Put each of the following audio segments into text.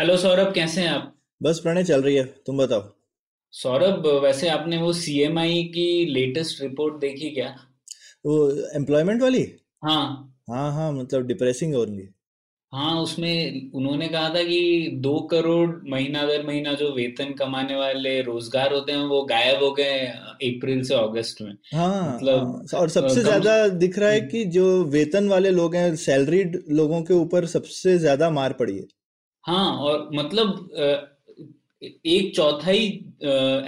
Hello Saurabh कैसे हैं आप? बस प्रणय चल रही है। तुम बताओ। सौरभ वैसे आपने वो सीएमआई की लेटेस्ट रिपोर्ट देखी क्या? वो एम्प्लॉयमेंट वाली? हाँ। हाँ हाँ मतलब डिप्रेसिंग होंगी हाँ उसमें उन्होंने कहा था कि दो करोड़ महीना दर महीना जो वेतन कमाने वाले रोज़गार होते हैं वो गायब हो गए अप्रैल से अगस्त में। हाँ मतलब, हाँ, और सबसे ज़्यादा दिख रहा है कि जो वेतन वाले लोग हैं सैलरीड लोगों के ऊपर सबसे ज़्यादा मार पड़ी है। हाँ और मतलब एक चौथाई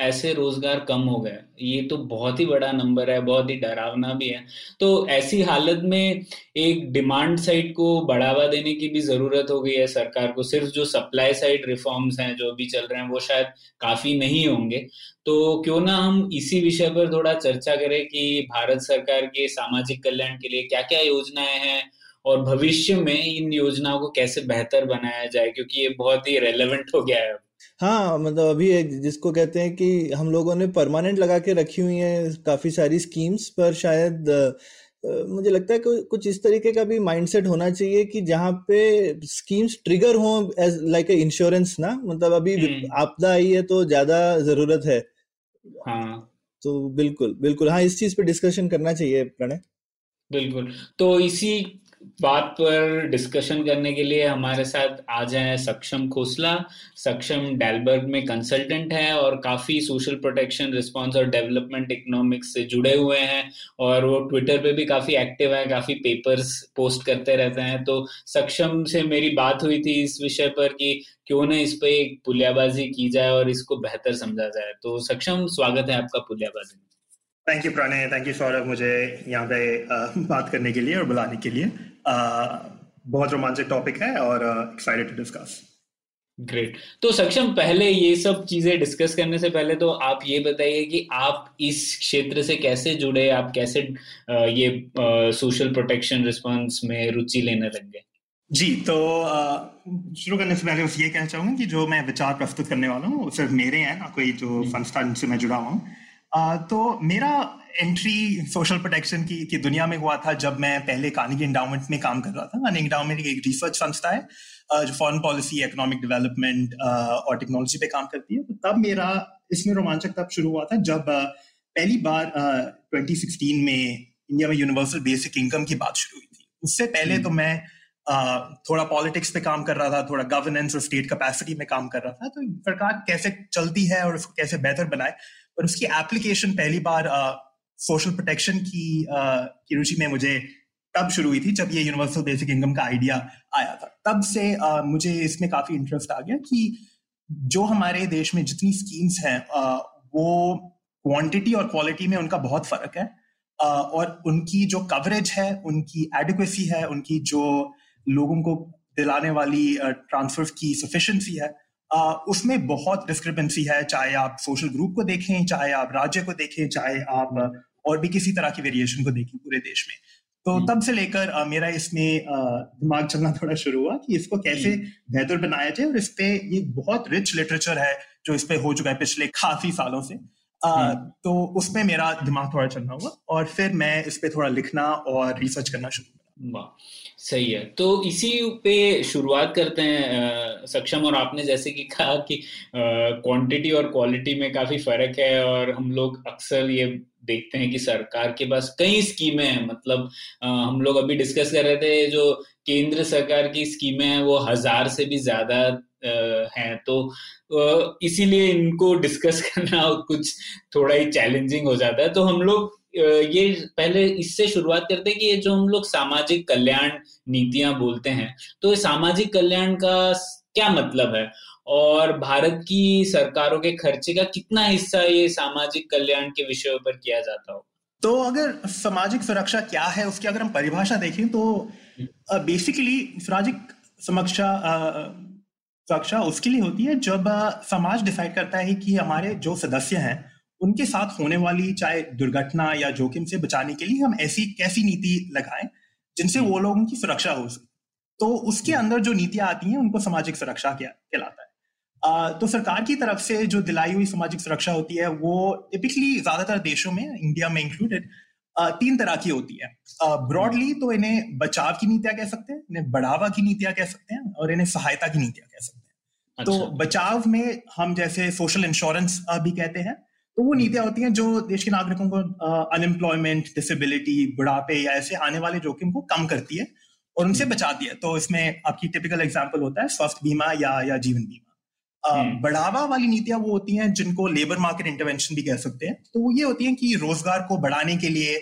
ऐसे रोज़गार कम हो गए। ये तो बहुत ही बड़ा नंबर है, बहुत ही डरावना भी है। तो ऐसी हालत में एक डिमांड साइड को बढ़ावा देने की भी ज़रूरत हो गई है सरकार को। सिर्फ़ जो सप्लाई साइड रिफॉर्म्स हैं, जो भी चल रहे हैं, वो शायद काफ़ी नहीं होंगे। तो क्यों ना हम इसी विषय पर थोड़ा चर्चा करें कि भारत सरकार के सामाजिक कल्याण के लिए क्या क्या योजनाएँ हैं और भविष्य में इन योजनाओं को कैसे बेहतर बनाया जाए क्योंकि ये बहुत ही रेलेवेंट हो गया है। हाँ मतलब अभी एक जिसको कहते हैं कि हम लोगों ने परमानेंट लगा के रखी हुई है काफ़ी सारी स्कीम्स पर शायद मुझे लगता है कि कुछ इस तरीके का भी माइंडसेट होना चाहिए कि जहाँ पे स्कीम्स ट्रिगर हों एज लाइक ए इंश्योरेंस ना मतलब अभी हम्म। आपदा आई है तो ज़्यादा ज़रूरत है। हाँ। तो बिल्कुल बिल्कुल हाँ इस चीज़ पे डिस्कशन करना चाहिए प्रणय। बिल्कुल तो इसी बात पर डिस्कशन करने के लिए हमारे साथ आज हैं सक्षम खोसला। सक्षम डेलबर्ग में कंसल्टेंट है और काफ़ी सोशल प्रोटेक्शन रिस्पांस और डेवलपमेंट इकोनॉमिक्स से जुड़े हुए हैं और वो ट्विटर पे भी काफ़ी एक्टिव है, काफ़ी पेपर्स पोस्ट करते रहते हैं। तो सक्षम से मेरी बात हुई थी इस विषय पर कि क्यों ना इस पर एक पुलियाबाजी की जाए और इसको बेहतर समझा जाए। तो सक्षम, स्वागत है आपका पुलियाबाजी में। Thank you Pranay thank you Saurabh मुझे यहाँ पे बात करने के लिए और बुलाने के लिए। बहुत रोमांचक टॉपिक है और एक्साइटेड टू डिस्कस ग्रेट तो सक्षम पहले ये सब चीज़ें डिस्कस करने से पहले तो आप ये बताइए कि आप इस क्षेत्र से कैसे जुड़े आप कैसे ये सोशल प्रोटेक्शन रिस्पांस में रुचि लेने लग गए? जी तो शुरू करने से पहले बस ये कहना चाहूँगा कि जो मैं विचार प्रस्तुत करने वाला हूँ वो सिर्फ़ मेरे हैं ना कोई जो। संस्था जिनसे मैं जुड़ा हुआ हूँ। तो मेरा एंट्री सोशल प्रोटेक्शन की की दुनिया में हुआ था जब मैं पहले कानिगी एंडाउमेंट में काम कर रहा था। कानिगी एंडाउमेंट एक रिसर्च संस्था है जो फॉरेन पॉलिसी इकोनॉमिक डेवलपमेंट और टेक्नोलॉजी पे काम करती है। तो तब मेरा इसमें रोमांचक तब शुरू हुआ था जब पहली बार अ, 2016 में इंडिया में यूनिवर्सल बेसिक इनकम की बात शुरू हुई थी। उससे पहले तो मैं थोड़ा पॉलिटिक्स पे काम कर रहा था थोड़ा गवर्नेंस और स्टेट कैपेसिटी में काम कर रहा था। तो सरकार कैसे चलती है और उसको कैसे बेहतर बनाए पर उसकी एप्लीकेशन पहली बार सोशल प्रोटेक्शन की की रुचि में मुझे तब शुरू हुई थी जब ये यूनिवर्सल बेसिक इनकम का आइडिया आया था। तब से मुझे इसमें काफ़ी इंटरेस्ट आ गया कि जो हमारे देश में जितनी स्कीम्स हैं वो क्वांटिटी और क्वालिटी में उनका बहुत फ़र्क है और उनकी जो कवरेज है, उनकी एडिक्वेसी है, उनकी जो लोगों को दिलाने वाली ट्रांसफ़र की सफिशेंसी है उसमें बहुत डिस्क्रिपेंसी है चाहे आप सोशल ग्रुप को देखें चाहे आप राज्य को देखें चाहे आप और भी किसी तरह की वेरिएशन को देखें पूरे देश में तो। तब से लेकर मेरा इसमें दिमाग चलना थोड़ा शुरू हुआ कि इसको कैसे। बेहतर बनाया जाए और इस पे ये बहुत रिच लिटरेचर है जो इस पे हो चुका है पिछले काफ़ी सालों से। तो उसमें मेरा दिमाग थोड़ा चलना हुआ और फिर मैं इस पे थोड़ा लिखना और रिसर्च करना शुरू वाह सही है। तो इसी पे शुरुआत करते हैं अ, सक्षम। और आपने जैसे कि कहा कि क्वांटिटी और क्वालिटी में काफ़ी फ़र्क है और हम लोग अक्सर ये देखते हैं कि सरकार के पास कई स्कीमें हैं। मतलब अ, हम लोग अभी डिस्कस कर रहे थे जो केंद्र सरकार की स्कीमें हैं वो हज़ार से भी ज़्यादा हैं। तो इसीलिए इनको डिस्कस करना कुछ थोड़ा ही चैलेंजिंग हो जाता है। तो हम लोग ये पहले इससे शुरुआत करते हैं कि ये जो हम लोग सामाजिक कल्याण नीतियाँ बोलते हैं तो ये सामाजिक कल्याण का क्या मतलब है? और भारत की सरकारों के खर्चे का कितना हिस्सा ये सामाजिक कल्याण के विषयों पर किया जाता हो? तो अगर सामाजिक सुरक्षा क्या है उसकी अगर हम परिभाषा देखें तो बेसिकली सामाजिक समीक्षा सुरक्षा उसके लिए होती है जब समाज डिसाइड करता है कि हमारे जो सदस्य हैं उनके साथ होने वाली चाहे दुर्घटना या जोखिम से बचाने के लिए हम ऐसी कैसी नीति लगाएँ जिनसे वो लोगों की सुरक्षा हो सके। तो उसके अंदर जो नीतियाँ आती हैं उनको सामाजिक सुरक्षा कहलाता है। आ, तो सरकार की तरफ़ से जो दिलाई हुई सामाजिक सुरक्षा होती है वो टिपिकली ज़्यादातर देशों में इंडिया में इंक्लूडेड तीन तरह की होती है। ब्रॉडली तो इन्हें बचाव की नीतियाँ कह सकते हैं इन्हें बढ़ावा की नीतियाँ कह सकते हैं और इन्हें सहायता की नीतियाँ कह सकते हैं। तो अच्छा। तो बचाव में हम जैसे सोशल इंश्योरेंस भी कहते हैं। तो वो नीतियाँ होती हैं जो देश के नागरिकों को अनएम्प्लॉयमेंट डिसेबिलिटी बुढ़ापे या ऐसे आने वाले जोखिम को कम करती है और उनसे हम्म। बचाती है तो इसमें आपकी टिपिकल एग्ज़ाम्पल होता है स्वास्थ्य बीमा या या जीवन बीमा हम्म। बढ़ावा वाली नीतियाँ वो होती हैं जिनको लेबर मार्केट इंटरवेंशन भी कह सकते हैं तो वो ये होती हैं कि रोज़गार को बढ़ाने के लिए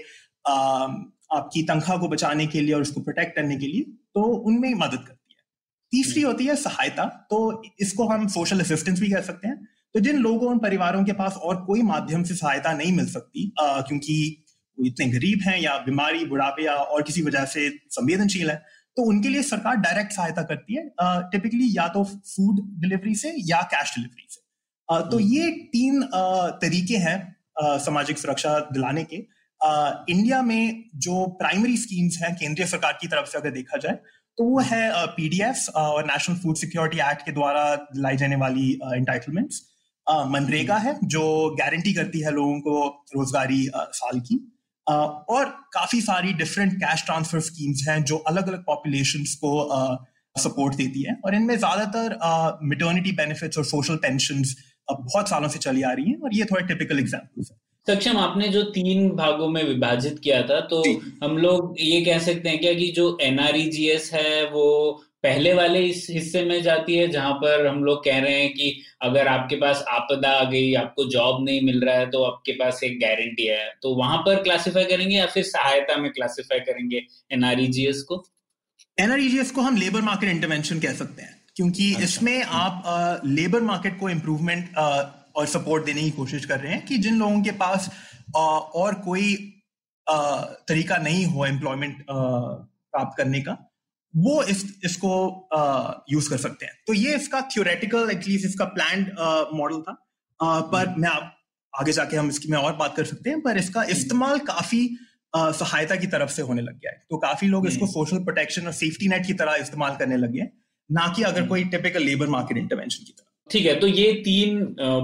आपकी तनख्वाह को बचाने के लिए और उसको प्रोटेक्ट करने के लिए तो उनमें मदद करती है तीसरी हम्म। होती है सहायता तो इसको हम सोशल असिस्टेंस भी कह सकते हैं तो जिन लोगों और परिवारों के पास और कोई माध्यम से सहायता नहीं मिल सकती आ, क्योंकि वो इतने गरीब हैं या बीमारी बुढ़ापे या और किसी वजह से संवेदनशील है तो उनके लिए सरकार डायरेक्ट सहायता करती है टिपिकली या तो फ़ूड डिलीवरी से या कैश डिलीवरी से। आ, तो हम्म। ये तीन आ, तरीके हैं सामाजिक सुरक्षा दिलाने के। इंडिया में जो प्राइमरी स्कीम्स हैं केंद्रीय सरकार की तरफ़ से अगर देखा जाए तो वो है पीडीएफ और नेशनल फ़ूड सिक्योरिटी एक्ट के द्वारा दिलाई जाने वाली इंटाइटलमेंट्स मनरेगा है जो गारंटी करती है लोगों को रोजगारी साल की। और काफ़ी सारी डिफरेंट कैश ट्रांसफ़र स्कीम्स हैं जो अलग अलग पॉपुलेशन को सपोर्ट देती है। और इनमें ज़्यादातर मिटर्निटी बेनिफिट्स और सोशल पेंशन बहुत सालों से चली आ रही हैं और ये थोड़े टिपिकल एग्जाम्पल्स हैं। सक्षम आपने जो तीन भागों में विभाजित किया था तो हम लोग ये कह सकते हैं क्या कि जो एनआरईजीएस है वो पहले वाले इस हिस्से में जाती है जहाँ पर हम लोग कह रहे हैं कि अगर आपके पास आपदा आ गई आपको जॉब नहीं मिल रहा है तो आपके पास एक गारंटी है तो वहाँ पर क्लासिफाई करेंगे या फिर सहायता में क्लासिफाई करेंगे एनआरईजीएस को एनआरईजीएस को हम लेबर मार्केट इंटरवेंशन कह सकते हैं क्योंकि अच्छा। इसमें आप आ, लेबर मार्केट को इम्प्रूवमेंट और सपोर्ट देने की कोशिश कर रहे हैं कि जिन लोगों के पास आ, और कोई आ, तरीका नहीं हो एम्प्लॉयमेंट प्राप्त करने का वो इस इसको यूज़ कर सकते हैं तो ये इसका थियोरेटिकल एटलीस्ट इसका प्लान मॉडल था आ, पर हम्म। मैं आप आगे जाके हम इसकी में और बात कर सकते हैं पर इसका हम्म। इस्तेमाल काफ़ी सहायता की तरफ़ से होने लग गया है तो काफ़ी लोग इसको सोशल हम्म। प्रोटेक्शन और सेफ्टी नेट की तरह इस्तेमाल करने लगे हैं ना कि अगर कोई टिपिकल लेबर मार्केट इंटरवेंशन की तरह ठीक है तो ये तीन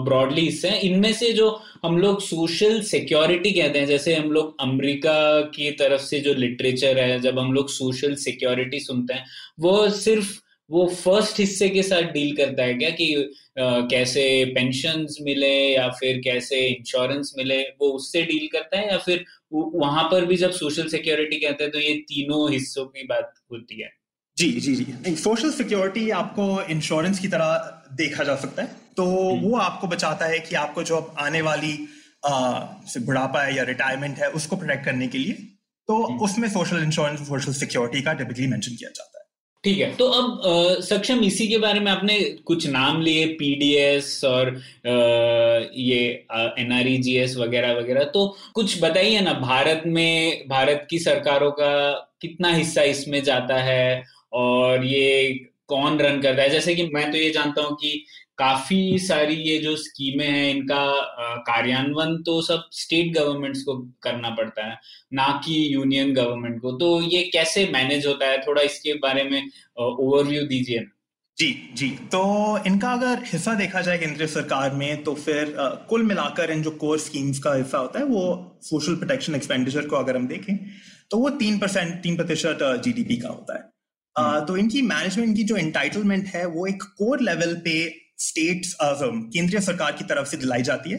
ब्रॉडली हिस्से हैं। इनमें से जो हम लोग सोशल सिक्योरिटी कहते हैं जैसे हम लोग अमेरिका की तरफ़ से जो लिटरेचर है जब हम लोग सोशल सिक्योरिटी सुनते हैं वो सिर्फ़ वो फ़र्स्ट हिस्से के साथ डील करता है क्या? कि आ, कैसे पेंशन मिले या फिर कैसे इंश्योरेंस मिले वो उससे डील करता है या फिर वहाँ पर भी जब सोशल सिक्योरिटी कहते हैं तो ये तीनों हिस्सों की बात होती है। जी जी जी। सोशल सिक्योरिटी आपको इंश्योरेंस की तरह देखा जा सकता है। तो हम्म। वो आपको बचाता है कि आपको जो अब आने वाली बुढ़ापा है या रिटायरमेंट है उसको प्रोटेक्ट करने के लिए। तो हम्म। उसमें सोशल इंश्योरेंस सोशल सिक्योरिटी का टिपिकली मेंशन किया जाता है। ठीक है तो अब आ, सक्षम इसी के बारे में आपने कुछ नाम लिए पीडीएस और आ, ये एनआरईजीएस वगैरह वगैरह। तो कुछ बताइए ना भारत में भारत की सरकारों का कितना हिस्सा इसमें जाता है? और ये कौन रन करता है? जैसे कि मैं तो ये जानता हूँ कि काफ़ी सारी ये जो स्कीमें हैं इनका कार्यान्वयन तो सब स्टेट गवर्नमेंट्स को करना पड़ता है ना कि यूनियन गवर्नमेंट को। तो ये कैसे मैनेज होता है? थोड़ा इसके बारे में ओवरव्यू दीजिए जी जी। तो इनका अगर हिस्सा देखा जाए केंद्रीय सरकार में तो फिर आ, कुल मिलाकर इन जो कोर स्कीम्स का हिस्सा होता है वो सोशल प्रोटेक्शन एक्सपेंडिचर को अगर हम देखें तो वो तीन परसेंट तीन प्रतिशत जीडीपी का होता है। तो इनकी मैनेजमेंट की जो एंटाइटलमेंट है वो एक कोर लेवल पे स्टेट केंद्रीय सरकार की तरफ़ से दिलाई जाती है।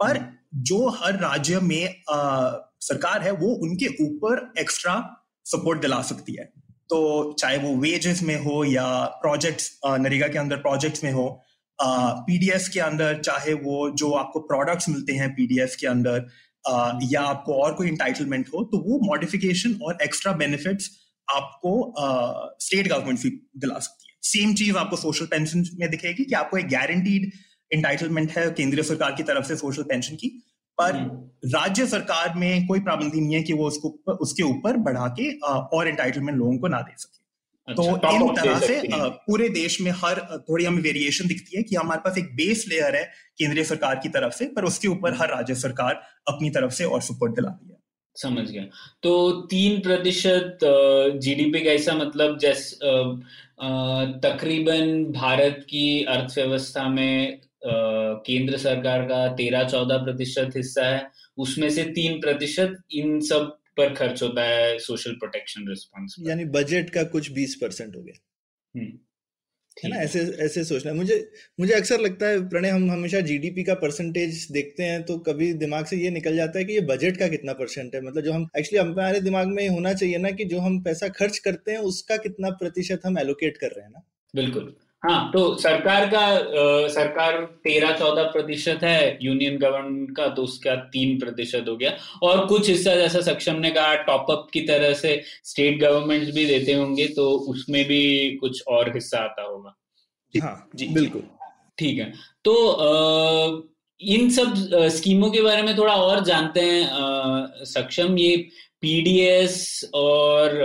पर जो हर राज्य में आ, सरकार है वो उनके ऊपर एक्स्ट्रा सपोर्ट दिला सकती है। तो चाहे वो वेजेस में हो या प्रोजेक्ट्स नरेगा के अंदर प्रोजेक्ट्स में हो पीडीएस के अंदर चाहे वो जो आपको प्रोडक्ट्स मिलते हैं पीडीएस के अंदर आ, या आपको और कोई इंटाइटलमेंट हो तो वो मॉडिफिकेशन और एक्स्ट्रा बेनिफिट्स आपको स्टेट गवर्नमेंट भी दिला सकती है। सेम चीज़ आपको सोशल पेंशन में दिखेगी कि आपको एक गारंटीड इंटाइटलमेंट है केंद्रीय सरकार की तरफ़ से सोशल पेंशन की पर हम्म। राज्य सरकार में कोई पाबंदी नहीं है कि वो उसको उसके ऊपर बढ़ा के और इंटाइटलमेंट लोगों को ना दे सके। तो अच्छा, top इन तरह से पूरे देश में हर थोड़ी हमें वेरिएशन दिखती है कि हमारे पास एक बेस लेयर है केंद्रीय सरकार की तरफ़ से पर उसके ऊपर हर राज्य सरकार अपनी तरफ़ से और सपोर्ट दिलाती है। समझ गया। तो तीन प्रतिशत जीडीपी का ऐसा मतलब जैस तकरीबन भारत की अर्थव्यवस्था में केंद्र सरकार का तेरह चौदह प्रतिशत हिस्सा है उसमें से तीन प्रतिशत इन सब पर खर्च होता है सोशल प्रोटेक्शन रिस्पॉन्स यानी बजट का कुछ बीस परसेंट हो गया। हम्म, है ना? ऐसे ऐसे सोचना। है मुझे मुझे अक्सर लगता है प्रणय हम हमेशा जीडीपी का परसेंटेज देखते हैं तो कभी दिमाग से ये निकल जाता है कि ये बजट का कितना परसेंट है। मतलब जो हम एक्चुअली हमारे दिमाग में होना चाहिए ना कि जो हम पैसा खर्च करते हैं उसका कितना प्रतिशत हम एलोकेट कर रहे हैं ना? बिल्कुल। हाँ तो सरकार का अ, सरकार तेरह चौदह प्रतिशत है यूनियन गवर्नमेंट का तो उसका तीन प्रतिशत हो गया। और कुछ हिस्सा जैसा सक्षम ने कहा टॉपअप की तरह से स्टेट गवर्नमेंट्स भी देते होंगे तो उसमें भी कुछ और हिस्सा आता होगा। हाँ जी, जी। बिल्कुल। ठीक है तो अ, इन सब स्कीमों के बारे में थोड़ा और जानते हैं अ, सक्षम। ये पीडीएस और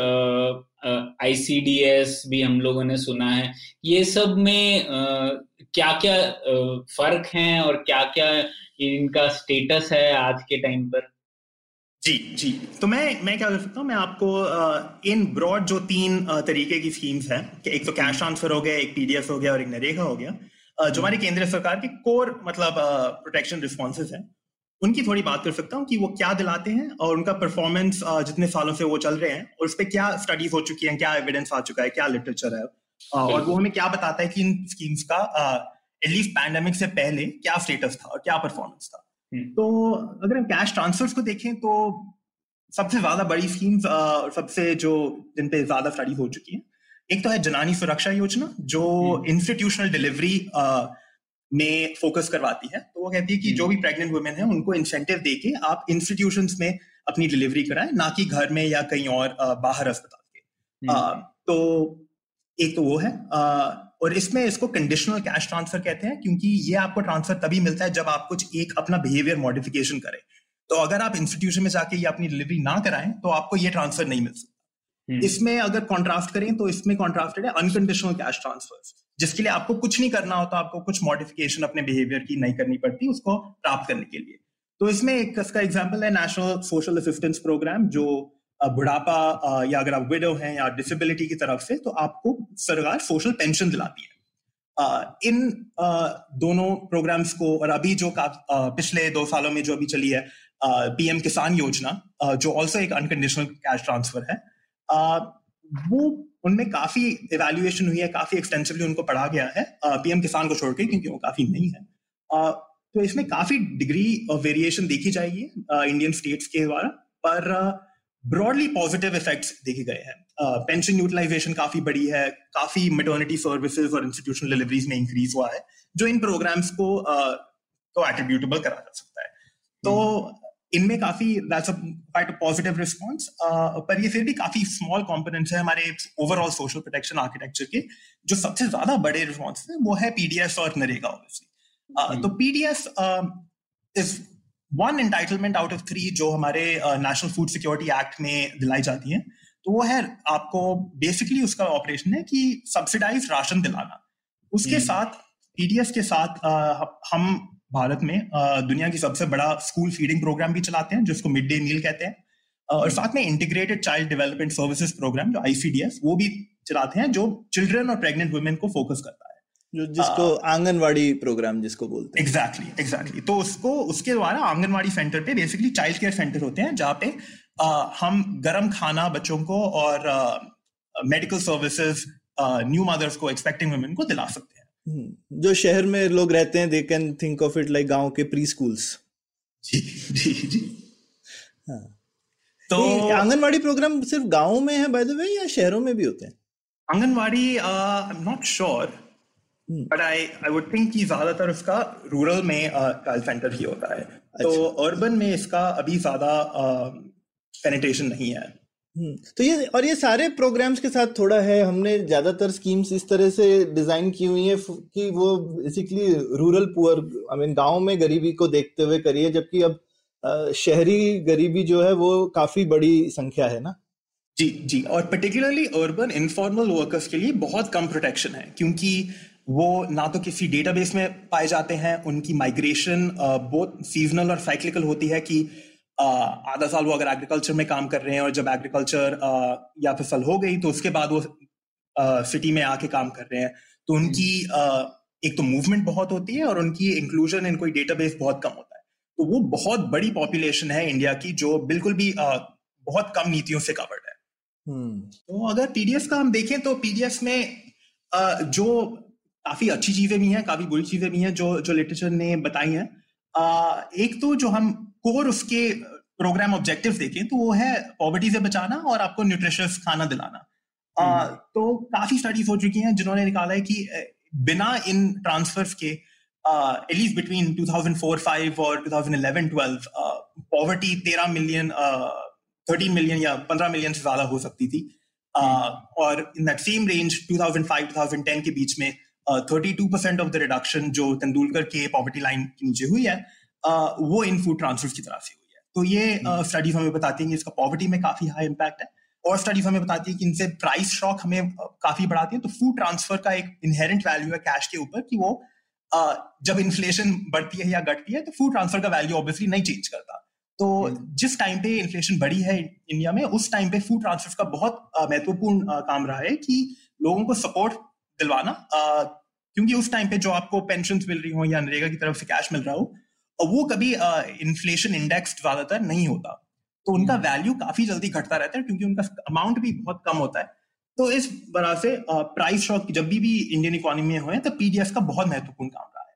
आईसीडीएस भी हम लोगों ने सुना है। ये सब में क्या क्या फ़र्क हैं और क्या क्या इनका स्टेटस है आज के टाइम पर? जी जी। तो मैं मैं क्या कर सकता हूँ? मैं आपको इन ब्रॉड जो तीन तरीके की स्कीम्स हैं कि एक तो कैश ट्रांसफ़र हो गया एक पीडीएफ हो गया और एक नरेगा हो गया जो हमारी केंद्र सरकार के कोर मतलब प्रोटेक्शन रिस्पॉन्सेज हैं। उनकी थोड़ी बात कर सकता हूँ कि वो क्या दिलाते हैं और उनका परफॉर्मेंस जितने सालों से वो चल रहे हैं और उस पर क्या स्टडीज़ हो चुकी हैं क्या एविडेंस आ चुका है क्या लिटरेचर है और वो हमें क्या बताता है कि इन स्कीम्स का एटलीस्ट पैंडेमिक से पहले क्या स्टेटस था और क्या परफॉर्मेंस था हम्म। तो अगर हम कैश ट्रांसफर्स को देखें तो सबसे ज़्यादा बड़ी स्कीम्स सबसे जो जिन पे ज़्यादा स्टडी हो चुकी है एक तो है जनानी सुरक्षा योजना जो हम्म। इंस्टीट्यूशनल डिलीवरी में फोकस करवाती है तो वो कहती है कि जो भी प्रेग्नेंट वुमेन है उनको इंसेंटिव दे के आप इंस्टीट्यूशन में अपनी डिलीवरी कराएँ ना कि घर में या कहीं और बाहर अस्पताल के। हम्म। तो एक तो वो है अ, और इसमें इसको कंडीशनल कैश ट्रांसफ़र कहते हैं क्योंकि ये आपको ट्रांसफ़र तभी मिलता है जब आप कुछ एक अपना बिहेवियर मॉडिफिकेशन करें। तो अगर आप इंस्टीट्यूशन में जाके ये अपनी डिलीवरी ना कराएँ तो आपको ये ट्रांसफ़र नहीं मिल सकता। हम्म, इसमें अगर कॉन्ट्रास्ट करें तो इसमें कॉन्ट्रास्टेड है अनकंडीशनल कैश ट्रांसफ़र जिसके लिए आपको कुछ नहीं करना होता, आपको कुछ मॉडिफिकेशन अपने बिहेवियर की नहीं करनी पड़ती उसको प्राप्त करने के लिए। तो इसमें एक इसका एग्जांपल है नेशनल सोशल असिस्टेंस प्रोग्राम जो बुढ़ापा या अगर आप विडो हैं या डिसेबिलिटी की तरफ़ से तो आपको सरकार सोशल पेंशन दिलाती है। इन दोनों प्रोग्राम्स को और अभी जो पिछले दो सालों में जो अभी चली है पीएम किसान योजना जो ऑल्सो एक अनकंडीशनल कैश ट्रांसफ़र है वो उनमें काफ़ी इवेल्युएशन हुई है काफ़ी एक्सटेंसिवली उनको पढ़ा गया है पीएम किसान को छोड़ के क्योंकि वो काफ़ी नहीं है। अ, तो इसमें काफ़ी डिग्री ऑफ़ वेरिएशन देखी जाएगी इंडियन स्टेट्स के द्वारा पर ब्रॉडली पॉजिटिव इफेक्ट्स देखे गए हैं। पेंशन यूटिलाइजेशन काफ़ी बड़ी है काफ़ी मेटर्निटी सर्विसेज़ और इंस्टीट्यूशनल डिलीवरीज में इंक्रीज हुआ है जो इन प्रोग्राम्स को अ, को एट्रीब्यूटेबल करा जा सकता है। तो इनमें काफ़ी क्वाइट पॉजिटिव रिस्पॉन्स पर ये फिर भी काफ़ी स्मॉल कंपोनेंट्स है हमारे ओवरऑल सोशल प्रोटेक्शन आर्किटेक्चर के जो सबसे ज़्यादा बड़े रिस्पॉन्स है वो है पीडीएस और नरेगा ऑब्वियसली तो PDS is one entitlement out of three जो हमारे नेशनल फ़ूड सिक्योरिटी एक्ट में दिलाई जाती है। तो वो है आपको बेसिकली उसका ऑपरेशन है कि सब्सिडाइज राशन दिलाना। उसके हम्म। साथ पीडीएस के साथ अ, हम भारत में दुनिया की सबसे बड़ा स्कूल फीडिंग प्रोग्राम भी चलाते हैं जिसको मिड डे मील कहते हैं। और साथ में integrated child development services program जो आईसीडीएस वो भी चलाते हैं जो चिल्ड्रन और प्रेग्नेंट वुमेन को फोकस करता है। जो जिसको आंगनवाड़ी प्रोग्राम जिसको बोलते हैं। एग्जैक्टली एग्जैक्टली तो उसको उसके द्वारा आंगनवाड़ी सेंटर पे बेसिकली चाइल्ड केयर सेंटर होते हैं जहाँ पे अ, हम गर्म खाना बच्चों को और मेडिकल सर्विसेज़ न्यू मदर्स को एक्सपेक्टिंग वुमेन को दिला सकते हैं। जो शहर में लोग रहते हैं they can think of it like गाँव के प्री स्कूल्स जी जी जी। हाँ। तो आंगनवाड़ी प्रोग्राम सिर्फ़ गाँवों में है बाय द वे या शहरों में भी होते हैं? Anganwadi I am not sure hmm. But I I would think कि ज़्यादातर उसका रूरल में कॉल सेंटर ही होता है। तो अर्बन में इसका अभी ज़्यादा पेनिट्रेशन नहीं है। हम्म, तो ये, और ये सारे प्रोग्राम्स के साथ थोड़ा है, हमने ज़्यादातर स्कीम्स इस तरह से डिज़ाइन की हुई है कि वो basically rural poor I mean गाँव में गरीबी को देखते हुए करिए, जबकि अब शहरी गरीबी जो है वो काफ़ी बड़ी संख्या है ना? जी जी, और पर्टिकुलरली अर्बन इनफॉर्मल वर्कर्स के लिए बहुत कम प्रोटेक्शन है, क्योंकि वो ना तो किसी डेटाबेस में पाए जाते हैं, उनकी माइग्रेशन बहुत सीजनल और साइक्लिकल होती है कि आधा साल वो अगर एग्रीकल्चर में काम कर रहे हैं और जब एग्रीकल्चर या फ़सल हो गई तो उसके बाद वो सिटी में आके काम कर रहे हैं। तो उनकी एक तो मूवमेंट बहुत होती है और उनकी इंक्लूजन इन कोई डेटाबेस बहुत कम होता है। तो वो बहुत बड़ी पॉपुलेशन है इंडिया की जो बिल्कुल भी बहुत कम नीतियों से कवर्ड है। हम्म। तो अगर पीडीएफ का हम देखें तो पीडीएफ में जो काफ़ी अच्छी चीज़ें भी हैं काफ़ी बुरी चीज़ें भी हैं जो जो लिटरेचर ने बताई हैं। एक तो जो हम कोर उसके प्रोग्राम ऑब्जेक्टिव देखें तो वो है पॉवर्टी से बचाना और आपको न्यूट्रिशियस खाना दिलाना। हम्म। तो काफ़ी स्टडीज़ हो चुकी हैं जिन्होंने निकाला है कि बिना इन ट्रांसफर्स के एटलीस्ट बिटवीन 2004-5 और 2011-12 पॉवर्टी 13 मिलियन 13 मिलियन या 15 मिलियन से ज़्यादा हो सकती थी। Uh, और इन दैट सेम रेंज 2005-2010 के बीच में thirty two percent of the reduction जो तेंदुलकर के पॉवर्टी लाइन के नीचे हुई है uh, वो इन फ़ूड ट्रांसफ़र की तरफ़ से हुई है। तो ये स्टडीज़ हमें बताती हैं कि इसका पॉवर्टी में काफ़ी हाई इम्पैक्ट है और स्टडीज़ हमें बताती है कि इनसे प्राइस शॉक हमें काफ़ी बढ़ाती है। तो फ़ूड ट्रांसफ़र का एक इनहेरेंट वैल्यू है कैश के ऊपर कि वो जब इन्फ्लेशन बढ़ती है या घटती है तो फ़ूड ट्रांसफ़र का वैल्यू ऑब्वियसली नहीं चेंज करता। तो हम्म। जिस टाइम पे इन्फ्लेशन बढ़ी है इंडिया में उस टाइम पे फ़ूड ट्रांसफ़र का बहुत महत्वपूर्ण काम रहा है कि लोगों को सपोर्ट दिलवाना क्योंकि उस टाइम पे जो आपको पेंशन मिल रही हो या नरेगा की तरफ़ से कैश मिल रहा हो वो कभी इन्फ्लेशन इंडेक्स ज़्यादातर नहीं होता। तो उनका वैल्यू हम्म। काफ़ी जल्दी घटता रहता है क्योंकि उनका अमाउंट भी बहुत कम होता है। तो इस वजह से प्राइस शॉक जब भी भी इंडियन इकोनॉमी में हुए तो पीडीएफ का बहुत महत्वपूर्ण काम रहा है।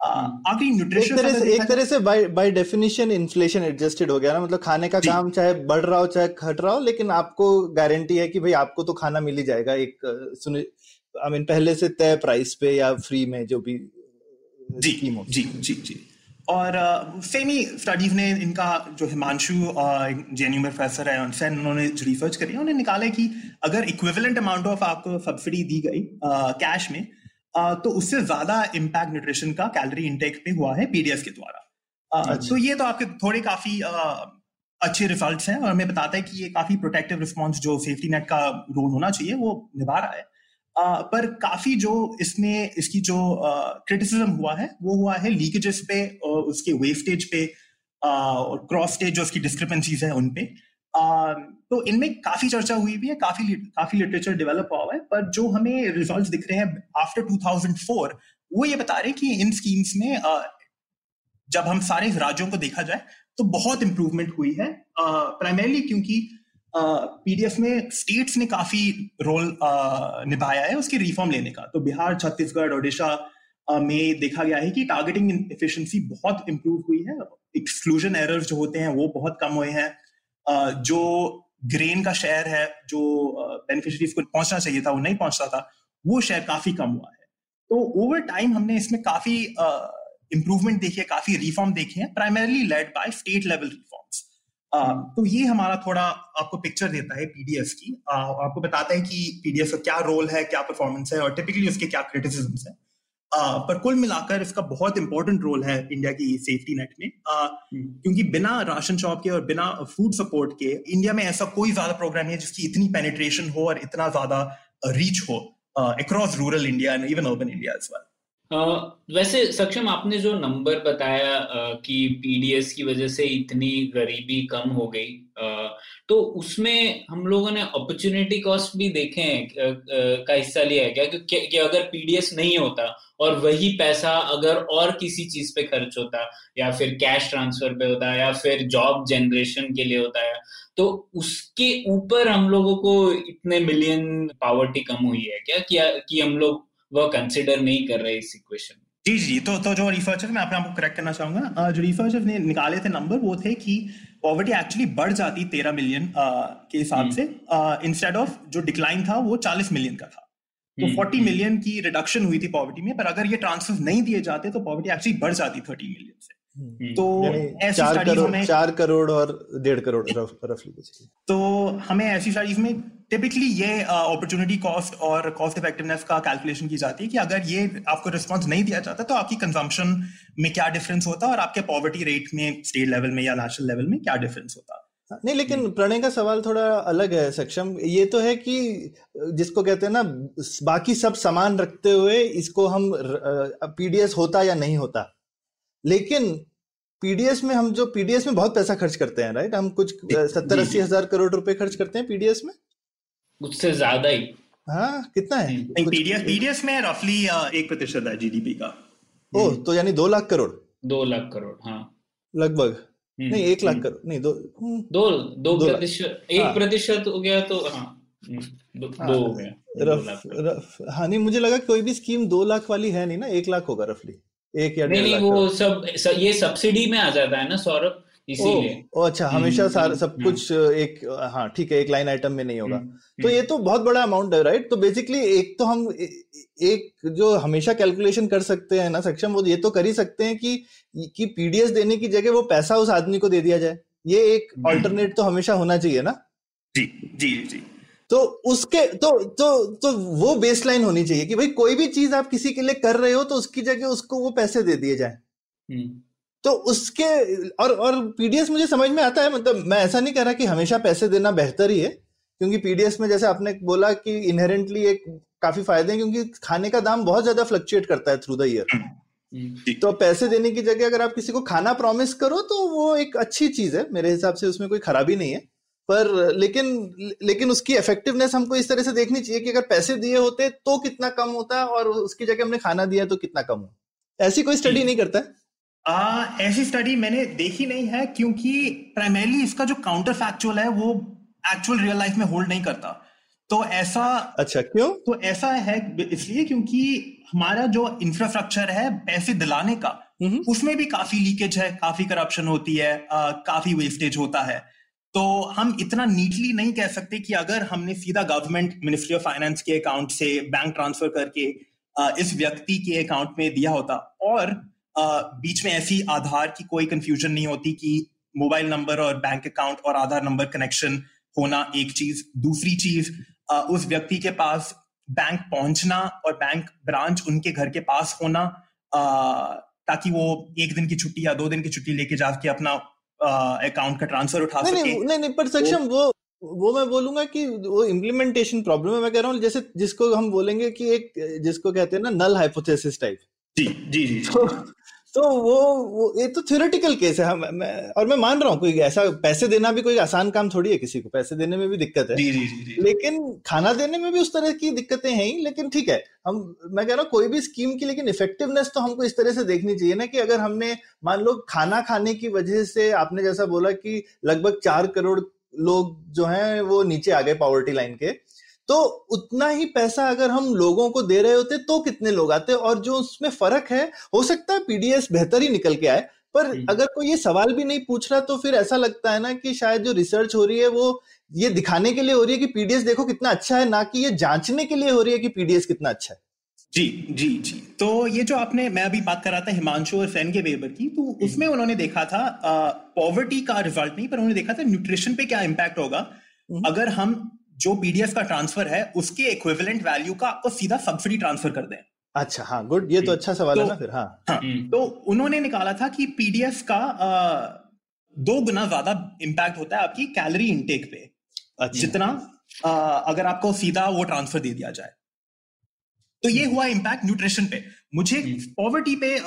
हम्म। आखिरी न्यूट्रिशन एक तरह से एक तरह से by by definition inflation adjusted हो गया ना मतलब खाने का काम चाहे बढ़ रहा हो चाहे घट रहा हो लेकिन आपको गारंटी है कि भाई आपको तो खाना मिल ही जाएगा। एक आई मीन पहले से तय प्राइस पे या फ्री में जो भी जी जी जी जी। और सेम ही स्टडीज़ ने इनका जो हिमांशु जेएनयू में प्रोफेसर है उनसे उन्होंने जो रिसर्च करी उन्होंने निकाला कि अगर इक्विवेलेंट अमाउंट ऑफ़ आपको सब्सिडी दी गई कैश में आ, तो उससे ज़्यादा इम्पैक्ट न्यूट्रिशन का कैलोरी इनटेक पे हुआ है पीडीएस के द्वारा अच्छा। तो ये तो आपके थोड़े काफ़ी अच्छे रिजल्ट्स हैं और हमें बताता है कि ये काफ़ी प्रोटेक्टिव रिस्पॉन्स जो सेफ्टी नेट का रोल होना चाहिए वो निभा रहा है पर काफ़ी जो इसमें, इसकी जो क्रिटिसिज्म हुआ है, वो हुआ है लीकेजेस पे और उसके वेस्टेज पे और क्रॉस स्टेज जो उसकी डिस्क्रिपेंसीज है उन पे। तो इनमें काफ़ी चर्चा हुई भी है, काफ़ी काफ़ी लिटरेचर डेवलप हुआ है, पर जो हमें रिजल्ट्स दिख रहे हैं आफ्टर 2004 वो ये बता रहे हैं कि इन स्कीम्स में जब हम सारे राज्यों को देखा जाए तो बहुत इंप्रूवमेंट हुई है प्राइमरली क्योंकि पीडीएफ में स्टेट्स ने काफ़ी रोल निभाया है उसकी रिफॉर्म लेने का। तो बिहार, छत्तीसगढ़, ओडिशा में देखा गया है कि टारगेटिंग एफिशिएंसी बहुत इंप्रूव हुई है। एक्सक्लूजन एरर्स जो होते हैं वो बहुत कम हुए हैं। जो ग्रेन का शेयर है, जो बेनिफिशरीज को पहुँचना चाहिए था, वो नहीं पहुँचता था, वो शेयर काफ़ी कम हुआ है। तो ओवर टाइम हमने इसमें काफ़ी इंप्रूवमेंट देखी है, काफ़ी रिफॉर्म देखे हैं primarily led by state level reforms तो ये हमारा थोड़ा आपको पिक्चर देता है पीडीएफ की। आपको बताता है कि पीडीएफ का क्या रोल है क्या परफॉर्मेंस है और टिपिकली उसके क्या क्रिटिसिज्म है। पर कुल मिलाकर इसका बहुत इंपॉर्टेंट रोल है इंडिया की सेफ्टी नेट में। हम्म। क्योंकि बिना राशन शॉप के और बिना फ़ूड सपोर्ट के इंडिया में ऐसा कोई ज़्यादा प्रोग्राम नहीं है जिसकी इतनी पेनिट्रेशन हो और इतना ज़्यादा रीच हो across rural India and even urban India as well वैसे सक्षम आपने जो नंबर बताया कि पीडीएस की वजह से इतनी गरीबी कम हो गई तो उसमें हम लोगों ने अपॉर्चुनिटी कॉस्ट भी देखे हैं का हिस्सा लिया है क्या? कि, कि अगर पीडीएस नहीं होता और वही पैसा अगर और किसी चीज़ पे खर्च होता या फिर कैश ट्रांसफ़र पे होता या फिर जॉब जनरेशन के लिए होता है तो उसके ऊपर हम लोगों को इतने मिलियन पावर्टी कम हुई है क्या? कि हम लोग वह कंसिडर नहीं कर रहे इस इक्वेशन जी जी तो तो जो रिसर्चर मैं अपने आपको करेक्ट करना चाहूँगा। जो रिसर्चर ने निकाले थे नंबर वो थे कि पॉवर्टी एक्चुअली बढ़ जाती तेरह मिलियन के हिसाब हम्म। से। इंस्टेड ऑफ़ जो डिक्लाइन था वो चालीस मिलियन का था। तो फोर्टी हम्म, मिलियन हम्म। की रिडक्शन हुई थी पॉवर्टी में पर अगर ये ट्रांसफ़र नहीं दिए जाते तो पॉवर्टी एक्चुअली बढ़ जाती थर्टी मिलियन से। हम्म। तो चार करोड़ चार करोड़ और डेढ़ करोड़ रफली तो हमें ऐसी स्टडीज़ में टिपिकली ये अपॉर्चुनिटी कॉस्ट और कॉस्ट इफेक्टिवनेस का कैलकुलेशन की जाती है कि अगर ये आपको रिस्पांस नहीं दिया जाता तो आपकी कंजम्पशन में क्या डिफरेंस होता और आपके पॉवर्टी रेट में स्टेट लेवल में या नेशनल लेवल में क्या डिफरेंस होता। नहीं लेकिन प्रणय का सवाल थोड़ा अलग है सक्षम। ये तो है कि जिसको कहते हैं ना बाकी सब सामान रखते हुए इसको हम पीडीएस होता या नहीं होता? लेकिन पीडीएस में हम जो पीडीएस में बहुत पैसा खर्च करते हैं राइट हम कुछ सत्तर अस्सी हज़ार करोड़ रुपए खर्च करते हैं पीडीएस में? उससे ज़्यादा ही। हाँ कितना है? पीडीएस पीडीएस में रफली एक प्रतिशत है जीडीपी का। ओ तो यानी दो लाख करोड़? दो लाख करोड़ हाँ। लगभग? हम्म, नहीं एक लाख हम्म। करोड़ नहीं दो हम्म। दो दो प्रतिशत एक हाँ। प्रतिशत हो गया तो हाँ दो, हाँ, दो हो गया रफ रफ हाँ नहीं मुझे लगा कोई भी स्कीम दो लाख वाली है नहीं ना एक लाख होगा रफली एक या नहीं नहीं वो सब स, ये सब्सिडी में आ जाता है ना सौरभ इसीलिए। ओ, अच्छा हमेशा हम्म, सारा सब हम्म। कुछ एक हाँ ठीक है एक लाइन आइटम में नहीं होगा। हम्म, तो ये तो बहुत बड़ा अमाउंट है राइट तो बेसिकली एक तो हम एक जो हमेशा कैलकुलेशन कर सकते हैं ना सक्षम वो ये तो कर ही सकते हैं कि कि पीडीएस देने की जगह वो पैसा उस आदमी को दे दिया जाए। ये एक ऑल्टरनेट तो हमेशा होना चाहिए ना। जी जी जी। तो उसके तो तो तो वो बेसलाइन होनी चाहिए कि भाई कोई भी चीज़ आप किसी के लिए कर रहे हो तो उसकी जगह उसको वो पैसे दे दिए जाए। तो उसके और और पीडीएस मुझे समझ में आता है मतलब मैं ऐसा नहीं कह रहा कि हमेशा पैसे देना बेहतर ही है क्योंकि पीडीएस में जैसे आपने बोला कि इनहेरेंटली एक काफ़ी फ़ायदे हैं क्योंकि खाने का दाम बहुत ज़्यादा फ्लक्चुएट करता है थ्रू द ईयर तो पैसे देने की जगह अगर आप किसी को खाना प्रॉमिस करो तो वो एक अच्छी चीज़ है मेरे हिसाब से उसमें कोई खराबी नहीं है। पर लेकिन लेकिन उसकी इफेक्टिवनेस हमको इस तरह से देखनी चाहिए कि अगर पैसे दिए होते तो कितना कम होता और उसकी जगह हमने खाना दिया तो कितना कम हो। ऐसी कोई स्टडी नहीं करता? है आ, ऐसी स्टडी मैंने देखी नहीं है क्योंकि प्राइमरली इसका जो काउंटर फैक्चुअल है वो एक्चुअल रियल लाइफ में होल्ड नहीं करता। तो ऐसा अच्छा क्यों? तो ऐसा है इसलिए क्योंकि हमारा जो इंफ्रास्ट्रक्चर है पैसे दिलाने का उसमें भी काफ़ी लीकेज है काफ़ी करप्शन होती है आ, काफ़ी वेस्टेज होता है। तो हम इतना नीटली नहीं कह सकते कि अगर हमने सीधा गवर्नमेंट मिनिस्ट्री ऑफ़ फाइनेंस के अकाउंट से बैंक ट्रांसफ़र करके इस व्यक्ति के अकाउंट में दिया होता। और बीच में ऐसी आधार की कोई कंफ्यूजन नहीं होती कि मोबाइल नंबर और बैंक अकाउंट और आधार नंबर कनेक्शन होना एक चीज़। दूसरी चीज़ उस व्यक्ति के पास बैंक पहुँचना और बैंक ब्रांच उनके घर के पास होना ताकि वो एक दिन की छुट्टी या दो दिन की छुट्टी लेके जाके अपना अकाउंट का ट्रांसफ़र उठा नहीं, सके। नहीं नहीं नहीं पर सक्षम वो वो मैं बोलूँगा कि वो इम्प्लीमेंटेशन प्रॉब्लम है मैं कह रहा हूँ जैसे जिसको हम बोलेंगे कि एक जिसको कहते हैं ना नल हाइपोथेसिस टाइप जी जी जी। तो, तो वो वो ये तो थ्योरेटिकल केस है हम मैं और मैं मान रहा हूँ कोई ऐसा पैसे देना भी कोई आसान काम थोड़ी है किसी को पैसे देने में भी दिक्कत है जी, जी, जी, जी. लेकिन खाना देने में भी उस तरह की दिक्कतें हैं ही लेकिन ठीक है हम मैं कह रहा हूँ कोई भी स्कीम की लेकिन इफेक्टिवनेस तो हमको इस तरह से देखनी चाहिए ना कि अगर हमने मान लो खाना खाने की वजह से आपने जैसा बोला कि लगभग चार करोड़ लोग जो हैं वो नीचे आ गए पॉवर्टी लाइन के तो उतना ही पैसा अगर हम लोगों को दे रहे होते तो कितने लोग आते? और जो उसमें फ़र्क है हो सकता है पीडीएस बेहतर ही निकल के आए पर अगर कोई ये सवाल भी नहीं पूछ रहा तो फिर ऐसा लगता है ना कि शायद जो रिसर्च हो रही है वो ये दिखाने के लिए हो रही है कि पीडीएस देखो कितना अच्छा है ना कि ये जांचने के लिए हो रही है कि पीडीएस कितना अच्छा है। जी जी जी। तो ये जो आपने मैं अभी बात कर रहा था हिमांशु और फ़ैन के वेबर की तो उसमें उन्होंने देखा था पॉवर्टी का रिज़ल्ट नहीं पर उन्होंने देखा था न्यूट्रिशन पे क्या इम्पैक्ट होगा। हम्म। अगर हम जो पीडीएफ का ट्रांसफ़र है उसके इक्विवेलेंट वैल्यू का आपको सीधा सब्सिडी ट्रांसफ़र कर दें। अच्छा हाँ गुड ये तो अच्छा सवाल तो, है ना फिर हाँ, हाँ हम्म। तो उन्होंने निकाला था कि पीडीएफ का आ, दो गुना ज़्यादा इंपैक्ट होता है आपकी कैलोरी इनटेक पे। अच्छा। जितना आ, अगर आपको सीधा वो ट्रांसफ़र दे दिया जाए। तो ये हुआ इम्पैक्ट न्यूट्रिशन पे। मुझे पॉवर्टी हम्म। पे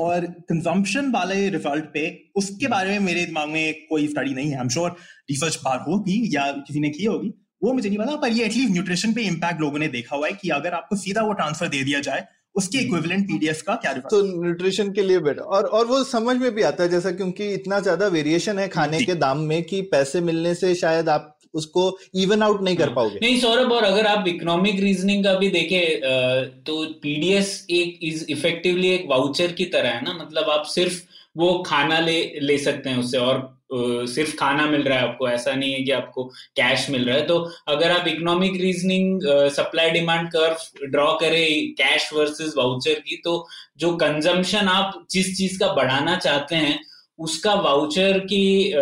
और कंजम्पशन वाले रिज़ल्ट पे उसके बारे में मेरे दिमाग में कोई स्टडी नहीं है। आई एम श्योर रिसर्च बार होगी या किसी ने की होगी। वो मुझे नहीं पता पर ये एटलीस्ट न्यूट्रिशन पे इम्पैक्ट लोगों ने देखा हुआ है कि अगर आपको सीधा वो ट्रांसफ़र दे दिया जाए उसके इक्विवेलेंट पीडीएफ का क्या तो न्यूट्रिशन के लिए बेटर और और वो समझ में भी आता है जैसा क्योंकि इतना ज़्यादा वेरिएशन है खाने के दाम में कि पैसे मिलने से शायद आप उसको इवन आउट नहीं कर हाँ। पाओगे। नहीं सौरभ और अगर आप इकोनॉमिक रीजनिंग का भी देखें तो पीडीएस एक इज़ इफेक्टिवली एक वाउचर की तरह है ना मतलब आप सिर्फ़ वो खाना ले ले सकते हैं उससे और सिर्फ़ खाना मिल रहा है आपको, ऐसा नहीं है कि आपको कैश मिल रहा है। तो अगर आप economic reasoning supply demand curve draw करें कैश वर्सेस वाउचर की तो जो कंजम्पशन आप जिस चीज़ का बढ़ाना चाहते हैं, उसका वाउचर की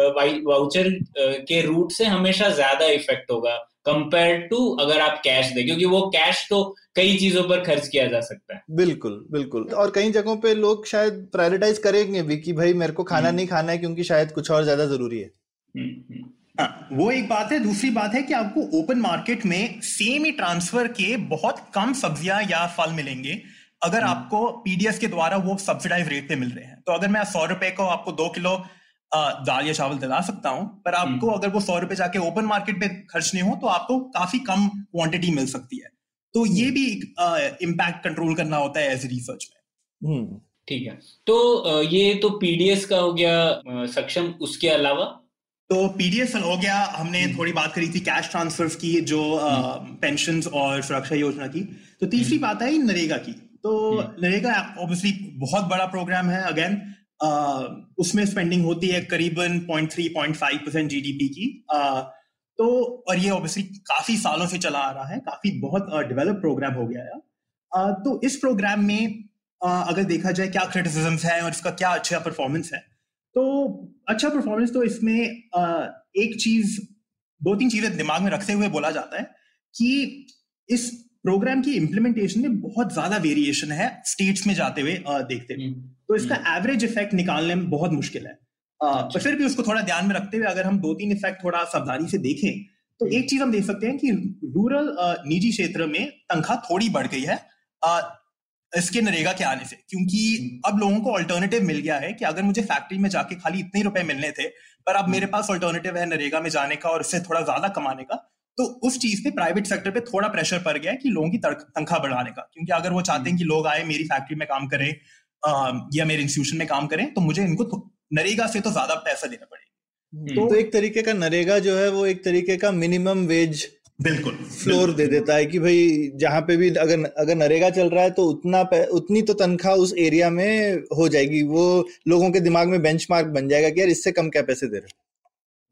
वाउचर के रूट से हमेशा ज़्यादा इफ़ेक्ट होगा। कंपेयर टू अगर आप कैश दे क्योंकि वो कैश तो कई चीज़ों पर खर्च किया जा सकता है बिल्कुल बिल्कुल और कई जगहों पे लोग शायद प्रायोरिटाइज करेंगे भी कि भाई मेरे को खाना हम्म। नहीं खाना है क्योंकि शायद कुछ और ज़्यादा ज़रूरी है हम्म, हम्म। हाँ, वो एक बात है दूसरी बात है कि आपको ओपन मार्केट में सेम ही ट्रांसफ़र के बहुत कम सब्ज़ियाँ या फल मिलेंगे अगर। आपको पीडीएस के द्वारा वो सब्सिडाइज रेट पे मिल रहे हैं तो अगर मैं सौ रुपए को आपको दो किलो दाल या चावल दिला सकता हूँ पर आपको हम्म। अगर वो सौ रुपए जाके ओपन मार्केट पे खर्चने हो तो आपको काफ़ी कम क्वांटिटी मिल सकती है तो ये भी एक इम्पैक्ट कंट्रोल करना होता है एज रिसर्च में हम्म। ठीक है तो ये तो पीडीएस का हो गया सक्षम उसके अलावा तो पीडीएस हो गया हमने हम्म। थोड़ी बात करी थी कैश ट्रांसफ़र की जो पेंशन हम्म। और सुरक्षा योजना की तो तीसरी हम्म। बात है नरेगा की तो नरेगा ऑब्वियसली बहुत बड़ा प्रोग्राम है अगेन उसमें स्पेंडिंग होती है करीबन point three point five percent GDP की। uh, तो और ये ऑब्वियसली काफ़ी सालों से चला आ रहा है काफ़ी बहुत डेवलप प्रोग्राम हो गया है। तो इस प्रोग्राम में अगर देखा जाए क्या क्रिटिसिज्म है और इसका क्या अच्छा परफॉर्मेंस है तो अच्छा परफॉर्मेंस तो इसमें एक चीज़ दो तीन चीज़ें दिमाग में रखते हुए बोला जाता है कि इस प्रोग्राम की इम्प्लीमेंटेशन में बहुत ज़्यादा वेरिएशन है स्टेट्स में जाते हुए देखते हुए। हम्म, तो इसका एवरेज हम्म। इफ़ेक्ट निकालने में बहुत मुश्किल है पर अच्छा। फिर भी उसको थोड़ा ध्यान में रखते हुए अगर हम दो तीन इफ़ेक्ट थोड़ा सावधानी से देखें तो हम्म। एक चीज़ हम देख सकते हैं कि रूरल निजी क्षेत्र में तनख्वाह थोड़ी बढ़ गई है इसके नरेगा के आने से क्योंकि हम्म। अब लोगों को ऑल्टरनेटिव मिल गया है कि अगर मुझे फैक्ट्री में जाके खाली इतने रुपए मिलने थे पर अब मेरे। पास ऑल्टरनेटिव है नरेगा में जाने का और उससे थोड़ा ज़्यादा कमाने का तो उस चीज़ पे प्राइवेट सेक्टर पे थोड़ा प्रेशर पड़ गया है कि लोगों की तनख्वाह बढ़ाने का क्योंकि अगर वो चाहते हैं कि लोग आए मेरी फैक्ट्री में काम करें या मेरे इंस्टीट्यूशन में काम करें तो मुझे इनको नरेगा से तो ज़्यादा पैसा देना पड़ेगा। तो, तो एक तरीके का नरेगा जो है वो एक तरीके का मिनिमम वेज बिल्कुल। फ्लोर दे देता है कि भाई जहाँ पे भी अगर अगर नरेगा चल रहा है तो उतना उतनी तो तनख्वाह उस एरिया में हो जाएगी। वो लोगों के दिमाग में बेंचमार्क बन जाएगा कि यार इससे कम क्या पैसे दे रहे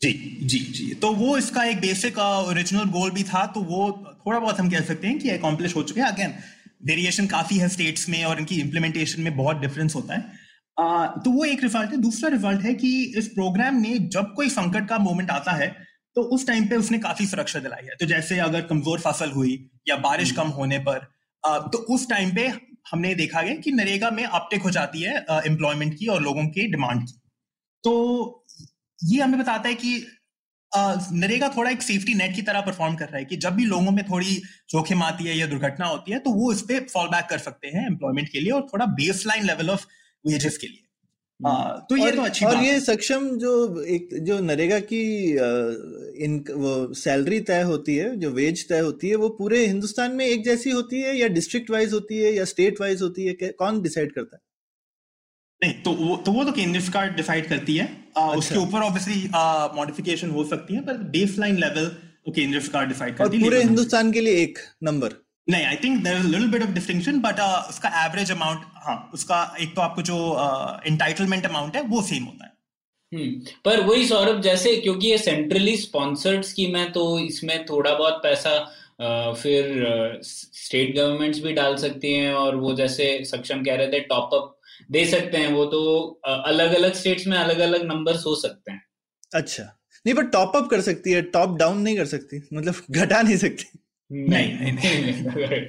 जी जी जी। तो वो इसका एक बेसिक ओरिजिनल गोल भी था तो वो थोड़ा बहुत हम कह सकते हैं कि अकॉम्प्लिश हो चुके हैं। अगेन वेरिएशन काफ़ी है स्टेट्स में और इनकी इम्प्लीमेंटेशन में बहुत डिफरेंस होता है। आ, तो वो एक रिज़ल्ट है। दूसरा रिज़ल्ट है कि इस प्रोग्राम में जब कोई संकट का मोमेंट आता है तो उस टाइम पे उसने काफ़ी सुरक्षा दिलाई है। तो जैसे अगर कमज़ोर फ़सल हुई या बारिश हम्म। कम होने पर तो उस टाइम पे हमने देखा गया कि नरेगा में अपटेक हो जाती है एम्प्लॉयमेंट की और लोगों की डिमांड की। तो ये हमें बताता है कि नरेगा थोड़ा एक सेफ्टी नेट की तरह परफॉर्म कर रहा है कि जब भी लोगों में थोड़ी जोखिम आती है या दुर्घटना होती है तो वो इस पे फॉल बैक कर सकते हैं एम्प्लॉयमेंट के लिए और थोड़ा base line level of wages के लिए। आ, हम्म। तो ये और, तो अच्छी और बात ये सक्षम जो एक जो नरेगा की इन वो सैलरी तय होती है जो वेज तय होती है वो पूरे हिंदुस्तान में एक जैसी होती है या डिस्ट्रिक्ट वाइज होती है या स्टेट वाइज होती है? कौन डिसाइड करता है? नहीं तो वो तो वो तो डिसाइड करती है। आ, अच्छा। उसके ऊपर ऑब्वियसली मॉडिफिकेशन हो सकती है पर बेस लाइन लेवल तो केंद्र सरकार डिसाइड करती है। पूरे हिंदुस्तान के लिए एक नंबर नहीं I think there little bit of distinction but उसका एवरेज अमाउंट हाँ उसका एक तो आपको जो इंटाइटलमेंट uh, अमाउंट है वो सेम होता है। हम्म पर वही सौरभ जैसे क्योंकि ये सेंट्रली स्पॉन्सर्ड स्कीम है तो इसमें थोड़ा बहुत पैसा फिर स्टेट गवर्नमेंट्स भी डाल सकती हैं और वो जैसे सक्षम कह रहे थे टॉप अप दे सकते हैं वो तो अलग अलग स्टेट्स में अलग अलग नंबर हो सकते हैं अच्छा नहीं पर टॉप अप कर सकती है टॉप डाउन नहीं कर सकती मतलब घटा नहीं सकती नहीं नहीं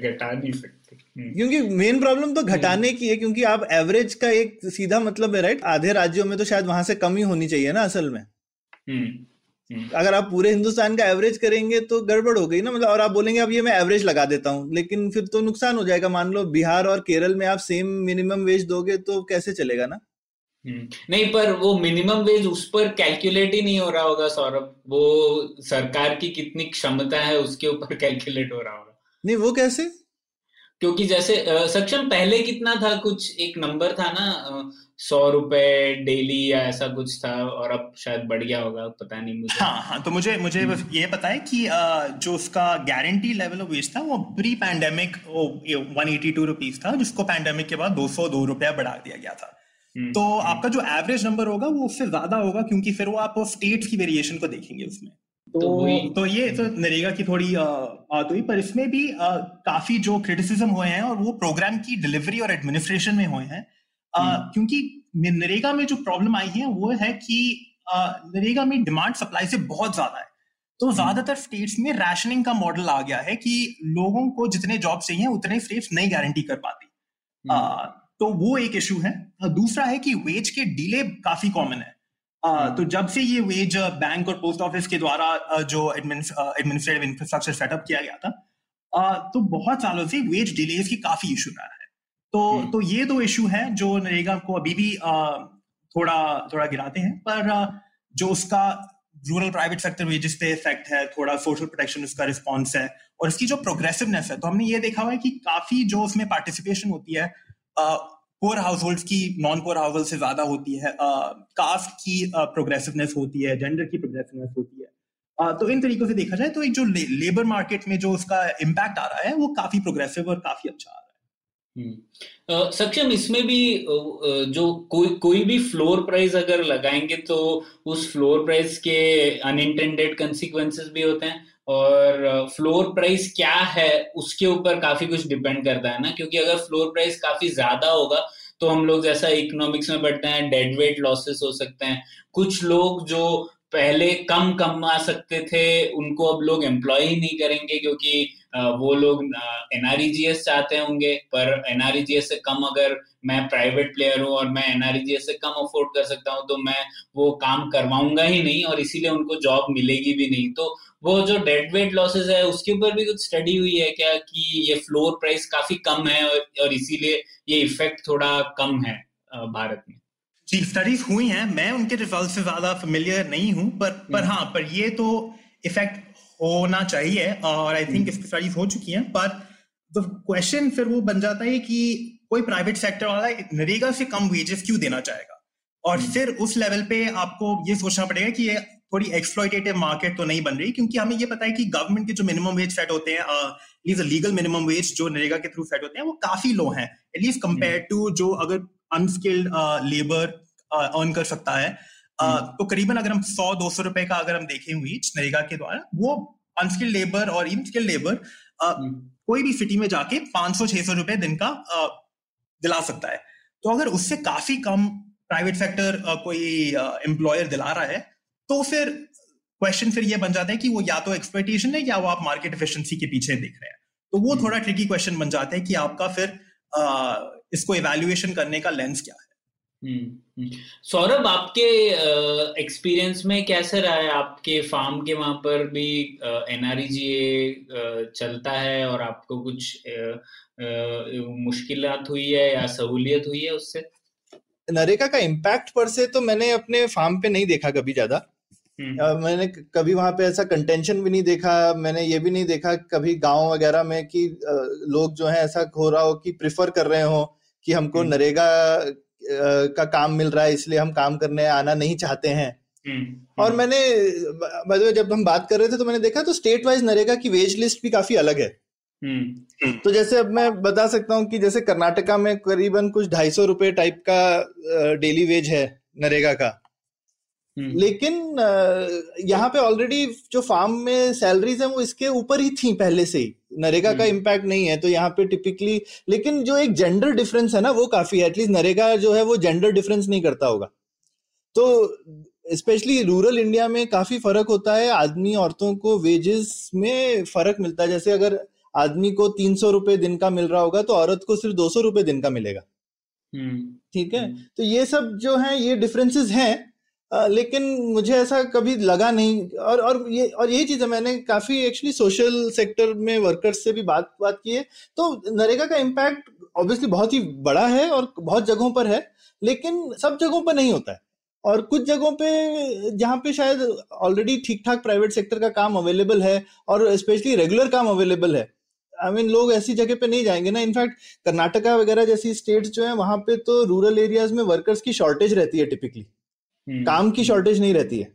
घटा नहीं सकते हम्म। क्योंकि मेन प्रॉब्लम तो घटाने हम्म। की है क्योंकि आप एवरेज का एक सीधा मतलब है राइट आधे राज्यों में तो शायद वहाँ से कमी होनी चाहिए ना असल में हम्म। अगर आप पूरे हिंदुस्तान का एवरेज करेंगे तो गड़बड़ हो गई ना मतलब और आप बोलेंगे अब ये मैं एवरेज लगा देता हूँ। लेकिन फिर तो नुकसान हो जाएगा मान लो बिहार और केरल में आप सेम मिनिमम वेज दोगे तो कैसे चलेगा ना? हम्म। नहीं पर वो मिनिमम वेज उस पर कैलकुलेट ही नहीं हो रहा होगा सौरभ। वो सरकार की कितनी क्षमता है उसके ऊपर कैलकुलेट हो रहा होगा। नहीं वो कैसे? क्योंकि जैसे सक्षम पहले कितना था? कुछ एक नंबर था ना सौ रुपए डेली या ऐसा कुछ था और अब शायद बढ़ गया होगा पता नहीं मुझे। हाँ हाँ तो मुझे मुझे बस ये पता है कि जो उसका गारंटी लेवल ऑफ़ वेज था वो pre pandemic one eighty two rupees था जिसको पैंडेमिक के बाद दो सौ दो रुपया बढ़ा दिया गया था। हम्म, तो हम्म। आपका जो एवरेज नंबर होगा वो उससे ज़्यादा होगा क्योंकि फिर वो आप स्टेट्स की वेरिएशन को देखेंगे उसमें। तो तो, तो ये तो नरेगा की थोड़ी बात हुई पर इसमें भी आ, काफ़ी जो क्रिटिसिज्म हुए हैं और वो प्रोग्राम की डिलीवरी और एडमिनिस्ट्रेशन में हुए हैं हम्म। क्योंकि नरेगा में जो प्रॉब्लम आई है वो है कि नरेगा में डिमांड सप्लाई से बहुत ज़्यादा है। तो ज़्यादातर स्टेट्स में राशनिंग का मॉडल आ गया है कि लोगों को जितने जॉब चाहिए उतने स्टेट्स नहीं गारंटी कर पाती। तो वो एक इशू है। दूसरा है कि वेज के डिले काफ़ी कॉमन है। तो जब से ये वेज बैंक और पोस्ट ऑफ़िस के द्वारा जो एडमिनिस्ट्रेटिव इंफ्रास्ट्रक्चर सेटअप किया गया था तो बहुत सालों से वेज डिलेज की काफ़ी इशू रहा है। तो hmm. तो ये दो इशू है जो नरेगा को अभी भी थोड़ा थोड़ा गिराते हैं पर जो उसका रूरल प्राइवेट सेक्टर वेजेस पे इफ़ेक्ट है थोड़ा सोशल प्रोटेक्शन उसका रिस्पॉन्स है और इसकी जो प्रोग्रेसिवनेस है तो हमने ये देखा हुआ है कि काफ़ी जो उसमें पार्टिसिपेशन होती है पुअर हाउस होल्ड की नॉन पुअर हाउस से ज़्यादा होती है कास्ट की प्रोग्रेसिवनेस होती है जेंडर की प्रोग्रेसिवनेस होती है uh, तो इन तरीकों से देखा जाए तो एक जो लेबर मार्केट में जो उसका इम्पैक्ट आ रहा है वो काफ़ी प्रोग्रेसिव और काफ़ी अच्छा आ रहा है हम्म। सक्षम, इसमें भी जो कोई कोई भी फ्लोर प्राइस अगर लगाएँगे तो उस फ्लोर प्राइस के अनइंटेंडेड कंसिक्वेंसेस भी होते हैं। और फ्लोर प्राइस क्या है उसके ऊपर काफ़ी कुछ डिपेंड करता है ना। क्योंकि अगर फ्लोर प्राइस काफ़ी ज़्यादा होगा तो हम लोग जैसा इकोनॉमिक्स में बढ़ते हैं डेड वेट लॉसेस हो सकते हैं। कुछ लोग जो पहले कम कमा सकते थे, उनको अब लोग एम्प्लॉय ही नहीं करेंगे क्योंकि वो लोग एनआरईजीएस चाहते होंगे पर एनआरईजीएस से कम अगर मैं प्राइवेट प्लेयर हूँ और मैं एनआरईजीएस से कम अफोर्ड कर सकता हूँ तो मैं वो काम करवाऊँगा ही नहीं और इसीलिए उनको जॉब मिलेगी भी नहीं। तो वो जो डेड वेट लॉसेस है उसके ऊपर भी कुछ स्टडी हुई है क्या कि ये फ्लोर प्राइस काफ़ी कम है और, और इसीलिए ये इफ़ेक्ट थोड़ा कम है भारत में? जी स्टडीज़ हुई हैं। मैं उनके रिज़ल्ट से ज़्यादा फेमिलियर नहीं हूँ पर पर हम्म। हाँ पर ये तो इफ़ेक्ट होना चाहिए और आई थिंक इसकी स्टडीज़ हो चुकी हैं पर द क्वेश्चन फिर वो बन जाता है कि कोई प्राइवेट सेक्टर वाला नरेगा से कम वेजेस क्यों देना चाहेगा? और हम्म। फिर उस लेवल पे आपको ये सोचना पड़ेगा कि ये थोड़ी एक्सप्लोइटेटिव मार्केट तो नहीं बन रही क्योंकि हमें ये पता है कि गवर्नमेंट के जो मिनिमम वेज सेट होते हैं एटलीस्ट लीगल मिनिमम वेज जो नरेगा के थ्रू सेट होते हैं वो काफ़ी लो हैं एटलीस्ट कंपेयर टू जो अगर अनस्किल्ड लेबर अर्न कर सकता है। तो करीबन अगर हम सौ दो सौ रुपए का अगर हम देखें वेज नरेगा के द्वारा वो अनस्किल्ड लेबर और इनस्किल्ड लेबर कोई भी सिटी में जाके पाँच सौ छह सौ रुपए दिन का दिला सकता है तो अगर उससे काफ़ी कम प्राइवेट सेक्टर कोई एम्प्लॉयर दिला रहा है तो फिर क्वेश्चन फिर ये बन जाता है कि वो या तो एक्सपेक्टेशन है या वो आप मार्केट एफिशिएंसी के पीछे देख रहे हैं तो वो। थोड़ा ट्रिकी क्वेश्चन बन जाता है कि आपका फिर आ, इसको इवेल्युएशन करने का लेंस क्या है। सौरभ आपके एक्सपीरियंस में कैसे रहा है आपके फार्म के वहाँ पर भी एनआरईजीए चलता है और आपको कुछ मुश्किल हुई है या सहूलियत हुई है उससे नरेगा का इम्पैक्ट पर से तो मैंने अपने फार्म पे नहीं देखा कभी ज़्यादा हम्म। मैंने कभी वहाँ पे ऐसा कंटेंशन भी नहीं देखा मैंने ये भी नहीं देखा कभी गाँव वगैरह में कि लोग जो है ऐसा हो रहा हो कि प्रिफर कर रहे हो कि हमको हम्म। नरेगा का काम मिल रहा है इसलिए हम काम करने आना नहीं चाहते हैं। हम्म, और मैंने जब हम बात कर रहे थे तो मैंने देखा तो स्टेट वाइज नरेगा की वेज लिस्ट भी काफ़ी अलग है। तो जैसे अब मैं बता सकता हूँ कि जैसे कर्नाटका में करीबन कुछ ढाई सौ रुपए टाइप का डेली वेज है नरेगा का। हम्म। लेकिन यहाँ पे ऑलरेडी जो फार्म में सैलरीज है वो इसके ऊपर ही थी पहले से ही। नरेगा का इम्पैक्ट हम्म। नहीं है तो यहाँ पे टिपिकली लेकिन जो एक जेंडर डिफरेंस है ना वो काफ़ी है। एटलीस्ट नरेगा जो है वो जेंडर डिफरेंस नहीं करता होगा। तो स्पेशली रूरल इंडिया में काफ़ी फ़र्क होता है। आदमी औरतों को वेजेस में फ़र्क मिलता है। जैसे अगर आदमी को तीन सौ रुपए दिन का मिल रहा होगा तो औरत को सिर्फ़ दो सौ रुपए दिन का मिलेगा। हम्म। ठीक है? तो ये सब जो है ये डिफरेंसेस हैं लेकिन मुझे ऐसा कभी लगा नहीं। और और ये और यही चीज़ है मैंने काफ़ी एक्चुअली सोशल सेक्टर में वर्कर्स से भी बात बात की है। तो नरेगा का इम्पैक्ट ऑब्वियसली बहुत ही बड़ा है और बहुत जगहों पर है लेकिन सब जगहों पर नहीं होता है। और कुछ जगहों पे जहाँ पे शायद ऑलरेडी ठीक ठाक प्राइवेट सेक्टर का काम अवेलेबल है और स्पेशली रेगुलर काम अवेलेबल है। आई I मीन mean, लोग ऐसी जगह पे नहीं जाएँगे ना। इनफैक्ट कर्नाटका वगैरह जैसी स्टेट्स जो है वहाँ पे तो रूरल एरियाज़ में वर्कर्स की शॉर्टेज रहती है टिपिकली। काम की शॉर्टेज नहीं रहती है।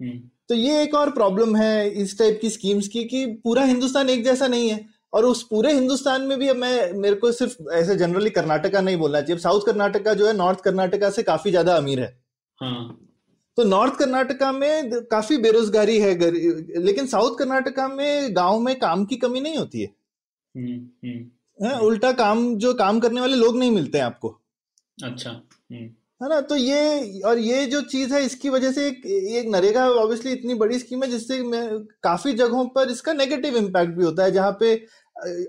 हम्म। तो ये एक और प्रॉब्लम है इस टाइप की स्कीम्स की कि पूरा हिंदुस्तान एक जैसा नहीं है। और उस पूरे हिंदुस्तान में भी अब मैं मेरे को सिर्फ़ ऐसे जनरली कर्नाटका नहीं बोलना चाहिए। साउथ कर्नाटका जो है नॉर्थ कर्नाटका से काफ़ी ज़्यादा अमीर है। हाँ। तो नॉर्थ कर्नाटका में काफ़ी बेरोजगारी है लेकिन साउथ कर्नाटका में गाँव में काम की कमी नहीं होती है। हम्म, है उल्टा काम जो काम करने वाले लोग नहीं मिलते हैं आपको। अच्छा है ना? तो ये और ये जो चीज़ है इसकी वजह से एक, एक नरेगा ऑब्वियसली इतनी बड़ी स्कीम है जिससे काफ़ी जगहों पर इसका नेगेटिव इम्पैक्ट भी होता है जहाँ पे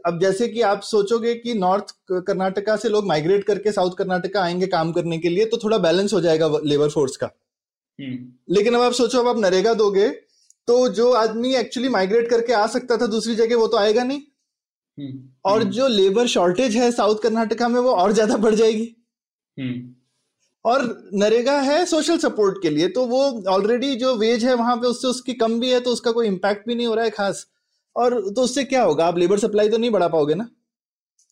अब जैसे कि आप सोचोगे कि नॉर्थ कर्नाटका से लोग माइग्रेट करके साउथ कर्नाटका आएँगे काम करने के लिए तो थोड़ा बैलेंस हो जाएगा लेबर फोर्स का। हम्म। लेकिन अब आप सोचो अब आप नरेगा दोगे तो जो आदमी एक्चुअली माइग्रेट करके आ सकता था दूसरी जगह वो तो आएगा नहीं। हम्म। और जो लेबर शॉर्टेज है साउथ कर्नाटका में वो और ज़्यादा बढ़ जाएगी। और नरेगा है सोशल सपोर्ट के लिए तो वो ऑलरेडी जो वेज है वहाँ पे उससे उसकी कम भी है तो उसका कोई इम्पैक्ट भी नहीं हो रहा है खास। और तो उससे क्या होगा आप लेबर सप्लाई तो नहीं बढ़ा पाओगे ना?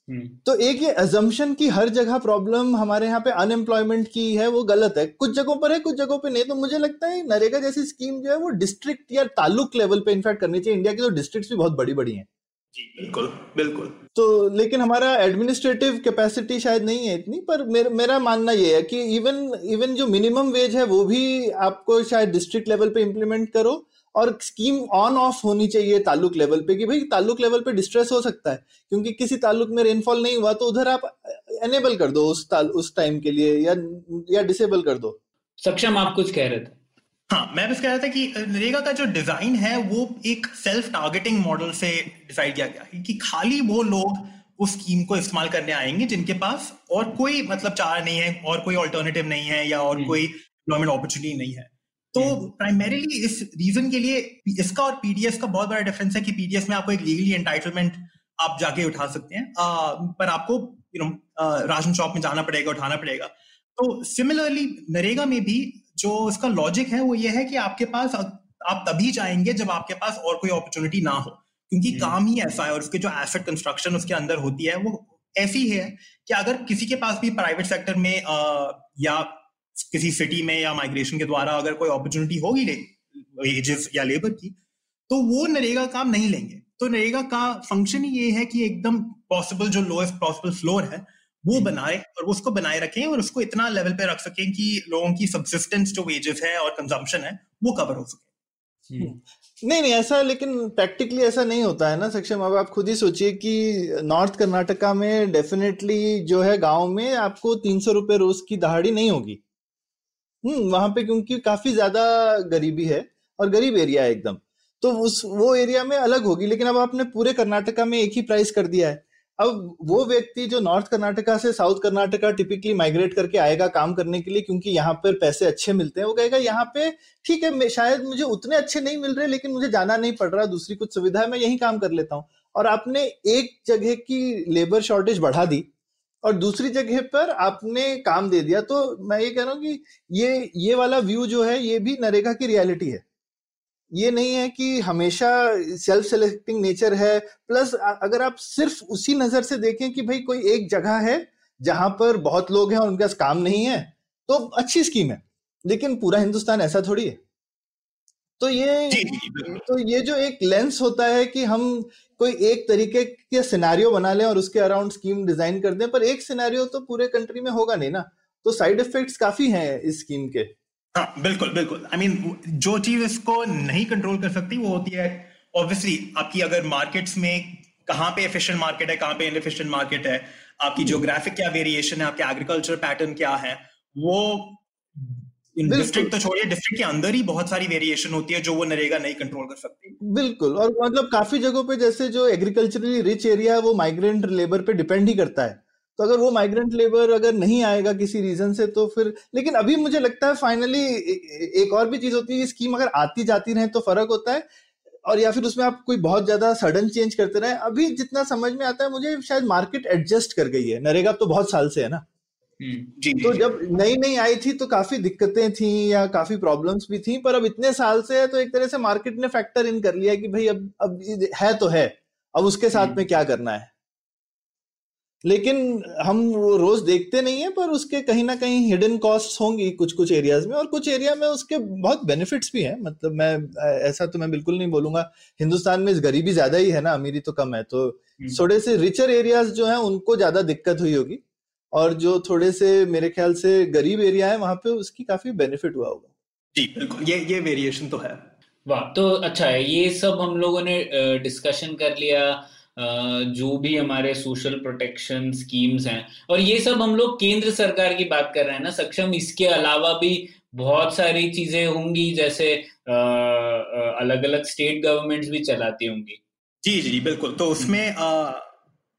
हम्म। तो एक ये एजम्पन की हर जगह प्रॉब्लम हमारे यहाँ पे अनएम्प्लॉयमेंट की है वो गलत है। कुछ जगहों पर है कुछ जगहों पे नहीं तो मुझे लगता है नरेगा जैसी स्कीम जो है वो डिस्ट्रिक्ट या तालुक लेवल पे इनफैक्ट करनी चाहिए। इंडिया की तो डिस्ट्रिक्ट भी बहुत बड़ी बड़ी हैं। बिल्कुल बिल्कुल। तो लेकिन हमारा एडमिनिस्ट्रेटिव कैपेसिटी शायद नहीं है इतनी पर मेर, मेरा मानना ये है कि इवन इवन जो मिनिमम वेज है वो भी आपको शायद डिस्ट्रिक्ट लेवल पे इम्प्लीमेंट करो और स्कीम ऑन ऑफ़ होनी चाहिए ताल्लुक लेवल पे कि भाई ताल्लुक लेवल पे डिस्ट्रेस हो सकता है क्योंकि किसी ताल्लुक में रेनफॉल नहीं हुआ तो उधर आप एनेबल कर दो उस ताल उस टाइम के लिए या या डिसेबल कर दो। सक्षम आप कुछ कह रहे थे। हाँ मैं बस कह रहा था कि नरेगा का जो डिज़ाइन है वो एक सेल्फ टारगेटिंग मॉडल से डिसाइड किया गया कि खाली वो लोग उस स्कीम को इस्तेमाल करने आएँगे जिनके पास और कोई मतलब चारा नहीं है और कोई ऑल्टरनेटिव नहीं है या और हम्म। कोई एम्प्लॉयमेंट अपॉर्चुनिटी नहीं है। तो प्राइमरीली इस रीजन के लिए इसका और पीडीएस का बहुत बड़ा डिफरेंस है कि पीडीएस में आपको एक लीगली एंटाइटलमेंट आप जाके उठा सकते हैं। आ, पर आपको यू नो राशन शॉप में जाना पड़ेगा उठाना पड़ेगा। तो सिमिलरली नरेगा में भी जो इसका लॉजिक है वो ये है कि आपके पास आप तभी जाएँगे जब आपके पास और कोई अपॉर्चुनिटी ना हो क्योंकि। काम ही ऐसा है और उसके जो एसेट कंस्ट्रक्शन उसके अंदर होती है वो ऐसी है कि अगर किसी के पास भी प्राइवेट सेक्टर में आ, या किसी सिटी में या माइग्रेशन के द्वारा अगर कोई अपॉर्चुनिटी होगी वेजेस या लेबर की तो वो नरेगा काम नहीं लेंगे तो नरेगा का फ़ंक्शन ही ये है कि एकदम पॉसिबल जो लोएस्ट पॉसिबल फ्लोर है वो। बनाए और उसको बनाए रखें और उसको इतना लेवल पे रख सकें कि लोगों की सब्सिस्टेंस जो वेजेस है और कंजम्पशन है, वो कवर हो सके। नहीं नहीं, ऐसा लेकिन प्रैक्टिकली ऐसा नहीं होता है ना, सक्षम अब आप खुद ही सोचिए कि नॉर्थ कर्नाटका में डेफिनेटली जो है गाँव में आपको तीन सौ रुपए रोज की दहाड़ी नहीं होगी हम्म वहाँ पे क्योंकि काफ़ी ज़्यादा गरीबी है और गरीब एरिया है एकदम तो उस, वो एरिया में अलग होगी, लेकिन अब आपने पूरे कर्नाटका में एक ही प्राइस कर दिया है अब वो व्यक्ति जो नॉर्थ कर्नाटका से साउथ कर्नाटका टिपिकली माइग्रेट करके आएगा काम करने के लिए, क्योंकि यहाँ पर पैसे अच्छे मिलते हैं, वो कहेगा, यहाँ पे ठीक है शायद मुझे उतने अच्छे नहीं मिल रहे, लेकिन मुझे जाना नहीं पड़ रहा, दूसरी कुछ सुविधा है, मैं यही काम कर लेता हूँ। और आपने एक जगह की लेबर शॉर्टेज बढ़ा दी और दूसरी जगह पर आपने काम दे दिया तो मैं ये कह रहा हूँ कि ये ये वाला व्यू जो है, ये भी नरेगा की रियलिटी है। ये नहीं है कि हमेशा सेल्फ सेलेक्टिंग नेचर है प्लस अगर आप सिर्फ़ उसी नज़र से देखें कि भाई कोई एक जगह है जहाँ पर बहुत लोग हैं और उनके पास काम नहीं है तो अच्छी स्कीम है। लेकिन पूरा हिंदुस्तान ऐसा थोड़ी है। तो ये तो ये जो एक लेंस होता है कि हम कोई एक तरीके के सिनारियो बना लें और उसके अराउंड स्कीम डिज़ाइन कर दें पर एक सिनारियो तो पूरे कंट्री में होगा नहीं ना। तो साइड इफेक्ट्स काफ़ी हैं इस स्कीम के। हाँ बिल्कुल बिल्कुल। आई I मीन mean, जो चीज़ इसको नहीं कंट्रोल कर सकती वो होती है ऑब्वियसली आपकी अगर मार्केट्स में कहाँ पे एफिशिएंट मार्केट है कहाँ पे इनएफिशिएंट मार्केट है आपकी जियोग्राफिक hmm. क्या वेरिएशन है आपके एग्रीकल्चर पैटर्न क्या है वो डिस्ट्रिक्ट तो छोड़िए डिस्ट्रिक्ट के अंदर ही बहुत सारी वेरिएशन होती है जो वो नरेगा नहीं कंट्रोल कर सकती। बिल्कुल और मतलब काफ़ी जगहों पे जैसे जो एग्रीकल्चरली रिच एरिया है वो माइग्रेंट लेबर पे डिपेंड ही करता है। तो अगर वो माइग्रेंट लेबर अगर नहीं आएगा किसी रीजन से तो फिर लेकिन अभी मुझे लगता है फाइनली एक और भी चीज़ होती है स्कीम अगर आती जाती रहे तो फ़र्क होता है और या फिर उसमें आप कोई बहुत ज़्यादा सडन चेंज करते रहे। अभी जितना समझ में आता है मुझे शायद मार्केट एडजस्ट कर गई है। नरेगा तो बहुत साल से है ना? हम्म। जी तो जब नई नई आई थी तो काफ़ी दिक्कतें थी या काफ़ी प्रॉब्लम्स भी थी पर अब इतने साल से है तो एक तरह से मार्केट ने फैक्टर इन कर लिया कि भाई अब अब है तो है अब उसके साथ हम्म। में क्या करना है? लेकिन हम वो रोज देखते नहीं है पर उसके कहीं ना कहीं हिडन कॉस्ट होंगी कुछ कुछ एरियाज़ में और कुछ एरिया में उसके बहुत बेनिफिट्स भी हैं। मतलब मैं ऐसा तो मैं बिल्कुल नहीं बोलूँगा हिंदुस्तान में गरीबी ज़्यादा ही है ना अमीरी तो कम है। तो हम्म। थोड़े से रिचर एरियाज़ जो है उनको ज़्यादा दिक्कत हुई होगी और जो थोड़े से मेरे ख्याल से गरीब एरिया है वहाँ पे उसकी काफ़ी बेनिफिट हुआ होगा। जी बिल्कुल ये ये वेरिएशन तो है। वाह तो अच्छा है ये सब हम लोगों ने डिस्कशन कर लिया। जो भी हमारे सोशल प्रोटेक्शन स्कीम्स हैं। और ये सब हम लोग केंद्र सरकार की बात कर रहे हैं ना सक्षम। इसके अलावा भी बहुत सारी चीज़ें होंगी जैसे अलग अलग स्टेट गवर्नमेंट्स भी चलाती होंगी। जी जी बिल्कुल। तो उसमें आ,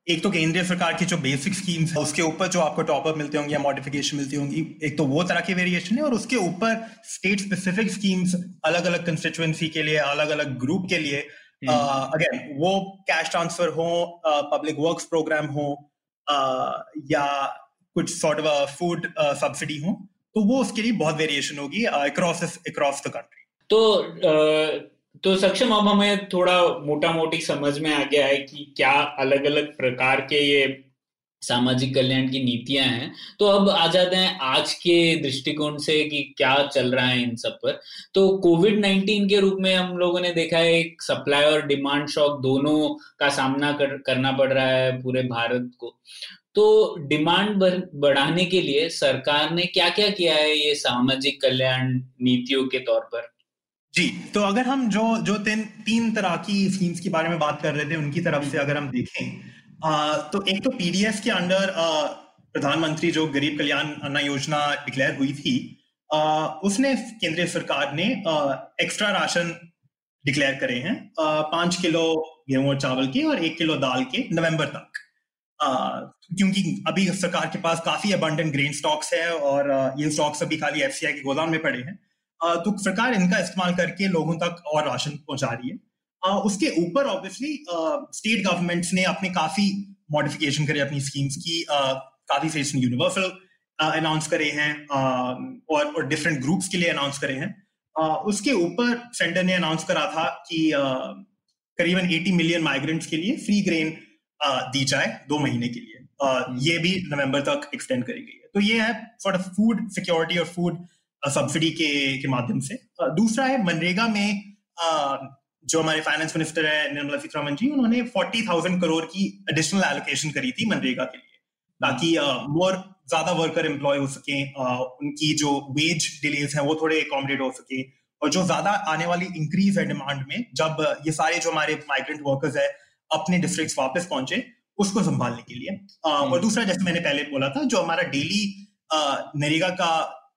एक तो केंद्रीय सरकार की जो बेसिक स्कीम्स है उसके ऊपर जो आपको टॉपअप मिलते होंगे या मॉडिफिकेशन मिलती होंगी एक तो वो तरह की वेरिएशन है और उसके ऊपर स्टेट स्पेसिफिक स्कीम्स अलग अलग कंस्टिट्युएंसी के लिए अलग अलग ग्रुप के लिए अगेन uh, वो कैश ट्रांसफ़र हो पब्लिक वर्क्स प्रोग्राम हो uh, या कुछ सॉर्ट ऑफ़ फ़ूड सब्सिडी हो तो वो उसके लिए बहुत वेरिएशन होगी अक्रॉस अक्रॉस द कंट्री तो uh... तो सक्षम अब हमें थोड़ा मोटा मोटी समझ में आ गया है कि क्या अलग अलग प्रकार के ये सामाजिक कल्याण की नीतियाँ हैं तो अब आ जाते हैं आज के दृष्टिकोण से कि क्या चल रहा है इन सब पर। तो कोविड नाइन्टीन के रूप में हम लोगों ने देखा है एक सप्लाई और डिमांड शॉक दोनों का सामना कर, करना पड़ रहा है पूरे भारत को। तो डिमांड बढ़ाने के लिए सरकार ने क्या क्या किया है ये सामाजिक कल्याण नीतियों के तौर पर? जी तो अगर हम जो जो तीन तीन तरह की स्कीम्स के बारे में बात कर रहे थे उनकी तरफ़ से अगर हम देखें तो एक तो पीडीएस के अंडर प्रधानमंत्री जो गरीब कल्याण अन्ना योजना डिक्लेयर हुई थी उसने केंद्रीय सरकार ने एक्स्ट्रा राशन डिक्लेयर करे हैं पाँच किलो गेहूँ और चावल के और एक किलो दाल के नवंबर तक। क्योंकि अभी सरकार के पास काफ़ी अबंडेंट ग्रेन स्टॉक्स है और ये स्टॉक्स अभी खाली एफसीआई के गोदाम में पड़े हैं। तो सरकार इनका इस्तेमाल करके लोगों तक और राशन पहुँचा रही है। उसके ऊपर ऑब्वियसली स्टेट गवर्नमेंट्स ने अपने काफ़ी मॉडिफिकेशन करे अपनी स्कीम्स की काफ़ी से यूनिवर्सल अनाउंस करे हैं और, और डिफरेंट ग्रुप्स के लिए अनाउंस करे हैं। उसके ऊपर सेंटर ने अनाउंस करा था कि करीबन 80 मिलियन माइग्रेंट्स के लिए फ्री ग्रेन दी जाए दो महीने के लिए। ये भी नवंबर तक एक्सटेंड करी गई है। तो ये है ऑफ़ फ़ूड सिक्योरिटी और फ़ूड सब्सिडी के के माध्यम से। दूसरा है मनरेगा में जो हमारे फाइनेंस मिनिस्टर है निर्मला सीतारामन जी उन्होंने फोर्टी थाउज़ेंड करोड़ की एडिशनल एलोकेशन करी थी मनरेगा के लिए। ताकि मोर ज़्यादा वर्कर एम्प्लॉय हो सके उनकी जो वेज डिलेज है वो थोड़े अकोमोडेट हो सके। और जो ज़्यादा आने वाली इंक्रीज है डिमांड में जब ये सारे जो हमारे माइग्रेंट वर्कर्स है अपने डिस्ट्रिक्ट वापस पहुँचे उसको संभालने के लिए। और हम्म। दूसरा जैसे मैंने पहले बोला था जो हमारा डेली नरेगा का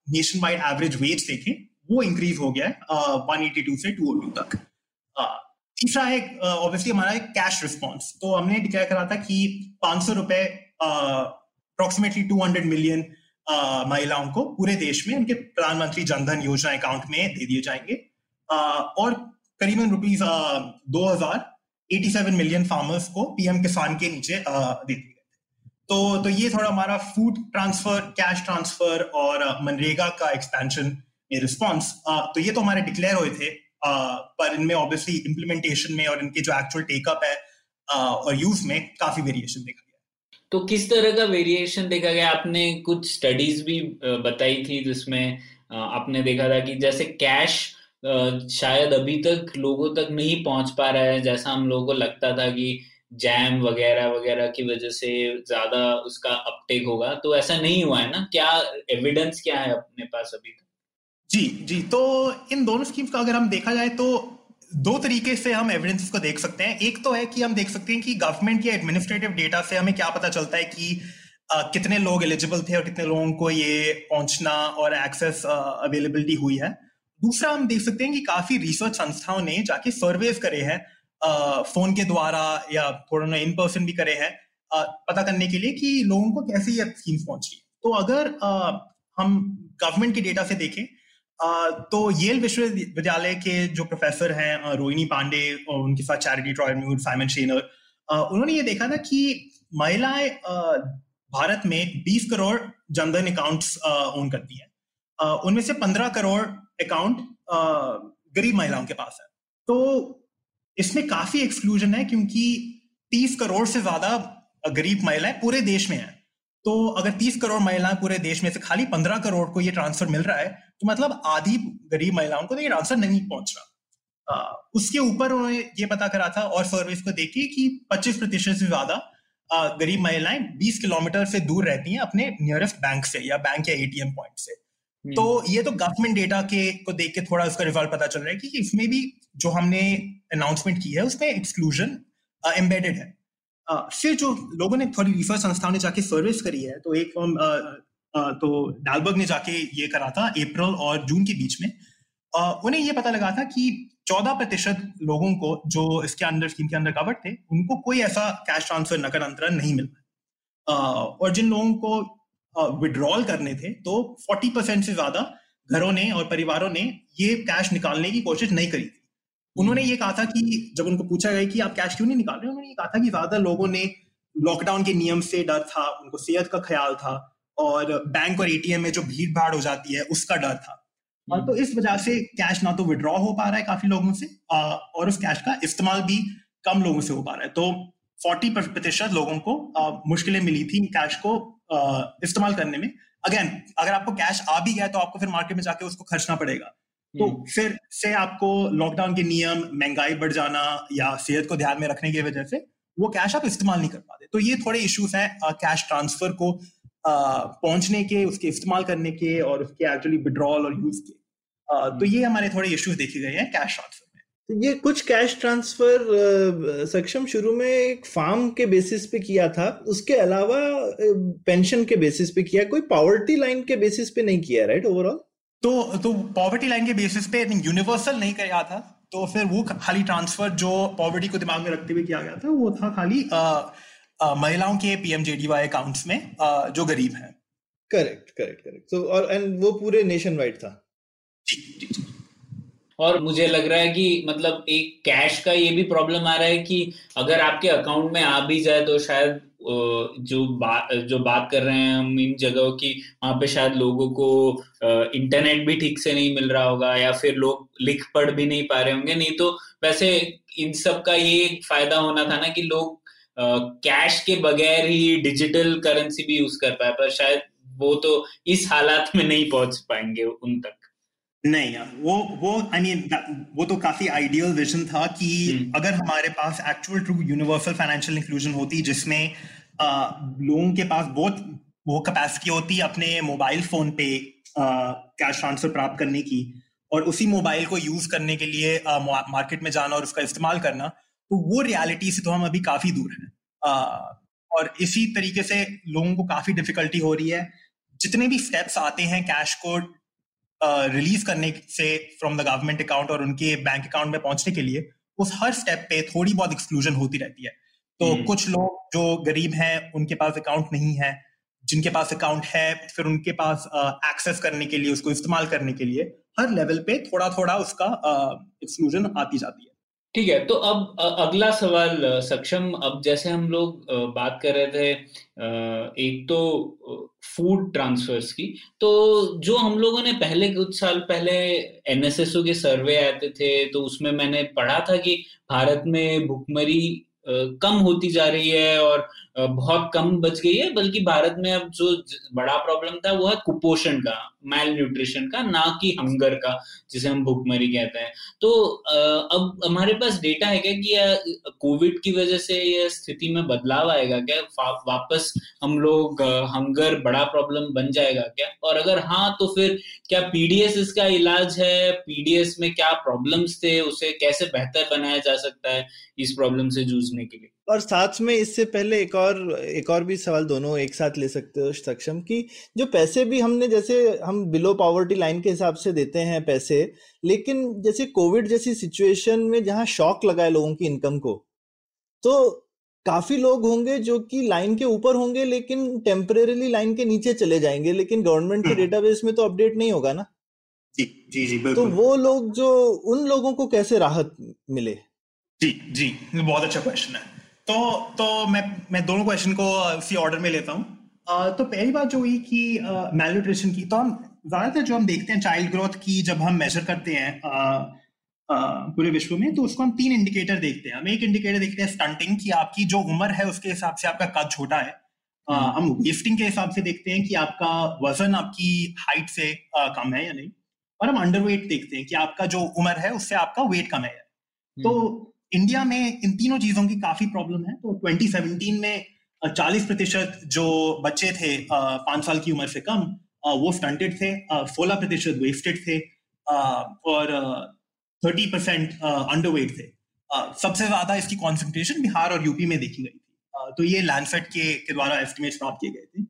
नेशन वाइड एवरेज वेज देखें वो इंक्रीज हो गया है वन एटी टू से टू टू तक। तीसरा है ऑब्वियसली हमारा एक कैश रिस्पॉन्स तो हमने डिक्लेयर करा था कि पाँच सौ रुपए अप्रोक्सीमेटली टू हंड्रेड मिलियन महिलाओं को पूरे देश में उनके प्रधानमंत्री जनधन योजना अकाउंट में दे दिए जाएँगे। और करीबन रुपीज़ दो हज़ार एटी सेवन मिलियन फार्मर्स को पीएम किसान के नीचे दे दिए तो तो ये थोड़ा हमारा फ़ूड ट्रांसफ़र कैश ट्रांसफ़र और मनरेगा का एक्सपेंशन रिस्पॉन्स तो ये तो हमारे डिक्लेयर हुए थे। पर इनमें ऑब्वियसली इम्प्लीमेंटेशन में और इनके जो एक्चुअल टेकअप है और यूज़ में काफ़ी वेरिएशन देखा गया। तो किस तरह का वेरिएशन देखा गया? आपने कुछ स्टडीज़ भी बताई थी जिसमें आपने देखा था कि जैसे कैश शायद अभी तक लोगों तक नहीं पहुँच पा रहा है, जैसा हम लोगों को लगता था कि जैम वगैरह वगैरह की वजह से ज़्यादा उसका अपटेक होगा। तो ऐसा नहीं हुआ है ना? क्या एविडेंस क्या है अपने पास अभी तक? जी जी तो इन दोनों स्कीम्स का अगर हम देखा जाए तो दो तरीके से हम एविडेंस को देख सकते हैं। एक तो है कि हम देख सकते हैं कि गवर्नमेंट या एडमिनिस्ट्रेटिव डेटा से हमें क्या पता चलता है कि आ, कितने लोग एलिजिबल थे और कितने लोगों को ये पहुँचना और एक्सेस अवेलेबिलिटी हुई है। दूसरा हम देख सकते हैं कि काफ़ी रिसर्च संस्थाओं ने जाके सर्वेज करे हैं फ़ोन के द्वारा या थोड़ा ना इन पर्सन भी करे हैं पता करने के लिए कि लोगों को कैसे ये स्कीम्स पहुँच। तो अगर हम गवर्नमेंट के डेटा से देखें तो येल विश्वविद्यालय के जो प्रोफेसर हैं रोहिणी पांडे और उनके साथ चैरिटी ट्रॉयम्यूर साइमन शेनर उन्होंने ये देखा था कि महिलाएँ भारत में 20 करोड़ जनधन अकाउंट्स ओन करती हैं। उनमें से 15 करोड़ अकाउंट गरीब महिलाओं के पास है। तो इसमें काफ़ी एक्सक्लूजन है क्योंकि तीस करोड़ से ज़्यादा गरीब महिलाएँ पूरे देश में है। तो अगर तीस करोड़ महिलाएँ पूरे देश में से खाली पंद्रह करोड़ को ये ट्रांसफ़र मिल रहा है तो मतलब आधी गरीब महिलाओं को तो ये ट्रांसफ़र नहीं पहुँच रहा। उसके ऊपर उन्होंने ये पता करा था और सर्विस को देखी कि 25 प्रतिशत से ज़्यादा गरीब महिलाएँ 20 किलोमीटर से दूर रहती हैं अपने नियरेस्ट बैंक से या बैंक या एटीएम पॉइंट से। हम्म। तो ये तो गवर्नमेंट डेटा के को देख के थोड़ा उसका रिज़ल्ट पता चल रहा है कि इसमें भी जो हमने अनाउंसमेंट की है उसमें एक्सक्लूजन एम्बेडेड है। फिर जो लोगों ने थोड़ी रिसर्च संस्थाओं ने जाके सर्विस करी है तो एक फॉर्म तो डालबर्ग ने जाके ये करा था, अप्रैल और जून के बीच में। उन्हें ये पता लगा था कि चौदह प्रतिशत लोगों को जो इसके अंदर, स्कीम के अंदर कवर्ड थे, उनको कोई ऐसा कैश ट्रांसफ़र नकद अंतरण नहीं मिल रहा और जिन लोगों को विड्रॉल करने थे तो 40 परसेंट से ज़्यादा घरों ने और परिवारों ने ये कैश निकालने की कोशिश नहीं करी थी। उन्होंने ये कहा था कि, जब उनको पूछा गया कि आप कैश क्यों नहीं निकाल रहे उन्होंने ये कहा था कि ज़्यादा लोगों ने लॉकडाउन के नियम से डर था, उनको सेहत का ख्याल था और बैंक और एटीएम में जो भीड़ भाड़ हो जाती है उसका डर था। और तो इस वजह से कैश ना तो विड्रॉ हो पा रहा है काफ़ी लोगों से और उस कैश का इस्तेमाल भी कम लोगों से हो पा रहा है। तो 40 प्रतिशत लोगों को मुश्किलें मिली थी कैश को इस्तेमाल करने में। अगेन अगर आपको कैश आ भी गया तो आपको फिर मार्केट में जाके उसको खर्चना पड़ेगा। तो हम्म। फिर से आपको लॉकडाउन के नियम महँगाई बढ़ जाना या सेहत को ध्यान में रखने की वजह से वो कैश आप इस्तेमाल नहीं कर पाते। तो ये थोड़े इश्यूज़ हैं कैश ट्रांसफ़र को पहुँचने के उसके इस्तेमाल करने के और उसके एक्चुअली विड्रॉल और यूज़ के। तो ये हमारे थोड़े इश्यूज़ देखे गए हैं कैश ट्रांसफ़र में। तो ये कुछ कैश ट्रांसफ़र सक्षम शुरू में एक फार्म के बेसिस पे किया था। उसके अलावा पेंशन के बेसिस पे किया कोई पॉवर्टी लाइन के बेसिस पे नहीं किया राइट ओवरऑल तो तो पॉवर्टी लाइन के बेसिस पे यूनिवर्सल नहीं किया था तो फिर वो खाली ट्रांसफ़र जो पॉवर्टी को दिमाग में रखते हुए किया गया था वो था खाली महिलाओं के पीएमजेडीवाई अकाउंट्स में आ, जो गरीब हैं। करेक्ट करेक्ट करेक्ट सो और एंड वो पूरे नेशन वाइड था। जी जी जी। और मुझे लग रहा है कि मतलब एक कैश का ये भी प्रॉब्लम आ रहा है कि अगर आपके अकाउंट में आ भी जाए तो शायद जो बात जो बात कर रहे हैं हम इन जगहों की वहाँ पे शायद लोगों को इंटरनेट भी ठीक से नहीं मिल रहा होगा या फिर लोग लिख पढ़ भी नहीं पा रहे होंगे। नहीं तो वैसे इन सब का ये फ़ायदा होना था ना कि लोग कैश के बगैर ही डिजिटल करेंसी भी यूज़ कर पाए पर शायद वो तो इस हालात में नहीं पहुँच पाएँगे उन तक नहीं यार वो वो आई I मीन mean, वो तो काफ़ी आइडियल विजन था कि hmm. अगर हमारे पास actual true universal financial inclusion होती जिसमें लोगों के पास बहुत वो कैपेसिटी होती अपने मोबाइल फ़ोन पे कैश ट्रांसफ़र प्राप्त करने की और उसी मोबाइल को यूज़ करने के लिए मार्केट में जाना और उसका इस्तेमाल करना तो वो रियलिटी से तो हम अभी काफ़ी दूर हैं। और इसी तरीके से लोगों को काफ़ी डिफिकल्टी हो रही है। जितने भी स्टेप्स आते हैं कैश को रिलीज़ करने से फ्रॉम द गवर्नमेंट अकाउंट और उनके बैंक अकाउंट में पहुँचने के लिए उस हर स्टेप पे थोड़ी बहुत एक्सक्लूजन होती रहती है। तो hmm. कुछ लोग जो गरीब हैं उनके पास अकाउंट नहीं है। जिनके पास अकाउंट है फिर उनके पास एक्सेस करने के लिए उसको इस्तेमाल करने के लिए हर लेवल पे थोड़ा थोड़ा उसका एक्सक्लूजन आती जाती है। ठीक है तो अब अगला सवाल सक्षम, अब जैसे हम लोग बात कर रहे थे एक तो फ़ूड ट्रांसफर्स की तो जो हम लोगों ने पहले कुछ साल पहले एनएसएसओ के सर्वे आते थे तो उसमें मैंने पढ़ा था कि भारत में भुखमरी कम होती जा रही है और बहुत कम बच गई है। बल्कि भारत में अब जो बड़ा प्रॉब्लम था, वो है कुपोषण का मैल न्यूट्रिशन का, ना कि हंगर का, जिसे हम भूखमरी कहते हैं। तो अब हमारे पास डेटा है क्या कि कोविड की वजह से यह स्थिति में बदलाव आएगा क्या? वापस हम लोग हंगर बड़ा प्रॉब्लम बन जाएगा क्या? और अगर हाँ तो फिर क्या पीडीएस इसका इलाज है? पीडीएस में क्या प्रॉब्लम्स थे? उसे कैसे बेहतर बनाया जा सकता है? इस प्रॉब्लम से जूझने के लिए। और साथ में इससे पहले एक और एक और भी सवाल दोनों एक साथ ले सकते हो सक्षम कि जो पैसे भी हमने जैसे हम बिलो पॉवर्टी लाइन के हिसाब से देते हैं पैसे लेकिन जैसे कोविड जैसी सिचुएशन में जहाँ शॉक लगा है लोगों की इनकम को तो काफ़ी लोग होंगे जो कि लाइन के ऊपर होंगे लेकिन टेम्परेली लाइन के नीचे चले जाएँगे लेकिन गवर्नमेंट के डेटाबेस हम्म। में तो अपडेट नहीं होगा ना? जी जी जी तो वो लोग जो उन लोगों को कैसे राहत मिले? जी जी बहुत अच्छा क्वेश्चन है। तो तो मैं मैं दोनों क्वेश्चन को उसी ऑर्डर में लेता हूँ। तो पहली बात जो हुई कि मेल न्यूट्रिशन की तो हम ज़्यादातर जो हम देखते हैं चाइल्ड ग्रोथ की जब हम मेजर करते हैं पूरे विश्व में तो उसको हम तीन इंडिकेटर देखते हैं। हम एक इंडिकेटर देखते हैं स्टंटिंग की आपकी जो उम्र है उसके हिसाब से आपका कद छोटा है। आ, हम्म। हम वेस्टिंग के हिसाब से देखते हैं कि आपका वज़न आपकी हाइट से कम है या नहीं। और हम अंडरवेट देखते हैं कि आपका जो उम्र है उससे आपका वेट कम है। तो इंडिया में इन तीनों चीज़ों की काफ़ी प्रॉब्लम है। तो 2017 में 40 प्रतिशत जो बच्चे थे पाँच साल की उम्र से कम वो स्टंटेड थे सोलह प्रतिशत वेस्टेड थे और थर्टी परसेंट अंडरवेट थे। सबसे ज़्यादा इसकी कॉन्सेंट्रेशन बिहार और यूपी में देखी गई थी। तो ये लैंडसेट के, के द्वारा एस्टिमेट प्राप्त किए गए थे।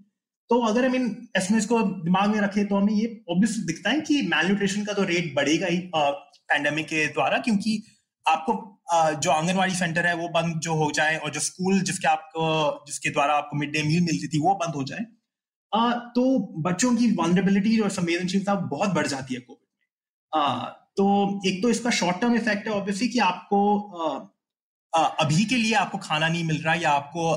तो अगर हम इन एस्टिमेट्स को दिमाग में रखें तो हमें ये ऑब्वियस दिखता है कि मेल न्यूट्रिशन का तो रेट बढ़ेगा ही पैंडेमिक के द्वारा क्योंकि आपको जो आंगनवाड़ी सेंटर है, वो बंद जो हो जाए और जो स्कूल जिसके आपको, जिसके द्वारा आपको मिड डे मील मिलती थी, वो बंद हो जाए। तो बच्चों की वॉलरेबिलिटी और संवेदनशीलता बहुत बढ़ जाती है कोविड में। तो एक तो इसका शॉर्ट टर्म इफ़ेक्ट है ऑब्वियसली कि आपको अभी के लिए आपको खाना नहीं मिल रहा या आपको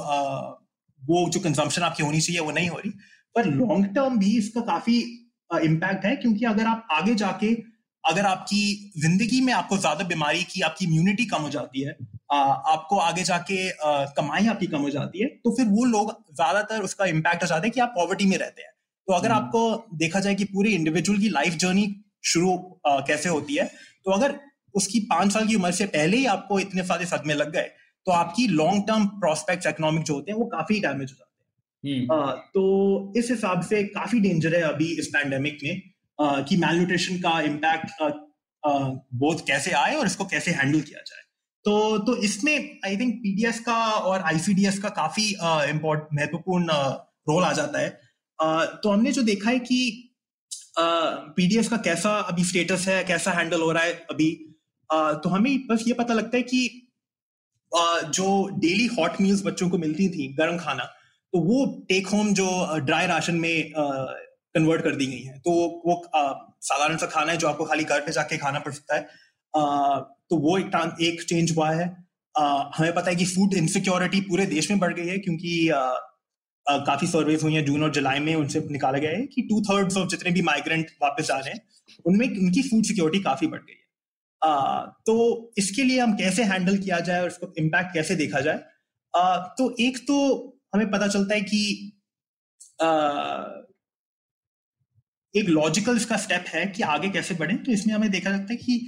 वो जो कंजम्पशन आपकी होनी चाहिए, वो नहीं हो रही। पर लॉन्ग टर्म भी इसका काफ़ी इम्पैक्ट है, क्योंकि अगर आप आगे जाके अगर आपकी ज़िंदगी में आपको ज़्यादा बीमारी की आपकी इम्यूनिटी कम हो जाती है आ, आपको आगे जाके आ, कमाई आपकी कम हो जाती है तो फिर वो लोग ज़्यादातर उसका इम्पैक्ट हो जाता है कि आप पॉवर्टी में रहते हैं तो अगर हम्म। आपको देखा जाए कि पूरे इंडिविजुअल की लाइफ जर्नी शुरू कैसे होती है तो अगर उसकी पाँच साल की उम्र से पहले ही आपको इतने सारे सदमे लग गए तो आपकी लॉन्ग टर्म प्रोस्पेक्ट इकोनॉमिक जो होते हैं वो काफ़ी डैमेज हो जाते हैं हम्म। तो इस हिसाब से काफ़ी डेंजर है अभी इस पैंडेमिक में कि मेल न्यूट्रिशन का इम्पैक्ट बहुत कैसे आए और इसको कैसे हैंडल किया जाए। तो तो इसमें आई थिंक पीडीएस का और आईसीडीएस का काफ़ी इम्पोर्ट महत्वपूर्ण रोल आ जाता है। तो हमने जो देखा है कि पीडीएस का कैसा अभी स्टेटस है, कैसा हैंडल हो रहा है अभी तो हमें बस ये पता लगता है कि जो डेली हॉट मील्स बच्चों को मिलती थी, गर्म खाना तो वो टेक होम जो ड्राई राशन में कन्वर्ट कर दी गई है। तो वो साधारण सा खाना है जो आपको खाली घर पे जाके खाना पड़ सकता है। आ, तो वो एक एक चेंज हुआ है। आ, हमें पता है कि फ़ूड इनसिक्योरिटी पूरे देश में बढ़ गई है क्योंकि आ, काफ़ी सर्वेज हुई हैं जून और जुलाई में उनसे निकाला गया है कि टू थर्ड ऑफ़ जितने भी माइग्रेंट वापस आ रहे हैं उनमें उनकी फ़ूड सिक्योरिटी काफ़ी बढ़ गई है। आ, तो इसके लिए हम कैसे हैंडल किया जाए और इसको इम्पैक्ट कैसे देखा जाए? आ, तो एक तो हमें पता चलता है कि एक लॉजिकल इसका स्टेप है कि आगे कैसे बढ़े तो इसमें हमें देखा जाता है कि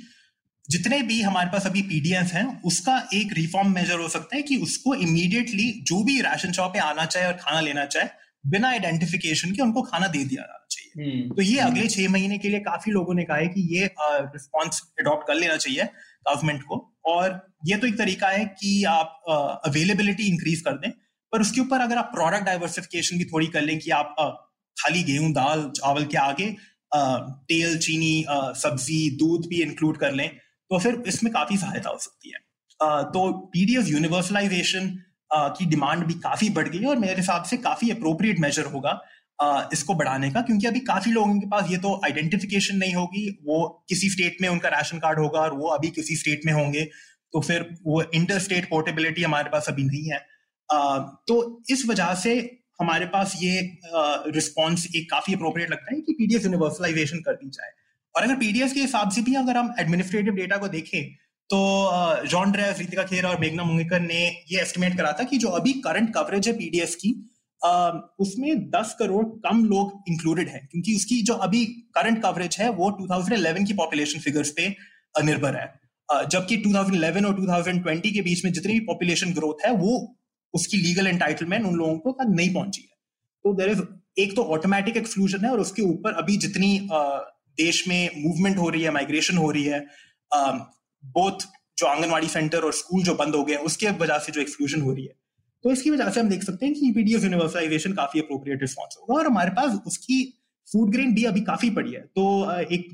जितने भी हमारे पास अभी पीडीएफ हैं उसका एक रिफॉर्म मेजर हो सकता है कि उसको इमीडिएटली जो भी राशन शॉप पे आना चाहे और खाना लेना चाहे बिना आइडेंटिफिकेशन के उनको खाना दे दिया जाना चाहिए हम्म। तो ये अगले। छह महीने के लिए काफ़ी लोगों ने कहा है कि ये रिस्पॉन्स अडॉप्ट कर लेना चाहिए गवर्नमेंट को और ये तो एक तरीका है कि आप अवेलेबिलिटी इंक्रीज कर दें पर उसके ऊपर अगर आप प्रोडक्ट डाइवर्सिफिकेशन भी थोड़ी कर लें कि आप खाली गेहूँ, दाल, चावल के आगे तेल, चीनी सब्ज़ी, दूध भी इंक्लूड कर लें तो फिर इसमें काफ़ी सहायता हो सकती है। तो पीडीएफ यूनिवर्सलाइजेशन की डिमांड भी काफ़ी बढ़ गई है और मेरे हिसाब से काफ़ी अप्रोप्रिएट मेजर होगा इसको बढ़ाने का, क्योंकि अभी काफ़ी लोगों के पास ये तो आइडेंटिफिकेशन नहीं होगी, वो किसी स्टेट में उनका राशन कार्ड होगा और वो अभी किसी स्टेट में होंगे तो फिर वो इंटर स्टेट पोर्टेबिलिटी हमारे पास अभी नहीं है। तो इस वजह से हमारे पास ये रिस्पॉन्स एक काफ़ी अप्रोप्रिएट लगता है कि पीडीएफ यूनिवर्सलाइजेशन कर दी जाए और अगर पीडीएफ के हिसाब से भी अगर हम एडमिनिस्ट्रेटिव डेटा को देखें तो जॉन ड्रेव रितिका खेर और मेघना मुंगेकर ने ये एस्टिमेट करा था कि जो अभी करंट कवरेज है पीडीएस की उसमें 10 करोड़ कम लोग इंक्लूडेड हैं, क्योंकि उसकी जो अभी करंट कवरेज है, वो 2011 की पॉपुलेशन फिगर्स पे निर्भर है। जबकि 2011 और 2020 के बीच में जितनी भी पॉपुलेशन ग्रोथ है, वो उसकी लीगल एंटाइटलमेंट उन लोगों को तक नहीं पहुँची है। तो देर इज़ एक तो ऑटोमेटिक एक्सक्लूजन है और उसके ऊपर अभी जितनी देश में मूवमेंट हो रही है माइग्रेशन हो रही है बोथ जो आंगनवाड़ी सेंटर और स्कूल जो बंद हो गए उसके वजह से जो एक्सक्लूजन हो रही है। तो इसकी वजह से हम देख सकते हैं कि ईपीडीएफ यूनिवर्सलाइजेशन काफ़ी अप्रोप्रिएट रिस्पॉन्स होगा और हमारे पास उसकी फ़ूड ग्रेन भी अभी काफ़ी पड़ी है। तो एक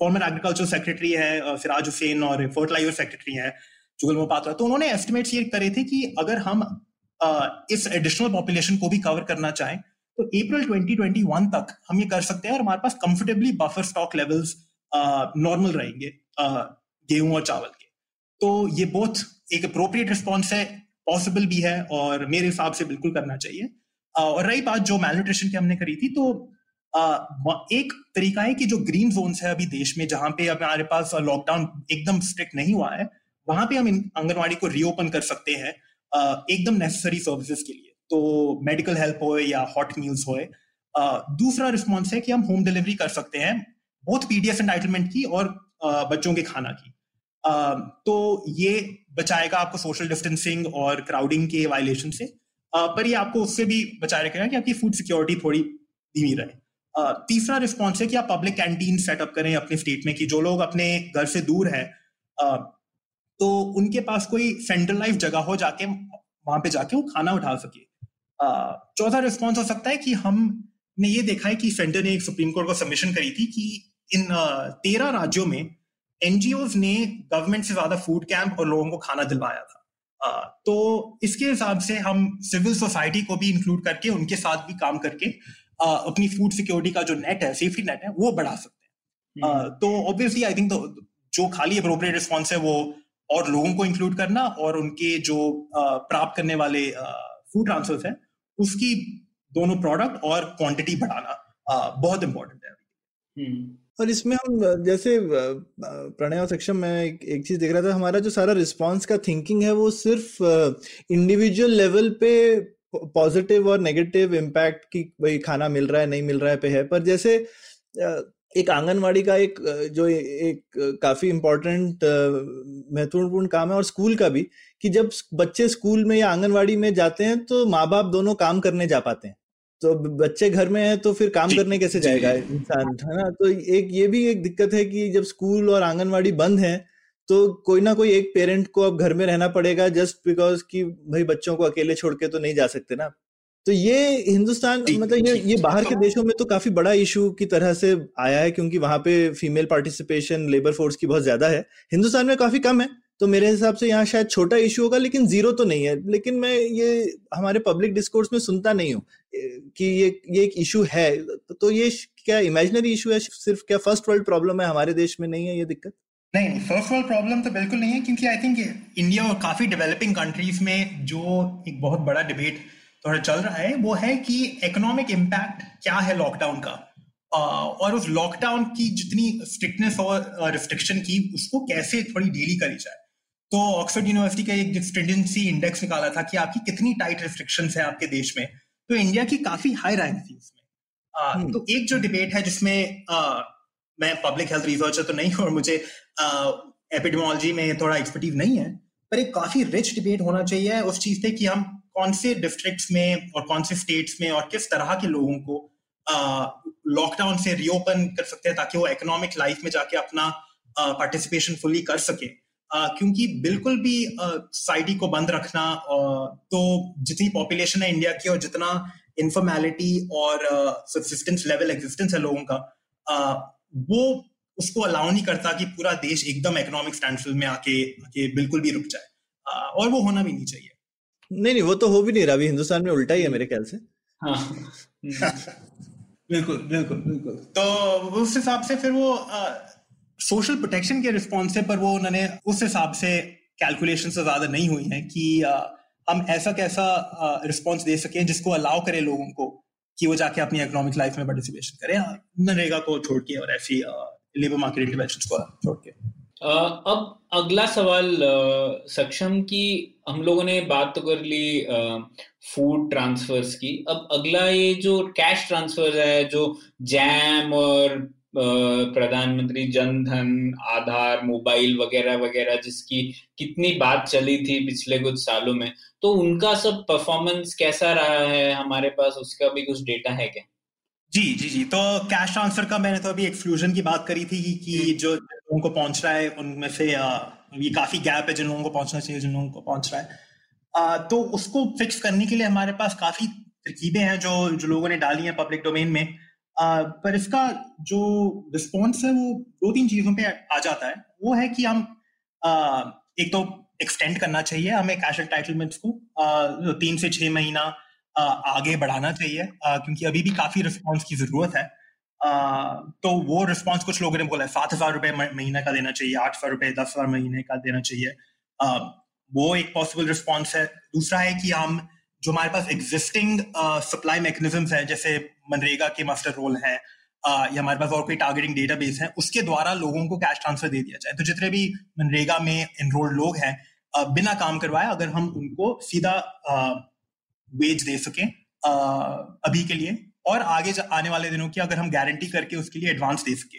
फॉर्मर एग्रीकल्चर सेक्रेटरी है सिराज हुसैन और फर्टिलाइज़र सेक्रेटरी है। जुगल मोपात्रा। तो उन्होंने एस्टिमेट्स ये करे थे कि अगर हम इस एडिशनल पॉपुलेशन को भी कवर करना चाहें तो अप्रैल 2021 तक हम ये कर सकते हैं और हमारे पास comfortably buffer stock levels normal रहेंगे गेहूँ और चावल के। तो ये बहुत एक अप्रोप्रिएट रिस्पॉन्स है पॉसिबल भी है और मेरे हिसाब से बिल्कुल करना चाहिए। और रही बात जो मेलन्यूट्रिशन की हमने करी थी तो एक तरीका है कि जो ग्रीन जोन्स है अभी देश में, जहाँ पे हमारे पास लॉकडाउन एकदम स्ट्रिक्ट नहीं हुआ है वहाँ पे हम आंगनवाड़ी को रीओपन कर सकते हैं एकदम नेसेसरी सर्विसेज़ के लिए। तो मेडिकल हेल्प हो या हॉट मील्स हो दूसरा रिस्पॉन्स है कि हम होम डिलीवरी कर सकते हैं बोथ पीडीएस एंटाइटलमेंट की और बच्चों के खाना की। तो ये बचाएगा आपको सोशल डिस्टेंसिंग और क्राउडिंग के वायलेशन से। पर ये आपको उससे भी बचाए रखेगा कि आपकी फ़ूड सिक्योरिटी थोड़ी धीमी रहे। तीसरा रिस्पॉन्स है कि आप पब्लिक कैंटीन सेटअप करें अपने स्टेट में कि जो लोग अपने घर से दूर है तो उनके पास कोई सेंट्रलाइज जगह हो जाके वहाँ पे जाके वो खाना उठा सके। चौथा रिस्पॉन्स हो सकता है कि हमने ये देखा है कि सेंटर ने एक सुप्रीम कोर्ट को सबमिशन करी थी कि इन तेरह राज्यों में एनजीओ ने गवर्नमेंट से ज़्यादा फ़ूड कैंप और लोगों को खाना दिलवाया था। आ, तो इसके हिसाब से हम सिविल सोसाइटी को भी इंक्लूड करके उनके साथ भी काम करके आ, अपनी फ़ूड सिक्योरिटी का जो नेट है सेफ्टी नेट है वो बढ़ा सकते हैं। तो ऑब्वियसली आई थिंक जो खाली अप्रोप्रिएट रिस्पॉन्स है वो और लोगों को इंक्लूड करना और उनके जो प्राप्त करने वाले फ़ूड ट्रांसफ़र है उसकी दोनों प्रोडक्ट और क्वांटिटी बढ़ाना बहुत इंपॉर्टेंट है हम्म। और इसमें हम जैसे प्रणय और सक्षम में एक, एक चीज़ देख रहा था हमारा जो सारा रिस्पांस का थिंकिंग है वो सिर्फ़ इंडिविजुअल लेवल पे पॉजिटिव और नेगेटिव इम्पैक्ट की भाई खाना मिल रहा है नहीं मिल रहा है पे है पर जैसे एक आंगनवाड़ी का एक जो एक काफ़ी इम्पोर्टेंट महत्वपूर्ण काम है और स्कूल का भी कि जब बच्चे स्कूल में या आंगनवाड़ी में जाते हैं तो माँ बाप दोनों काम करने जा पाते हैं। तो बच्चे घर में हैं तो फिर काम करने कैसे जाएगा इंसान है ना? तो एक ये भी एक दिक्कत है कि जब स्कूल और आंगनवाड़ी बंद है तो कोई ना कोई एक पेरेंट को अब घर में रहना पड़ेगा जस्ट बिकॉज़ कि भाई बच्चों को अकेले छोड़ के तो नहीं जा सकते ना। तो ये हिंदुस्तान मतलब ये ये बाहर के देशों में तो काफ़ी बड़ा इशू की तरह से आया है क्योंकि वहाँ पे फीमेल पार्टिसिपेशन लेबर फोर्स की बहुत ज़्यादा है। हिंदुस्तान में काफ़ी कम है तो मेरे हिसाब से यहाँ शायद छोटा इशू होगा लेकिन ज़ीरो तो नहीं है। लेकिन मैं ये हमारे पब्लिक डिस्कोर्स में सुनता नहीं हूँ कि ये ये एक इशू है। तो ये क्या इमेजिनरी इशू है? सिर्फ़ क्या फ़र्स्ट वर्ल्ड प्रॉब्लम है हमारे देश में नहीं है ये दिक्कत? नहीं फ़र्स्ट वर्ल्ड प्रॉब्लम तो बिल्कुल नहीं है क्योंकि आई थिंक इंडिया और काफ़ी डेवलपिंग कंट्रीज़ में जो एक बहुत बड़ा डिबेट थोड़ा चल रहा है वो है कि इकोनॉमिक इम्पैक्ट क्या है लॉकडाउन का? और उस लॉकडाउन की जितनी स्ट्रिक्टनेस और रिस्ट्रिक्शन की उसको कैसे थोड़ी डीली करी जाए? तो ऑक्सफोर्ड यूनिवर्सिटी का एक स्टूडेंसी इंडेक्स निकाला था कि आपकी कितनी टाइट रिस्ट्रिक्शन है आपके देश में। तो इंडिया की काफ़ी हाई रैंक थी उसमें। हम्म। तो एक जो डिबेट है जिसमें मैं पब्लिक हेल्थ रिसर्चर तो नहीं हूँ और मुझे एपिडेमोलॉजी में थोड़ा एक्सपर्टीज नहीं है पर एक काफ़ी रिच डिबेट होना चाहिए उस चीज़ पे कि हम कौन से डिस्ट्रिक्ट्स में और कौन से स्टेट्स में और किस तरह के लोगों को लॉकडाउन से रीओपन कर सकते हैं ताकि वो इकोनॉमिक लाइफ में जाके अपना पार्टिसिपेशन फुली कर सके। क्योंकि बिल्कुल भी सोसाइटी को बंद रखना तो जितनी पॉपुलेशन है इंडिया की और जितना इन्फॉर्मेलिटी और सब्सिस्टेंस लेवल एग्जिस्टेंस है लोगों का वो उसको अलाउ नहीं करता कि पूरा देश एकदम इकोनॉमिक स्टैंड में आके आके बिल्कुल भी रुक जाए। और वो होना भी नहीं चाहिए। नहीं नहीं वो तो हो भी नहीं रहा अभी हिंदुस्तान में उल्टा ही है मेरे ख्याल से। हाँ। बिल्कुल बिल्कुल बिल्कुल। तो उस हिसाब से फिर वो सोशल प्रोटेक्शन के रिस्पॉन्स से पर वो उन्होंने उस हिसाब से कैलकुलेशन से ज़्यादा नहीं हुई है कि आ, हम ऐसा कैसा रिस्पॉन्स दे सकें जिसको अलाउ करे लोगों को कि वो जाके अपनी इकोनॉमिक लाइफ में पार्टिसिपेशन करें। नरेगा को छोड़ के और ऐसी लेबर मार्केट इंटरवेंशन को छोड़ के। अब अगला सवाल सक्षम की हम लोगों ने बात तो कर ली फ़ूड ट्रांसफर्स की। अब अगला ये जो कैश ट्रांसफ़र है जो जैम और प्रधानमंत्री जन धन आधार मोबाइल वगैरह वगैरह जिसकी कितनी बात चली थी पिछले कुछ सालों में तो उनका सब परफॉर्मेंस कैसा रहा है हमारे पास? उसका भी कुछ डेटा है क्या? जी जी जी। तो कैश ट्रांसफ़र का मैंने तो अभी एक्सक्लूजन की बात करी थी कि। जो लोगों को पहुँच रहा है, उनमें से ये काफ़ी गैप है जिन लोगों को पहुँचना चाहिए, जिन लोगों को पहुँच रहा है। तो उसको फिक्स करने के लिए हमारे पास काफ़ी तरकीबें हैं जो जो लोगों ने डाली हैं पब्लिक डोमेन में। पर इसका जो रिस्पॉन्स है वो दो तीन चीज़ों पे आ जाता है। वो है कि हम एक तो एक्सटेंड करना चाहिए हमें कैश एंटाइटलमेंट्स को। तीन से छह महीना आगे बढ़ाना चाहिए क्योंकि अभी भी काफ़ी रिस्पॉन्स की ज़रूरत है। तो वो रिस्पॉन्स कुछ लोगों ने बोला है, सात हज़ार रुपए महीने का देना चाहिए, आठ हज़ार रुपए, दस हज़ार महीने का देना चाहिए। वो एक पॉसिबल रिस्पॉन्स है। दूसरा है कि हम, जो हमारे पास एग्जिस्टिंग सप्लाई मैकेनिज्म है, जैसे मनरेगा के मास्टर रोल है या हमारे पास और कोई टारगेटिंग डेटाबेस है, उसके द्वारा लोगों को कैश ट्रांसफ़र दे दिया जाए। तो जितने भी मनरेगा में एनरोल्ड लोग हैं बिना काम करवाए अगर हम उनको सीधा वेज दे सकें अभी के लिए और आगे आने वाले दिनों की अगर हम गारंटी करके उसके लिए एडवांस दे सके।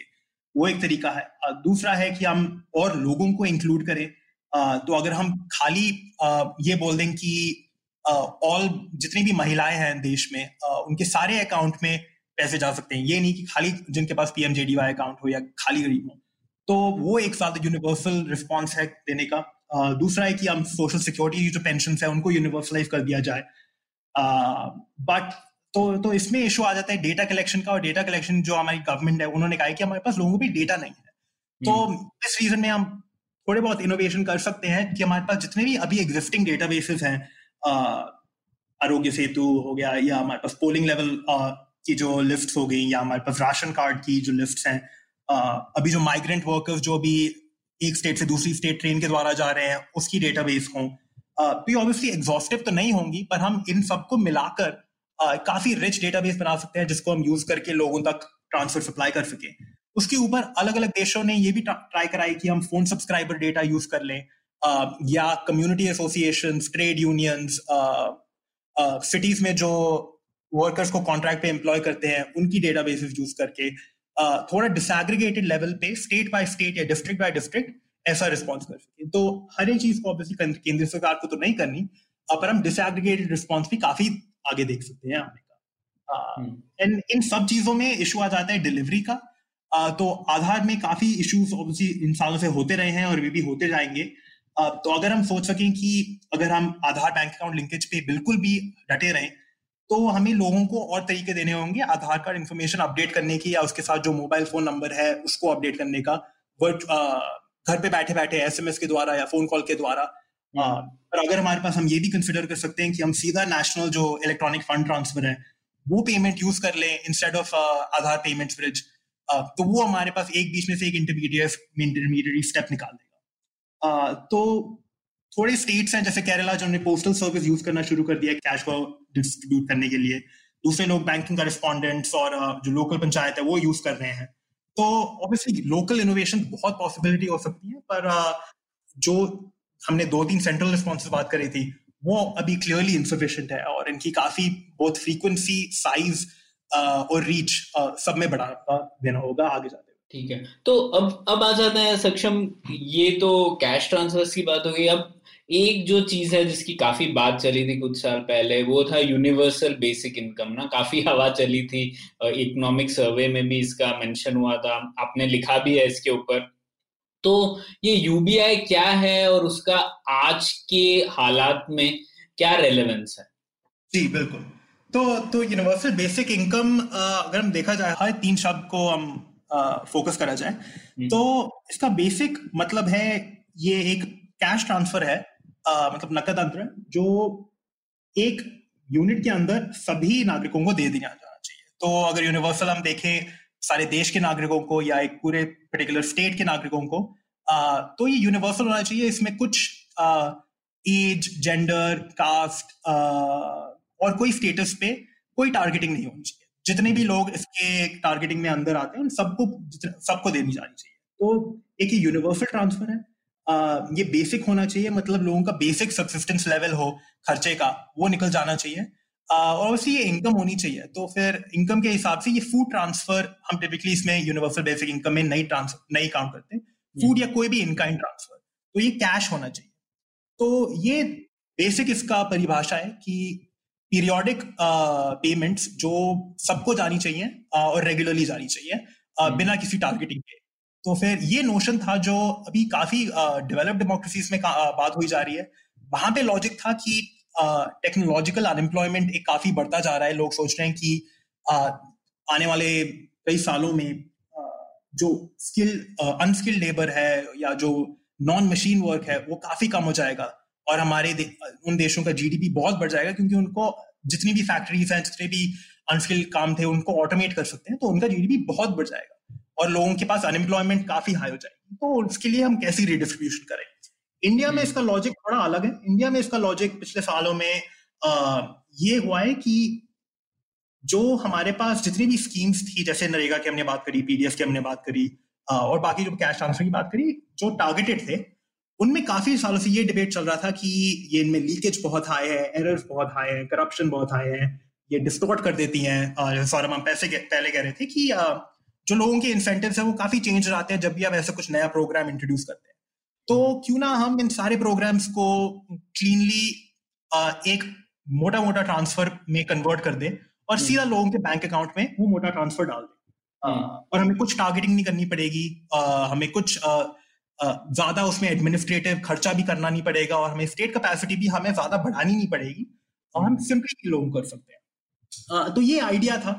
वो एक तरीका है। दूसरा है कि हम और लोगों को इंक्लूड करें। तो अगर हम खाली ये बोल दें कि ऑल जितनी भी महिलाएँ हैं देश में उनके सारे अकाउंट में पैसे जा सकते हैं। ये नहीं कि खाली जिनके पास पीएमजेडीवाई अकाउंट हो या खाली गरीब हो। तो वो एक साथ यूनिवर्सल रिस्पॉन्स है देने का। दूसरा है कि हम सोशल सिक्योरिटी जो पेंशन है, उनको यूनिवर्सलाइज कर दिया जाए। बट तो तो इसमें इशू आ जाता है डेटा कलेक्शन का और डेटा कलेक्शन जो हमारी गवर्नमेंट है उन्होंने कहा है कि हमारे पास लोगों को भी डेटा नहीं है तो हम्म। इस रीजन में हम थोड़े बहुत इनोवेशन कर सकते हैं कि हमारे पास जितने भी अभी एग्जिस्टिंग डेटाबेसेस हैं आरोग्य सेतु हो गया या हमारे पास पोलिंग लेवल की जो लिस्ट हो गई या हमारे पास राशन कार्ड की जो लिस्ट हैं अभी जो माइग्रेंट वर्कर्स जो भी एक स्टेट से दूसरी स्टेट ट्रेन के द्वारा जा रहे हैं उसकी डेटाबेस हों तो ऑब्वियसली एग्जॉस्टिव तो नहीं होंगी पर हम इन सबको मिलाकर काफ़ी रिच डेटाबेस बना सकते हैं, जिसको हम यूज़ करके लोगों तक ट्रांसफ़र सप्लाई कर सके। उसके ऊपर अलग अलग देशों ने ये भी ट्राई कराई कि हम फ़ोन सब्सक्राइबर डेटा यूज़ कर लें। या community association trade unions cities में जो वर्कर्स को कॉन्ट्रैक्ट पे एम्प्लॉय करते हैं, उनकी डेटाबेस यूज़ करके थोड़ा डिसएग्रीगेटेड लेवल पे स्टेट बाय स्टेट या डिस्ट्रिक्ट बाय डिस्ट्रिक्ट ऐसा रिस्पॉन्स कर सके। तो हर एक चीज़ को ऑब्वियसली केंद्र सरकार को तो नहीं करनी पर हम डिसएग्रीगेटेड रिस्पॉन्स भी काफ़ी आगे देख सकते हैं आने का एंड हम्म। इन सब चीज़ों में इशू आ जाता है डिलीवरी का तो आधार में काफ़ी इश्यूज़ ऑब्वियसली इन सालों से होते रहे हैं और वे भी होते जाएँगे तो अगर हम सोच सकें कि अगर हम आधार बैंक अकाउंट लिंकेज पे बिल्कुल भी डटे रहें तो हमें लोगों को और तरीके देने होंगे आधार कार्ड इन्फॉर्मेशन अपडेट करने की या उसके साथ जो मोबाइल फ़ोन नंबर है उसको अपडेट करने का वर्ट घर पे बैठे बैठे एसएमएस के द्वारा या फ़ोन कॉल के द्वारा। पर अगर हमारे पास हम ये भी कंसिडर कर सकते हैं कि हम सीधा नेशनल जो इलेक्ट्रॉनिक फंड ट्रांसफ़र है वो पेमेंट यूज़ कर लें instead of Aadhaar payment bridge तो वो हमारे पास एक बीच में से एक इंटरमीडिएट इंटरमीडिएट स्टेप निकाल देगा। तो थोड़े स्टेट्स हैं जैसे केरला जो हमने पोस्टल सर्विस यूज़ करना शुरू कर दिया कैश को डिस्ट्रीब्यूट करने के लिए। दूसरे लोग बैंकिंग करेस्पॉन्डेंट्स और जो लोकल पंचायत है वो यूज़ कर रहे हैं। तो ऑब्वियसली लोकल इनोवेशन बहुत पॉसिबिलिटी हो सकती है पर जो हमने दो तीन सेंट्रल रिस्पॉन्स बात करी थी, वो अभी क्लियरली इंसफिशियंट है और इनकी काफ़ी बहुत फ्रीक्वेंसी साइज़ और रीच सब में बढ़ा देना होगा आगे जाते ठीक है। तो अब अब आ जाता है सक्षम, ये तो कैश ट्रांसफ़र की बात हो गई। अब एक जो चीज़ है जिसकी काफ़ी बात चली थी कुछ साल पहले, वो था यूनिवर्सल बेसिक इनकम ना। काफ़ी हवा चली थी इकोनॉमिक सर्वे में भी इसका मेंशन हुआ था। आपने लिखा भी है इसके ऊपर। तो ये यूबीआई क्या है और उसका आज के हालात में क्या रेलेवेंस है? जी बिल्कुल। तो तो यूनिवर्सल बेसिक इनकम अगर हम देखा जाए हर तीन शब्द को हम फोकस करा जाए हम्म। तो इसका बेसिक मतलब है ये एक कैश ट्रांसफ़र है आ, मतलब नकद अंतर जो एक यूनिट के अंदर सभी नागरिकों को दे दिया जाना चाहिए। तो अगर यूनिवर्सल हम देखें सारे देश के नागरिकों को या एक पूरे पर्टिकुलर स्टेट के नागरिकों को आ, तो ये यूनिवर्सल होना चाहिए। इसमें कुछ एज जेंडर कास्ट और कोई स्टेटस पे कोई टारगेटिंग नहीं होनी चाहिए। जितने भी लोग इसके टारगेटिंग में अंदर आते हैं उन सबको सबको देनी जानी चाहिए। तो एक यूनिवर्सल ट्रांसफ़र है। आ, ये बेसिक होना चाहिए। मतलब लोगों का बेसिक सब्सिस्टेंस लेवल हो खर्चे का वो निकल जाना चाहिए। और वैसे ये इनकम होनी चाहिए। तो फिर इनकम के हिसाब से ये फ़ूड ट्रांसफ़र हम टिपिकली इसमें यूनिवर्सल बेसिक इनकम में नहीं ट्रांसफ़र नहीं काउंट करते। फ़ूड या कोई भी इनकाइन ट्रांसफ़र तो ये कैश होना चाहिए। तो ये बेसिक इसका परिभाषा है कि पीरियोडिक पेमेंट्स जो सबको जानी चाहिए और रेगुलरली जानी चाहिए हम्म। बिना किसी टारगेटिंग के। तो फिर ये नोशन था जो अभी काफ़ी डेवलप्ड डेमोक्रेसीज में बात हुई जा रही है। वहाँ पे लॉजिक था कि टेक्नोलॉजिकल अनएम्प्लॉयमेंट एक काफ़ी बढ़ता जा रहा है। लोग सोच रहे हैं कि आने वाले कई सालों में जो स्किल अनस्किल्ड लेबर है या जो नॉन मशीन वर्क है वो काफ़ी कम हो जाएगा। और हमारे दे, उन देशों का जीडीपी बहुत बढ़ जाएगा क्योंकि उनको जितनी भी फैक्ट्रीज हैं जितने भी अनस्किल्ड काम थे उनको ऑटोमेट कर सकते हैं तो उनका जीडीपी बहुत बढ़ जाएगा। और लोगों के पास अनएम्प्लॉयमेंट काफ़ी हाई हो जाएगी। तो उसके लिए हम कैसी रिडिस्ट्रीब्यूशन करें? इंडिया में। इसका लॉजिक थोड़ा अलग है। इंडिया में इसका लॉजिक पिछले सालों में आ, ये हुआ है कि जो हमारे पास जितनी भी स्कीम्स थी जैसे नरेगा की हमने बात करी पीडीएस की हमने बात करी आ, और बाकी जो कैश ट्रांसफ़र की बात करी जो टारगेटेड थे उनमें काफ़ी सालों से ये डिबेट चल रहा था कि ये इनमें लीकेज बहुत हाई है एरर्स बहुत हाई है करप्शन बहुत हाई है ये डिस्टोर्ट कर देती हैं। सौरभ हम पैसे पहले कह रहे थे कि जो लोगों के इंसेंटिव है वो काफ़ी चेंज रहते हैं जब भी आप ऐसा कुछ नया प्रोग्राम इंट्रोड्यूस करते हैं। तो क्यों ना हम इन सारे प्रोग्राम्स को क्लीनली एक मोटा मोटा ट्रांसफ़र में कन्वर्ट कर दें और हम्म। सीधा लोगों के बैंक अकाउंट में वो मोटा ट्रांसफ़र डाल दें हम्म। और हमें कुछ टारगेटिंग नहीं करनी पड़ेगी हमें कुछ ज़्यादा उसमें एडमिनिस्ट्रेटिव खर्चा भी करना नहीं पड़ेगा और हमें स्टेट कैपेसिटी भी हमें ज़्यादा बढ़ानी नहीं पड़ेगी और हम सिंपली लोन कर सकते हैं तो ये आइडिया था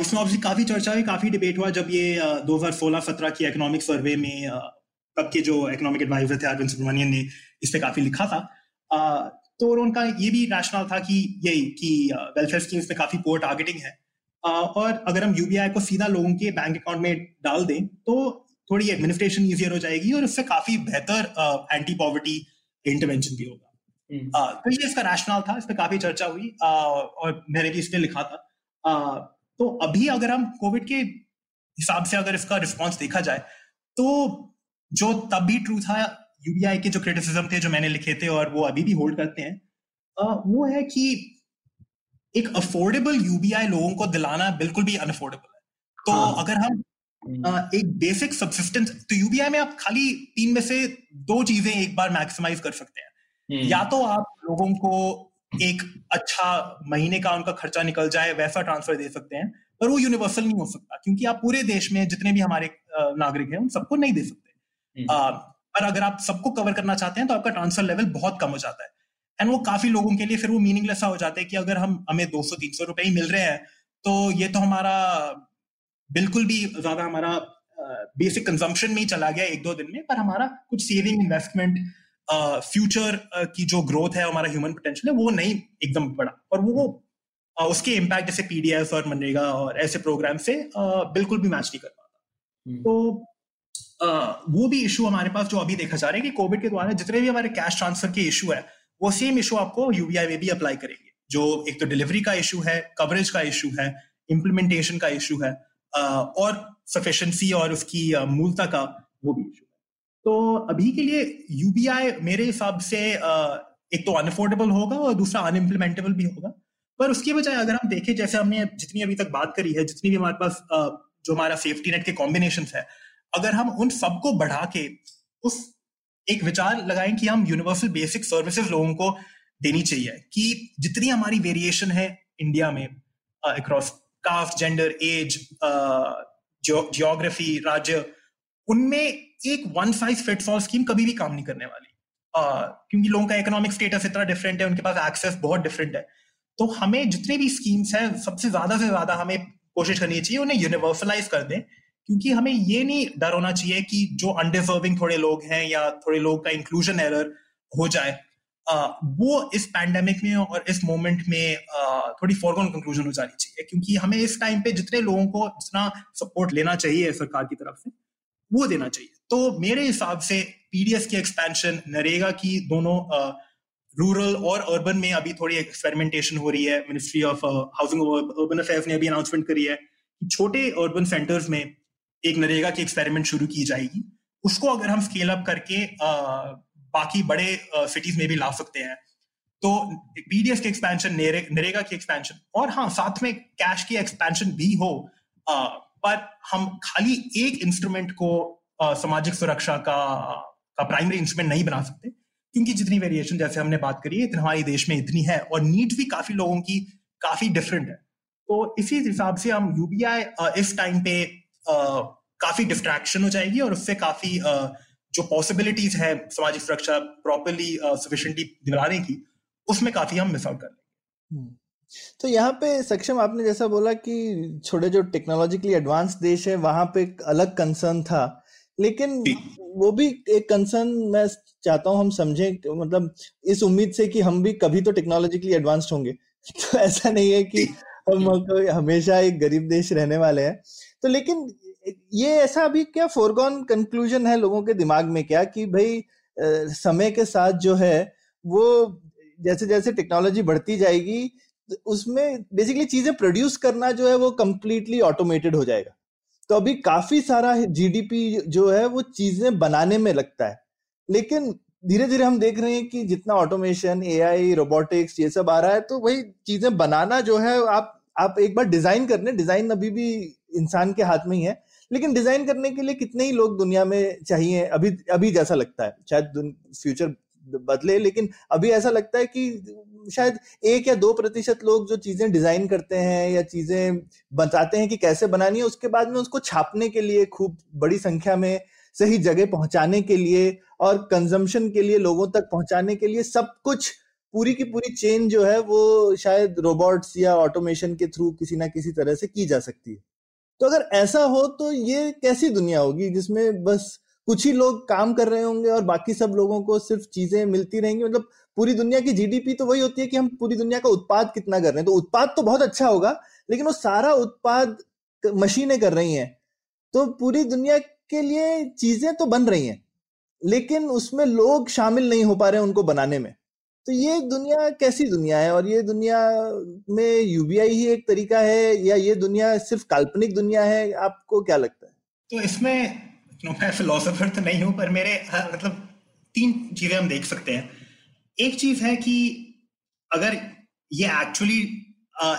इसमें ऑब्वियसली काफ़ी चर्चा हुई काफ़ी डिबेट हुआ जब ये 2016-17 की इकोनॉमिक सर्वे में तब के जो इकोनॉमिक एडवाइजर थे अरविंद सुब्रमण्यन ने इस पे काफ़ी लिखा था। तो और उनका ये भी रैशनल था कि यही कि वेलफेयर स्कीम्स में काफ़ी पोअर टारगेटिंग है। और अगर हम यूबीआई को सीधा लोगों के बैंक अकाउंट में डाल दें तो थोड़ी एडमिनिस्ट्रेशन ईजियर हो जाएगी और उससे काफ़ी बेहतर एंटी पॉवर्टी इंटरवेंशन भी होगा। हम्म। तो ये इसका रैशनल था इस पर काफ़ी चर्चा हुई और मैंने भी इस पर लिखा था। तो अभी अगर हम कोविड के हिसाब से अगर इसका रिस्पॉन्स देखा जाए तो जो तब भी ट्रू था यूबीआई के जो क्रिटिसिज्म थे जो मैंने लिखे थे और वो अभी भी होल्ड करते हैं वो है कि एक अफोर्डेबल यूबीआई लोगों को दिलाना बिल्कुल भी अनअफोर्डेबल है तो हाँ. अगर हम हम्म। एक बेसिक सब्सिस्टेंस तो यूबीआई में आप खाली तीन में से दो चीज़ें एक बार मैक्सिमाइज कर सकते हैं हम्म। या तो आप लोगों को एक अच्छा महीने का उनका खर्चा निकल जाए वैसा ट्रांसफ़र दे सकते हैं पर वो यूनिवर्सल नहीं हो सकता क्योंकि आप पूरे देश में जितने भी हमारे नागरिक हैं उन सबको नहीं दे सकते। पर अगर आप सबको कवर करना चाहते हैं तो आपका ट्रांसफ़र लेवल बहुत कम हो जाता है। एंड वो काफ़ी लोगों के लिए फिर वो मीनिंगलेस हो जाता है कि अगर हम हमें दो सौ तीन सौ रुपए ही मिल रहे हैं तो ये तो हमारा बिल्कुल भी ज़्यादा हमारा बेसिक कंजम्पशन में ही चला गया एक दो दिन में पर हमारा कुछ सेविंग इन्वेस्टमेंट फ्यूचर की जो ग्रोथ है हमारा ह्यूमन पोटेंशियल है वो नहीं एकदम बड़ा और वो उसके इम्पैक्ट जैसे पीडीएफ और मनरेगा और ऐसे प्रोग्राम से बिल्कुल भी मैच नहीं कर पाता। हम्म। तो वो भी इशू हमारे पास जो अभी देखा जा रहा है कि कोविड के द्वारा जितने भी हमारे कैश ट्रांसफ़र के इशू है, वो सेम इशू आपको यूबीआई में भी अप्लाई करेंगे। जो एक तो डिलीवरी का इशू है कवरेज का इशू है इम्प्लीमेंटेशन का इशू है और सफिशेंसी और उसकी मूलता का वो भी इशू है। तो अभी के लिए यूबीआई मेरे हिसाब से एक तो अनअफोर्डेबल होगा और दूसरा अनइम्प्लीमेंटेबल भी होगा। पर उसकी बजाय अगर हम देखें, जैसे हमने जितनी अभी तक बात करी है, जितनी भी हमारे पास जो हमारा सेफ्टी नेट के कॉम्बिनेशन है अगर हम उन सबको बढ़ा के उस एक विचार लगाएँ कि हम यूनिवर्सल बेसिक सर्विसेज़ लोगों को देनी चाहिए कि जितनी हमारी वेरिएशन है इंडिया में across caste gender age geography राज्य उनमें एक one size fits all scheme कभी भी काम नहीं करने वाली। Uh, क्योंकि लोगों का इकोनॉमिक स्टेटस इतना डिफरेंट है उनके पास एक्सेस बहुत डिफरेंट है। तो हमें जितने भी स्कीम्स हैं सबसे ज़्यादा से ज़्यादा हमें कोशिश करनी चाहिए उन्हें यूनिवर्सलाइज कर दें। क्योंकि हमें ये नहीं डर होना चाहिए कि जो अनडिजर्विंग थोड़े लोग हैं या थोड़े लोग का इंक्लूजन एरर हो जाए। uh, वो इस पैंडेमिक में और इस मोमेंट में uh, थोड़ी फॉरगॉन कंक्लूजन हो जानी चाहिए। क्योंकि हमें इस टाइम पे जितने लोगों को जितना सपोर्ट लेना चाहिए सरकार की तरफ़ से वो देना चाहिए। तो मेरे हिसाब से पीडीएस की एक्सपेंशन नरेगा की दोनों रूरल और अर्बन में अभी थोड़ी एक्सपेरिमेंटेशन हो रही है। Ministry of housing urban affairs ने अभी अनाउंसमेंट करी है कि छोटे अर्बन सेंटर्स में एक नरेगा की एक्सपेरिमेंट शुरू की जाएगी। उसको अगर हम स्केल अप करके uh, बाकी बड़े सिटीज़ में भी ला सकते हैं तो पीडीएस की एक्सपेंशन नरेगा की एक्सपेंशन और हाँ साथ में कैश की एक्सपेंशन भी हो uh, पर हम खाली एक इंस्ट्रूमेंट को सामाजिक सुरक्षा का का प्राइमरी इंस्ट्रूमेंट नहीं बना सकते क्योंकि जितनी वेरिएशन जैसे हमने बात करी है हमारे देश में इतनी है और नीड भी काफ़ी लोगों की काफ़ी डिफरेंट है। तो इसी हिसाब से हम यूबीआई इस टाइम पे काफ़ी डिस्ट्रैक्शन हो जाएगी और उससे काफ़ी जो पॉसिबिलिटीज है सामाजिक सुरक्षा प्रॉपरली सफिशियंटली दिलाने की उसमें काफ़ी हम मिस आउट कर लेंगे। हम्म। तो यहाँ पे सक्षम आपने जैसा बोला कि छोटे जो टेक्नोलॉजिकली एडवांस देश है वहाँ पे एक अलग कंसर्न था। लेकिन वो भी एक कंसर्न मैं चाहता हूँ हम समझें मतलब इस उम्मीद से कि हम भी कभी तो टेक्नोलॉजिकली एडवांस्ड होंगे। तो ऐसा नहीं है कि हम हमेशा एक गरीब देश रहने वाले हैं। तो लेकिन ये ऐसा अभी क्या फोरगॉन कंक्लूजन है लोगों के दिमाग में क्या कि भाई समय के साथ जो है, वो जैसे जैसे टेक्नोलॉजी बढ़ती जाएगी उसमें बेसिकली चीज़ें प्रोड्यूस करना जो है, वो कंप्लीटली ऑटोमेटेड हो जाएगा। तो अभी काफ़ी सारा जीडीपी जो है, वो चीज़ें बनाने में लगता है। लेकिन धीरे धीरे हम देख रहे हैं कि जितना ऑटोमेशन एआई रोबोटिक्स ये सब आ रहा है तो वही चीज़ें बनाना जो है, आप आप एक बार डिज़ाइन करने डिज़ाइन अभी भी इंसान के हाथ में ही है, लेकिन डिज़ाइन करने के लिए कितने ही लोग दुनिया में चाहिए, अभी अभी जैसा लगता है, शायद फ्यूचर बदले, लेकिन अभी ऐसा लगता है कि शायद एक या दो प्रतिशत लोग जो चीज़ें डिज़ाइन करते हैं या चीज़ें बताते हैं कि कैसे बनानी है, उसके बाद में उसको छापने के लिए, खूब बड़ी संख्या में सही जगह पहुँचाने के लिए और कंजम्पशन के लिए, लोगों तक पहुँचाने के लिए सब कुछ पूरी की पूरी चेन जो है वो शायद रोबोट्स या ऑटोमेशन के थ्रू किसी ना किसी तरह से की जा सकती है। तो अगर ऐसा हो तो ये कैसी दुनिया होगी जिसमें बस कुछ ही लोग काम कर रहे होंगे और बाकी सब लोगों को सिर्फ़ चीज़ें मिलती रहेंगी? मतलब पूरी दुनिया की जीडीपी तो वही होती है कि हम पूरी दुनिया का उत्पाद कितना कर रहे हैं। तो उत्पाद तो बहुत अच्छा होगा, लेकिन वो सारा उत्पाद मशीनें कर रही हैं। तो पूरी दुनिया के लिए चीज़ें तो बन रही हैं, लेकिन उसमें लोग शामिल नहीं हो पा रहे उनको बनाने में। तो ये दुनिया कैसी दुनिया है? और ये दुनिया में यूबीआई ही एक तरीका है या ये दुनिया सिर्फ़ काल्पनिक दुनिया है? आपको क्या लगता है? तो इसमें मैं फिलोसोफर तो नहीं हूँ पर मेरे हाँ, मतलब तीन चीज़ें हम देख सकते हैं। एक चीज़ है कि अगर ये एक्चुअली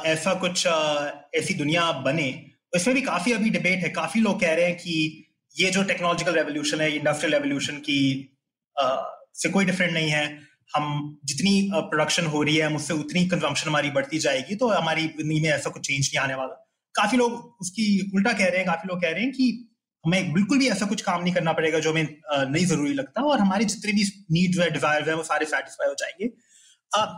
ऐसा कुछ आ, ऐसी दुनिया बने इसमें भी काफ़ी अभी डिबेट है। काफ़ी लोग कह रहे हैं कि ये जो टेक्नोलॉजिकल रेवोल्यूशन है इंडस्ट्रियल रेवोल्यूशन की आ, से कोई डिफरेंट नहीं है। हम जितनी प्रोडक्शन हो रही है, हम उससे उतनी कंजम्पशन हमारी बढ़ती जाएगी तो हमारी ज़िंदगी में ऐसा कुछ चेंज नहीं आने वाला। काफ़ी लोग उसकी उल्टा कह रहे हैं, काफ़ी लोग कह रहे हैं कि हमें बिल्कुल भी ऐसा कुछ काम नहीं करना पड़ेगा जो हमें नहीं ज़रूरी लगता और हमारे जितने भी नीड्स है डिज़ायर है, वो सारे सेटिस्फाई हो जाएँगे।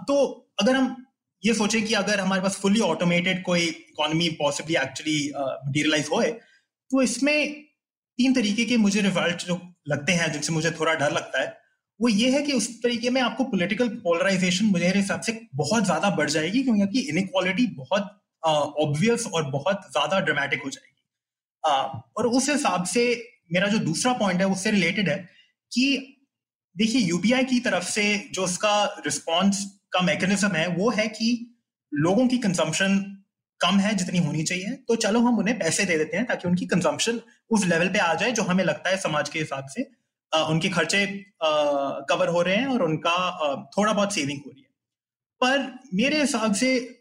तो अगर हम ये सोचें कि अगर हमारे पास फुली ऑटोमेटेड कोई इकोनॉमी पॉसिबली एक्चुअली मटीरियलाइज होए तो इसमें तीन तरीके के मुझे रिज़ल्ट जो लगते हैं, जिनसे मुझे थोड़ा डर लगता है। वो ये है कि उस तरीके में आपको पॉलिटिकल पोलराइजेशन मेरे हिसाब से बहुत ज़्यादा बढ़ जाएगी, क्योंकि इनक्वालिटी बहुत ऑब्वियस और बहुत ज़्यादा ड्रामेटिक हो जाएगी। और उस हिसाब से मेरा जो दूसरा पॉइंट है उससे रिलेटेड है कि देखिए यूपीआई की तरफ़ से जो उसका रिस्पॉन्स का मैकेनिज्म है, वो है कि लोगों की कंजम्पशन कम है जितनी होनी चाहिए तो चलो हम उन्हें पैसे दे देते हैं ताकि उनकी कंजम्पशन उस लेवल पे आ जाए जो हमें लगता है समाज के हिसाब से। उनके खर्चे कवर हो रहे हैं और उनका थोड़ा बहुत सेविंग हो रही है। पर मेरे हिसाब से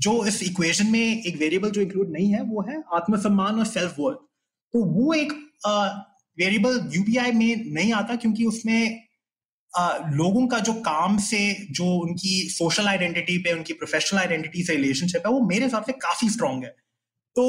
जो इस इक्वेशन में एक वेरिएबल जो इंक्लूड नहीं है वो है आत्मसम्मान और सेल्फ वर्थ तो वो एक वेरिएबल यूपीआई में नहीं आता क्योंकि उसमें Uh, लोगों का जो काम से जो उनकी सोशल आइडेंटिटी पे उनकी प्रोफेशनल आइडेंटिटी से रिलेशनशिप है वो मेरे हिसाब से काफ़ी स्ट्रांग है। तो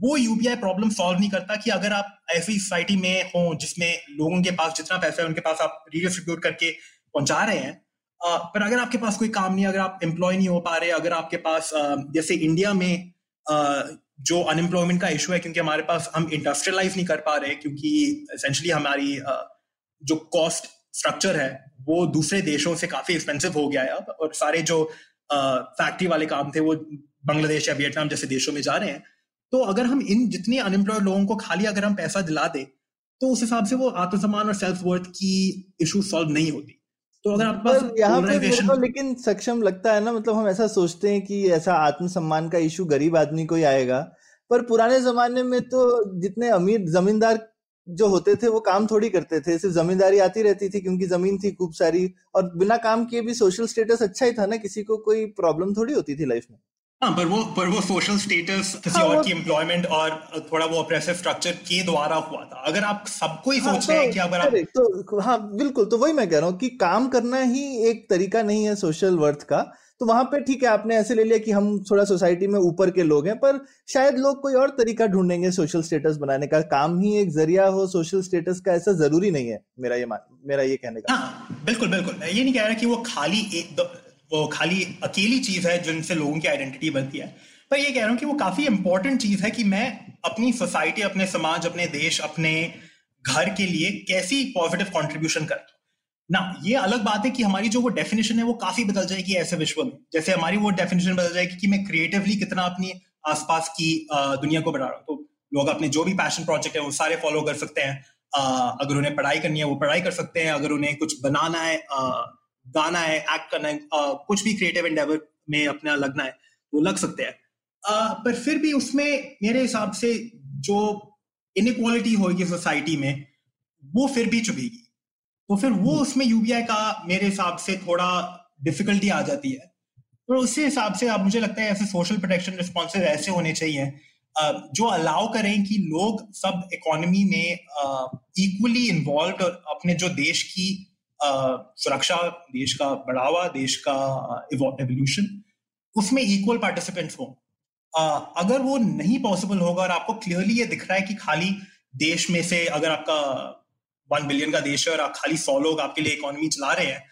वो यूपीआई प्रॉब्लम सॉल्व नहीं करता कि अगर आप ऐसी सोसाइटी में हो जिसमें लोगों के पास जितना पैसा है, उनके पास आप रीडिस्ट्रीब्यूट करके पहुँचा रहे हैं पर अगर आपके पास कोई काम नहीं अगर आप एम्प्लॉय नहीं हो पा रहे, अगर आपके पास जैसे इंडिया में जो अनएम्प्लॉयमेंट का इशू है, क्योंकि हमारे पास हम इंडस्ट्रियलाइज नहीं कर पा रहे, क्योंकि एसेंशली हमारी जो कॉस्ट स्ट्रक्चर है, वो दूसरे देशों से काफ़ी एक्सपेंसिव हो गया है अब, और सारे जो फैक्ट्री वाले काम थे, वो बांग्लादेश या वियतनाम जैसे देशों में जा रहे हैं तो अगर हम इन जितने अनएम्प्लॉयड लोगों को खाली अगर हम पैसा दिला दें तो उस हिसाब से वो आत्मसम्मान और सेल्फ वर्थ की इशू सॉल्व नहीं होती। तो अगर आपके पास यहाँ पे को लेकिन सक्षम लगता है ना मतलब हम ऐसा सोचते हैं कि ऐसा आत्मसम्मान का इशू गरीब आदमी को ही आएगा। पर पुराने जमाने में तो जितने अमीर जमींदार जो होते थे वो काम थोड़ी करते थे। सिर्फ़ जमींदारी आती रहती थी क्योंकि ज़मीन थी खूब सारी। और बिना काम किए भी सोशल स्टेटस अच्छा ही था ना किसी को कोई प्रॉब्लम थोड़ी होती थी लाइफ में। हाँ पर वो पर वो सोशल स्टेटस किसी हाँ, और की एम्प्लॉयमेंट और थोड़ा वो ऑपरेसिव स्ट्रक्चर के द्वारा हुआ था। अगर आप सबको ही हाँ, सोच रहे हैं तो कि अगर आप तो हाँ बिल्कुल तो वही मैं कह रहा हूँ कि काम करना ही एक तरीका नहीं है सोशल वर्थ का। तो वहाँ पे ठीक है आपने ऐसे ले लिया कि हम थोड़ा सोसाइटी में ऊपर के लोग हैं पर शायद लोग कोई और तरीका ढूंढेंगे सोशल स्टेटस बनाने का। काम ही एक ज़रिया हो सोशल स्टेटस का ऐसा ज़रूरी नहीं है मेरा ये मेरा ये कहने का। हाँ, बिल्कुल बिल्कुल। ये नहीं कह रहा कि वो खाली एक वो खाली अकेली चीज़ है जिनसे लोगों की आइडेंटिटी बनती है। पर ये कह रहा हूँ कि वो काफ़ी इंपॉर्टेंट चीज़ है कि मैं अपनी सोसाइटी अपने समाज, अपने देश, अपने घर के लिए कैसी पॉजिटिव कॉन्ट्रीब्यूशन कर ना, ये अलग बात है कि हमारी जो वो डेफिनेशन है वो काफ़ी बदल जाएगी ऐसे विश्व में। जैसे हमारी वो डेफिनेशन बदल जाएगी कि मैं क्रिएटिवली कितना अपनी आसपास की दुनिया को बढ़ा रहा हूँ। तो लोग अपने जो भी पैशन प्रोजेक्ट है वो सारे फॉलो कर सकते हैं। अगर उन्हें पढ़ाई करनी है वो पढ़ाई कर सकते हैं। अगर उन्हें कुछ बनाना है गाना है एक्ट करना है आ, कुछ भी क्रिएटिव एंडेवर में अपना लगना है वो लग सकते हैं। पर फिर भी उसमें मेरे हिसाब से जो इनक्वालिटी होगी सोसाइटी में वो फिर भी चुभेगी। तो फिर वो हम्म। उसमें यूबीआई का मेरे हिसाब से थोड़ा डिफिकल्टी आ जाती है। तो उसी हिसाब से अब मुझे लगता है ऐसे सोशल प्रोटेक्शन रिस्पॉन्सेज ऐसे होने चाहिए जो अलाउ करें कि लोग सब इकोनॉमी में इक्वली इन्वॉल्व और अपने जो देश की सुरक्षा देश का बढ़ावा देश का एवोल्यूशन उसमें इक्वल पार्टिसिपेंट्स हो। अगर वो नहीं पॉसिबल होगा और आपको क्लियरली ये दिख रहा है कि खाली देश में से अगर आपका वन बिलियन का देश है और आप खाली सौ लोग आपके लिए इकोनॉमी चला रहे हैं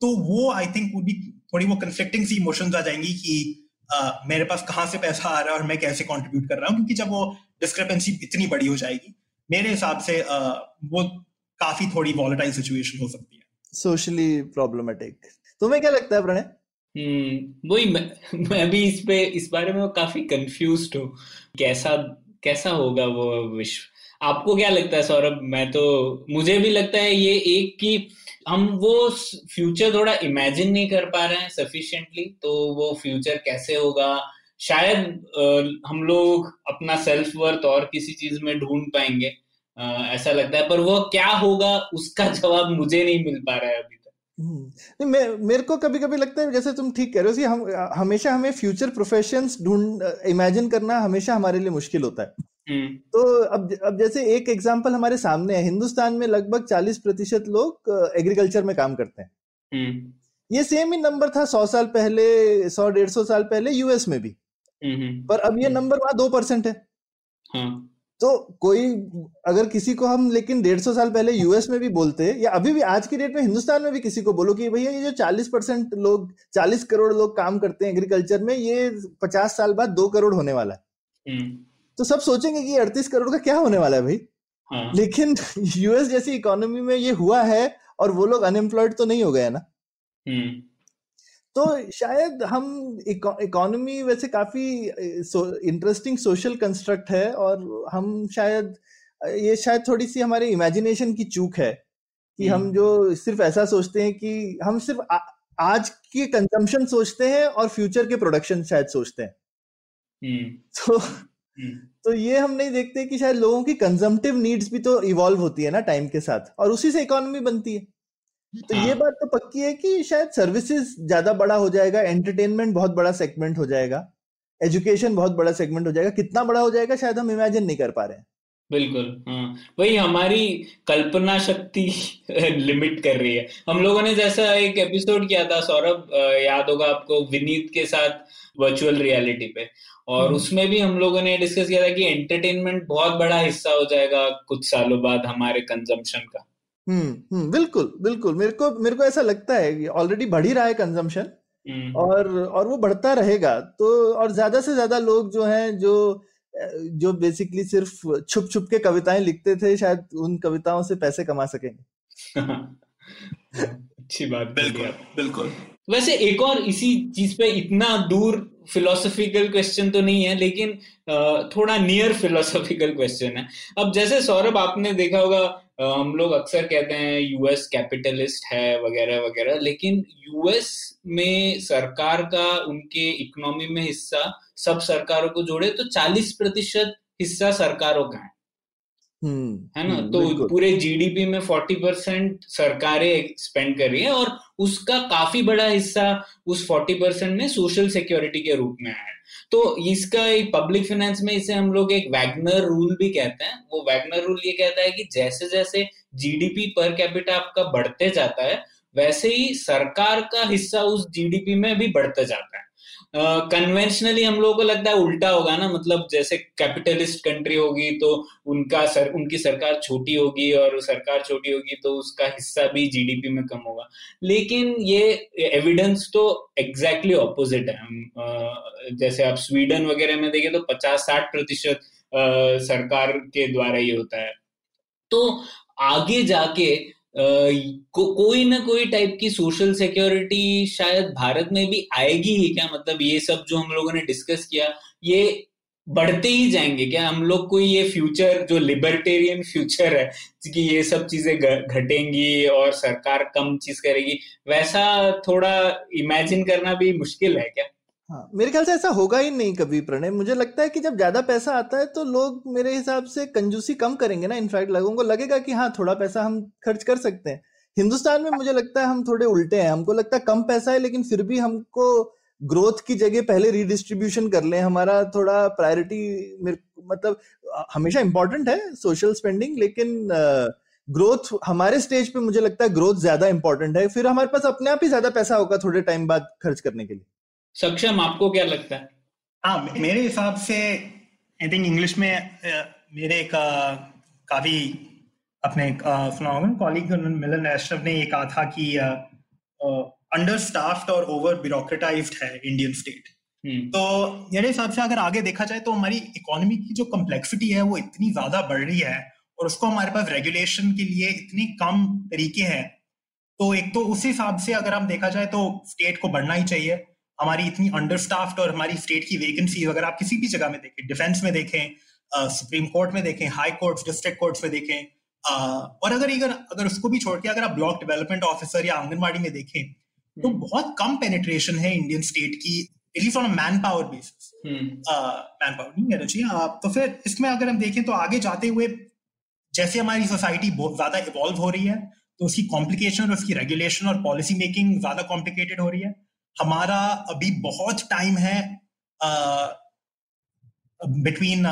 तो वो आई थिंक वो भी थोड़ी वो कंफ्लिक्टिंग सी इमोशंस आ जाएँगी कि uh, मेरे पास कहाँ से पैसा आ रहा है और मैं कैसे कॉन्ट्रीब्यूट कर रहा हूँ क्योंकि जब वो डिस्क्रिपेंसी इतनी बड़ी हो जाएगी मेरे हिसाब से uh, वो काफ़ी थोड़ी वॉलेटाइल सिचुएशन हो सकती है। सोशली प्रॉब्लमिक तुम्हें क्या लगता है प्रणय? हम्म वही मैं, मैं भी इस पे इस बारे में काफ़ी कंफ्यूज हूँ। कैसा कैसा होगा वो विश्व? आपको क्या लगता है सौरभ? मैं तो मुझे भी लगता है ये एक की हम वो फ्यूचर थोड़ा इमेजिन नहीं कर पा रहे हैं सफिशिएंटली तो वो फ्यूचर कैसे होगा? शायद आ, हम लोग अपना सेल्फ वर्थ और किसी चीज़ में ढूंढ पाएँगे। ऐसा लगता है पर वो क्या होगा उसका जवाब मुझे नहीं मिल पा रहा है अभी तक। नहीं मैं मेरे को कभी कभी लगता है जैसे तुम ठीक कह रहे हो कि हम हमेशा हमें फ्यूचर प्रोफेशंस ढूंढ इमेजिन करना हमेशा हमारे लिए मुश्किल होता है। हम्म। तो अब अब जैसे एक एग्जांपल हमारे सामने है हिंदुस्तान में लगभग 40 प्रतिशत लोग एग्रीकल्चर में काम करते हैं। हम्म। ये सेम ही नंबर था सौ साल पहले सौ डेढ़ सौ साल पहले यूएस में भी। हम्म, पर अब ये नंबर वहाँ दो परसेंट है। हाँ। तो कोई अगर किसी को हम लेकिन डेढ़ सौ साल पहले यूएस में भी बोलते या अभी भी आज की डेट में हिंदुस्तान में भी किसी को बोलो कि भैया ये जो चालीस परसेंट लोग चालीस करोड़ लोग काम करते हैं एग्रीकल्चर में ये पचास साल बाद दो करोड़ होने वाला है तो सब सोचेंगे कि अड़तीस करोड़ का क्या होने वाला है भाई हाँ। लेकिन यूएस जैसी इकोनॉमी में ये हुआ है और वो लोग अनएम्प्लॉयड तो नहीं हो गए ना हम्म। तो शायद हम इकोनॉमी वैसे काफ़ी इंटरेस्टिंग सोशल कंस्ट्रक्ट है और हम शायद ये शायद थोड़ी सी हमारे इमेजिनेशन की चूक है कि हम हम्म। जो सिर्फ़ ऐसा सोचते हैं कि हम सिर्फ़ आ, आज की कंजम्पशन सोचते हैं और फ्यूचर के प्रोडक्शन शायद सोचते हैं हम्म। तो हम्म। तो ये हम नहीं देखते कि शायद लोगों की कंजम्पटिव नीड्स भी तो इवॉल्व होती है ना टाइम के साथ और उसी से इकोनॉमी बनती है तो ये हाँ। बात तो पक्की है कि शायद सर्विसेज़ ज़्यादा बड़ा हो जाएगा एंटरटेनमेंट बहुत बड़ा सेगमेंट हो जाएगा एजुकेशन बहुत बड़ा सेगमेंट हो जाएगा कितना बड़ा हो जाएगा शायद हम इमेजिन नहीं कर पा रहे हैं। बिल्कुल हाँ। वही हमारी कल्पना शक्ति लिमिट कर रही है। हम लोगों ने जैसा एक एपिसोड किया था सौरभ याद होगा आपको विनीत के साथ वर्चुअल रियलिटी पे। और हम्म। उसमें भी हम लोगों ने डिस्कस किया था कि एंटरटेनमेंट बहुत बड़ा हिस्सा हो जाएगा कुछ सालों बाद हमारे कंजम्पशन का। हम्म हम्म बिल्कुल बिल्कुल। मेरे को मेरे को ऐसा लगता है ऑलरेडी बढ़ ही रहा है कंजम्पशन हम्म। और और वो बढ़ता रहेगा। तो और ज़्यादा से ज़्यादा लोग जो हैं जो जो बेसिकली सिर्फ़ छुप छुप के कविताएँ लिखते थे शायद उन कविताओं से पैसे कमा सकेंगे। अच्छी बात बिल्कुल बिल्कुल। वैसे एक और इसी चीज़ पे इतना दूर फिलोसॉफिकल क्वेश्चन तो नहीं है, लेकिन थोड़ा नियर फिलोसफिकल क्वेश्चन है। अब जैसे सौरभ, आपने देखा होगा हम लोग अक्सर कहते हैं यूएस कैपिटलिस्ट है, वगैरह वगैरह, लेकिन यूएस में सरकार का, उनके इकोनॉमी में हिस्सा, सब सरकारों को जोड़े तो 40 प्रतिशत हिस्सा सरकारों का है। है ना? हम्म, तो पूरे जीडीपी में 40 परसेंट सरकारें स्पेंड कर रही है और उसका काफ़ी बड़ा हिस्सा उस 40 परसेंट में सोशल सिक्योरिटी के रूप में है। तो इसका एक पब्लिक फाइनेंस में इसे हम लोग एक वैगनर रूल भी कहते हैं। वो वैगनर रूल ये कहता है कि जैसे जैसे जीडीपी पर कैपिटा आपका बढ़ते जाता है वैसे ही सरकार का हिस्सा उस जीडीपी में भी बढ़ते जाता है। कन्वेंशनली uh, हम लोगों को लगता है उल्टा होगा ना मतलब जैसे कैपिटलिस्ट कंट्री होगी तो उनका सर उनकी सरकार छोटी होगी और सरकार छोटी होगी तो उसका हिस्सा भी जीडीपी में कम होगा। लेकिन ये एविडेंस तो एग्जैक्टली exactly ऑपोजिट है। uh, जैसे आप स्वीडन वगैरह में देखें तो पचास साठ प्रतिशत सरकार के द्वारा ये होता है। तो आगे जाके को, कोई ना कोई टाइप की सोशल सिक्योरिटी शायद भारत में भी आएगी ही क्या? मतलब ये सब जो हम लोगों ने डिस्कस किया ये बढ़ते ही जाएँगे क्या? हम लोग को ये फ्यूचर जो लिबर्टेरियन फ्यूचर है कि ये सब चीज़ें घटेंगी और सरकार कम चीज़ करेगी वैसा थोड़ा इमेजिन करना भी मुश्किल है क्या? हाँ मेरे ख्याल से ऐसा होगा ही नहीं कभी प्रणय। मुझे लगता है कि जब ज़्यादा पैसा आता है तो लोग मेरे हिसाब से कंजूसी कम करेंगे ना इनफैक्ट लोगों को लगेगा कि हाँ थोड़ा पैसा हम खर्च कर सकते हैं। हिंदुस्तान में मुझे लगता है हम थोड़े उल्टे हैं। हमको लगता है कम पैसा है, लेकिन फिर भी हमको ग्रोथ की जगह पहले रिडिस्ट्रीब्यूशन कर लें। हमारा थोड़ा प्रायोरिटी मतलब हमेशा इंपॉर्टेंट है सोशल स्पेंडिंग लेकिन ग्रोथ हमारे स्टेज पे मुझे लगता है ग्रोथ ज़्यादा इंपॉर्टेंट है। फिर हमारे पास अपने आप ही ज़्यादा पैसा होगा थोड़े टाइम बाद खर्च करने के लिए। सक्षम आपको क्या लगता है? हाँ मेरे हिसाब से आई थिंक इंग्लिश में मेरे एक काफ़ी अपने सुना होगा कॉलीग मिलन एशरफ ने ये कहा था कि अंडर स्टाफ्ड और ओवर ब्यूरोक्रेटाइज्ड है इंडियन स्टेट हम्म, तो मेरे हिसाब से अगर आगे देखा जाए तो हमारी इकोनॉमी की जो कम्प्लेक्सिटी है वो इतनी ज़्यादा बढ़ रही है और उसको हमारे पास रेगुलेशन के लिए इतने कम तरीके हैं तो एक तो उस हिसाब से अगर हम देखा जाए तो स्टेट को बढ़ना ही चाहिए। हमारी इतनी अंडर स्टाफ्ड और हमारी स्टेट की वैकेंसी अगर आप किसी भी जगह में देखें डिफेंस में देखें सुप्रीम कोर्ट में देखें हाई कोर्ट डिस्ट्रिक्ट कोर्ट्स में देखें और अगर अगर अगर उसको भी छोड़ के अगर आप ब्लॉक डेवलपमेंट ऑफिसर या आंगनबाड़ी में देखें तो हम्म। बहुत कम पेनिट्रेशन है इंडियन स्टेट की at least on manpower basis manpower नहीं कहना चाहिए तो फिर इसमें अगर हम देखें तो आगे जाते हुए जैसे हमारी सोसाइटी बहुत ज़्यादा इवॉल्व हो रही है तो उसकी कॉम्प्लिकेशन और उसकी रेगुलेशन और पॉलिसी मेकिंग ज़्यादा कॉम्प्लिकेटेड हो रही है। हमारा अभी बहुत टाइम है बिटवीन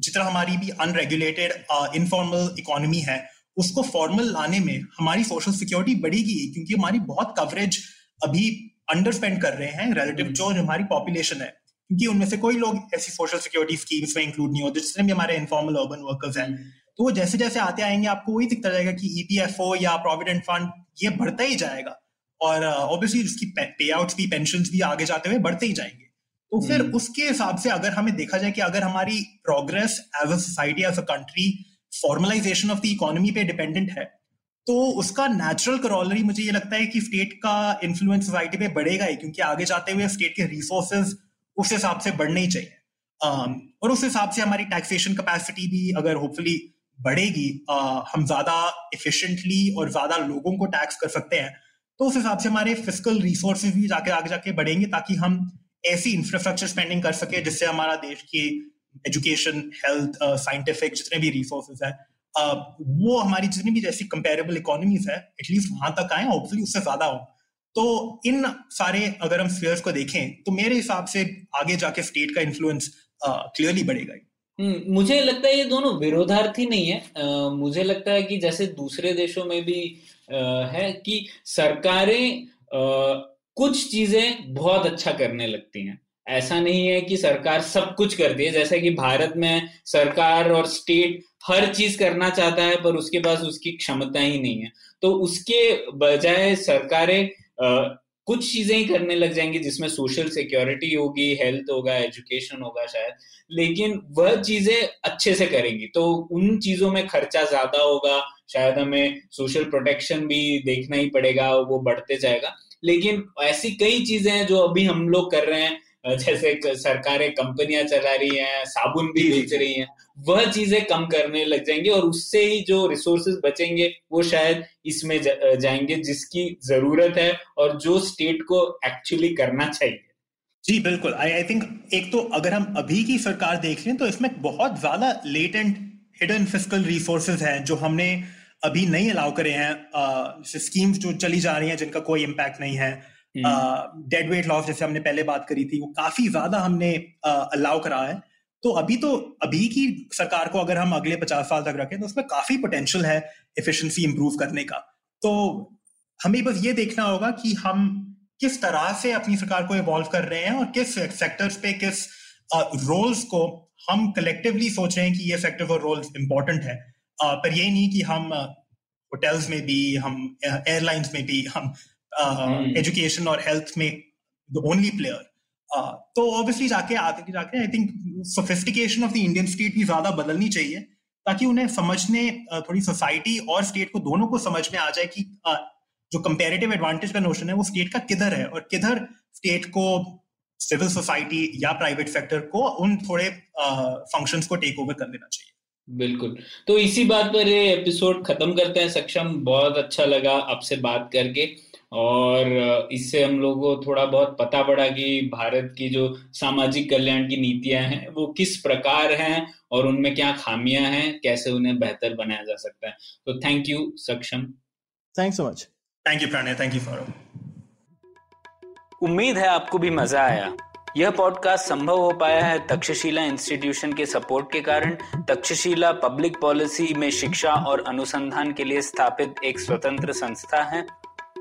जितना हमारी भी अनरेगुलेटेड इनफॉर्मल इकोनॉमी है, उसको फॉर्मल लाने में हमारी सोशल सिक्योरिटी बढ़ेगी क्योंकि हमारी बहुत कवरेज अभी अंडर स्पेंड कर रहे हैं रिलेटिव। जो हमारी पॉपुलेशन है क्योंकि उनमें से कोई लोग ऐसी सोशल सिक्योरिटी स्कीम्स में इंक्लूड नहीं होते जितने भी हमारे इनफॉर्मल अर्बन वर्कर्स हैं तो वो जैसे जैसे आते आएँगे, आपको वही दिखता जाएगा कि ईपीएफओ या प्रोविडेंट फंड ये बढ़ता ही जाएगा और ऑब्वियसली उसकी पे आउट्स भी पेंशन भी आगे जाते हुए बढ़ते ही जाएँगे तो फिर हम्म। उसके हिसाब से अगर हमें देखा जाए कि अगर हमारी progress as a society as a country formalisation of the economy पे डिपेंडेंट है तो उसका नेचुरल करॉलरी मुझे ये लगता है कि स्टेट का इन्फ्लुएंस सोसाइटी पे बढ़ेगा ही क्योंकि आगे जाते हुए स्टेट के रिसोर्सेज उस हिसाब से बढ़ने ही चाहिए um, और उस हिसाब से हमारी टैक्सेशन कैपेसिटी भी अगर होपफुली बढ़ेगी uh, हम ज़्यादा इफिशिएंटली और ज़्यादा लोगों को टैक्स कर सकते हैं तो उस हिसाब से हमारे फ़िज़िकल रिसोर्सेज भी जाके आगे जाके बढ़ेंगे ताकि हम ऐसी इंफ्रास्ट्रक्चर स्पेंडिंग कर सके जिससे हमारा देश की एजुकेशन हेल्थ साइंटिफिक जितने भी रिसोर्सेज है uh, वो हमारी जितनी भी जैसी कंपेरेबल इकोनॉमीज है एटलीस्ट वहाँ तक आए होपफुली उससे ज़्यादा हो। तो इन सारे अगर हम स्फीयर्स को देखें तो मेरे हिसाब से आगे जाके स्टेट का इन्फ्लुएंस क्लियरली बढ़ेगा हम्म, मुझे लगता है ये दोनों विरोधार्थी नहीं है। अ, मुझे लगता है कि जैसे दूसरे देशों में भी है कि सरकारें कुछ चीज़ें बहुत अच्छा करने लगती हैं। ऐसा नहीं है कि सरकार सब कुछ करती है। जैसे कि भारत में सरकार और स्टेट हर चीज़ करना चाहता है, पर उसके पास उसकी क्षमता ही नहीं है। तो उसके बजाय सरकारें कुछ चीज़ें ही करने लग जाएँगी जिसमें सोशल सिक्योरिटी होगी हेल्थ होगा एजुकेशन होगा शायद, लेकिन वह चीज़ें अच्छे से करेंगी। तो उन चीज़ों में खर्चा ज़्यादा होगा, शायद हमें सोशल प्रोटेक्शन भी देखना ही पड़ेगा, वो बढ़ते जाएगा। लेकिन ऐसी कई चीज़ें हैं जो अभी हम लोग कर रहे हैं जैसे सरकारें कंपनियाँ चला रही हैं साबुन भी बेच रही हैं वह चीज़ें कम करने लग जाएँगे और उससे ही जो रिसोर्सेज बचेंगे वो शायद इसमें जाएँगे जिसकी ज़रूरत है और जो स्टेट को एक्चुअली करना चाहिए। जी बिल्कुल। आई आई थिंक एक तो अगर हम अभी की सरकार देख लें तो इसमें बहुत ज़्यादा लेटेंट हिडन फ़िज़िकल रिसोर्सेज हैं जो हमने अभी नहीं अलाउ करे हैं। स्कीम्स जो चली जा रही हैं जिनका कोई इम्पैक्ट नहीं है। डेड वेट लॉस जैसे हमने पहले बात करी थी, वो काफ़ी ज़्यादा हमने अलाउ करा है। तो अभी तो अभी की सरकार को अगर हम अगले पचास साल तक रखें तो उसमें काफ़ी पोटेंशियल है एफिशिएंसी इंप्रूव करने का। तो हमें बस ये देखना होगा कि हम किस तरह से अपनी सरकार को इवॉल्व कर रहे हैं और किस सेक्टर्स पे किस रोल्स को हम कलेक्टिवली सोच रहे हैं कि ये सेक्टर और रोल्स इंपॉर्टेंट है। पर ये नहीं कि हम होटल्स में भी, हम एयरलाइंस में भी, हम एजुकेशन और हेल्थ में द ओनली प्लेयर तो ऑब्वियसली जाके आगे जाके I think sophistication of the Indian state भी ज़्यादा बदलनी चाहिए ताकि उन्हें समझने थोड़ी सोसाइटी और स्टेट को दोनों को समझ में आ जाए कि जो कंपेरेटिव एडवांटेज का नोशन है वो स्टेट का किधर है? और किधर स्टेट को सिविल सोसाइटी या प्राइवेट सेक्टर को उन थोड़े फ़ंक्शंस को टेक ओवर कर लेना चाहिए। बिल्कुल। तो इसी बात पर ये एपिसोड खत्म करते हैं। सक्षम बहुत अच्छा लगा आपसे बात करके। और इससे हम लोगों को थोड़ा बहुत पता पड़ा कि भारत की जो सामाजिक कल्याण की नीतियाँ हैं वो किस प्रकार हैं और उनमें क्या खामियाँ हैं कैसे उन्हें बेहतर बनाया जा सकता है। तो thank you Saksham. Thank so much thank you Pranay thank you for उम्मीद है आपको भी मज़ा आया। यह पॉडकास्ट संभव हो पाया है तक्षशिला इंस्टीट्यूशन के सपोर्ट के कारण। तक्षशिला पब्लिक पॉलिसी में शिक्षा और अनुसंधान के लिए स्थापित एक स्वतंत्र संस्था है।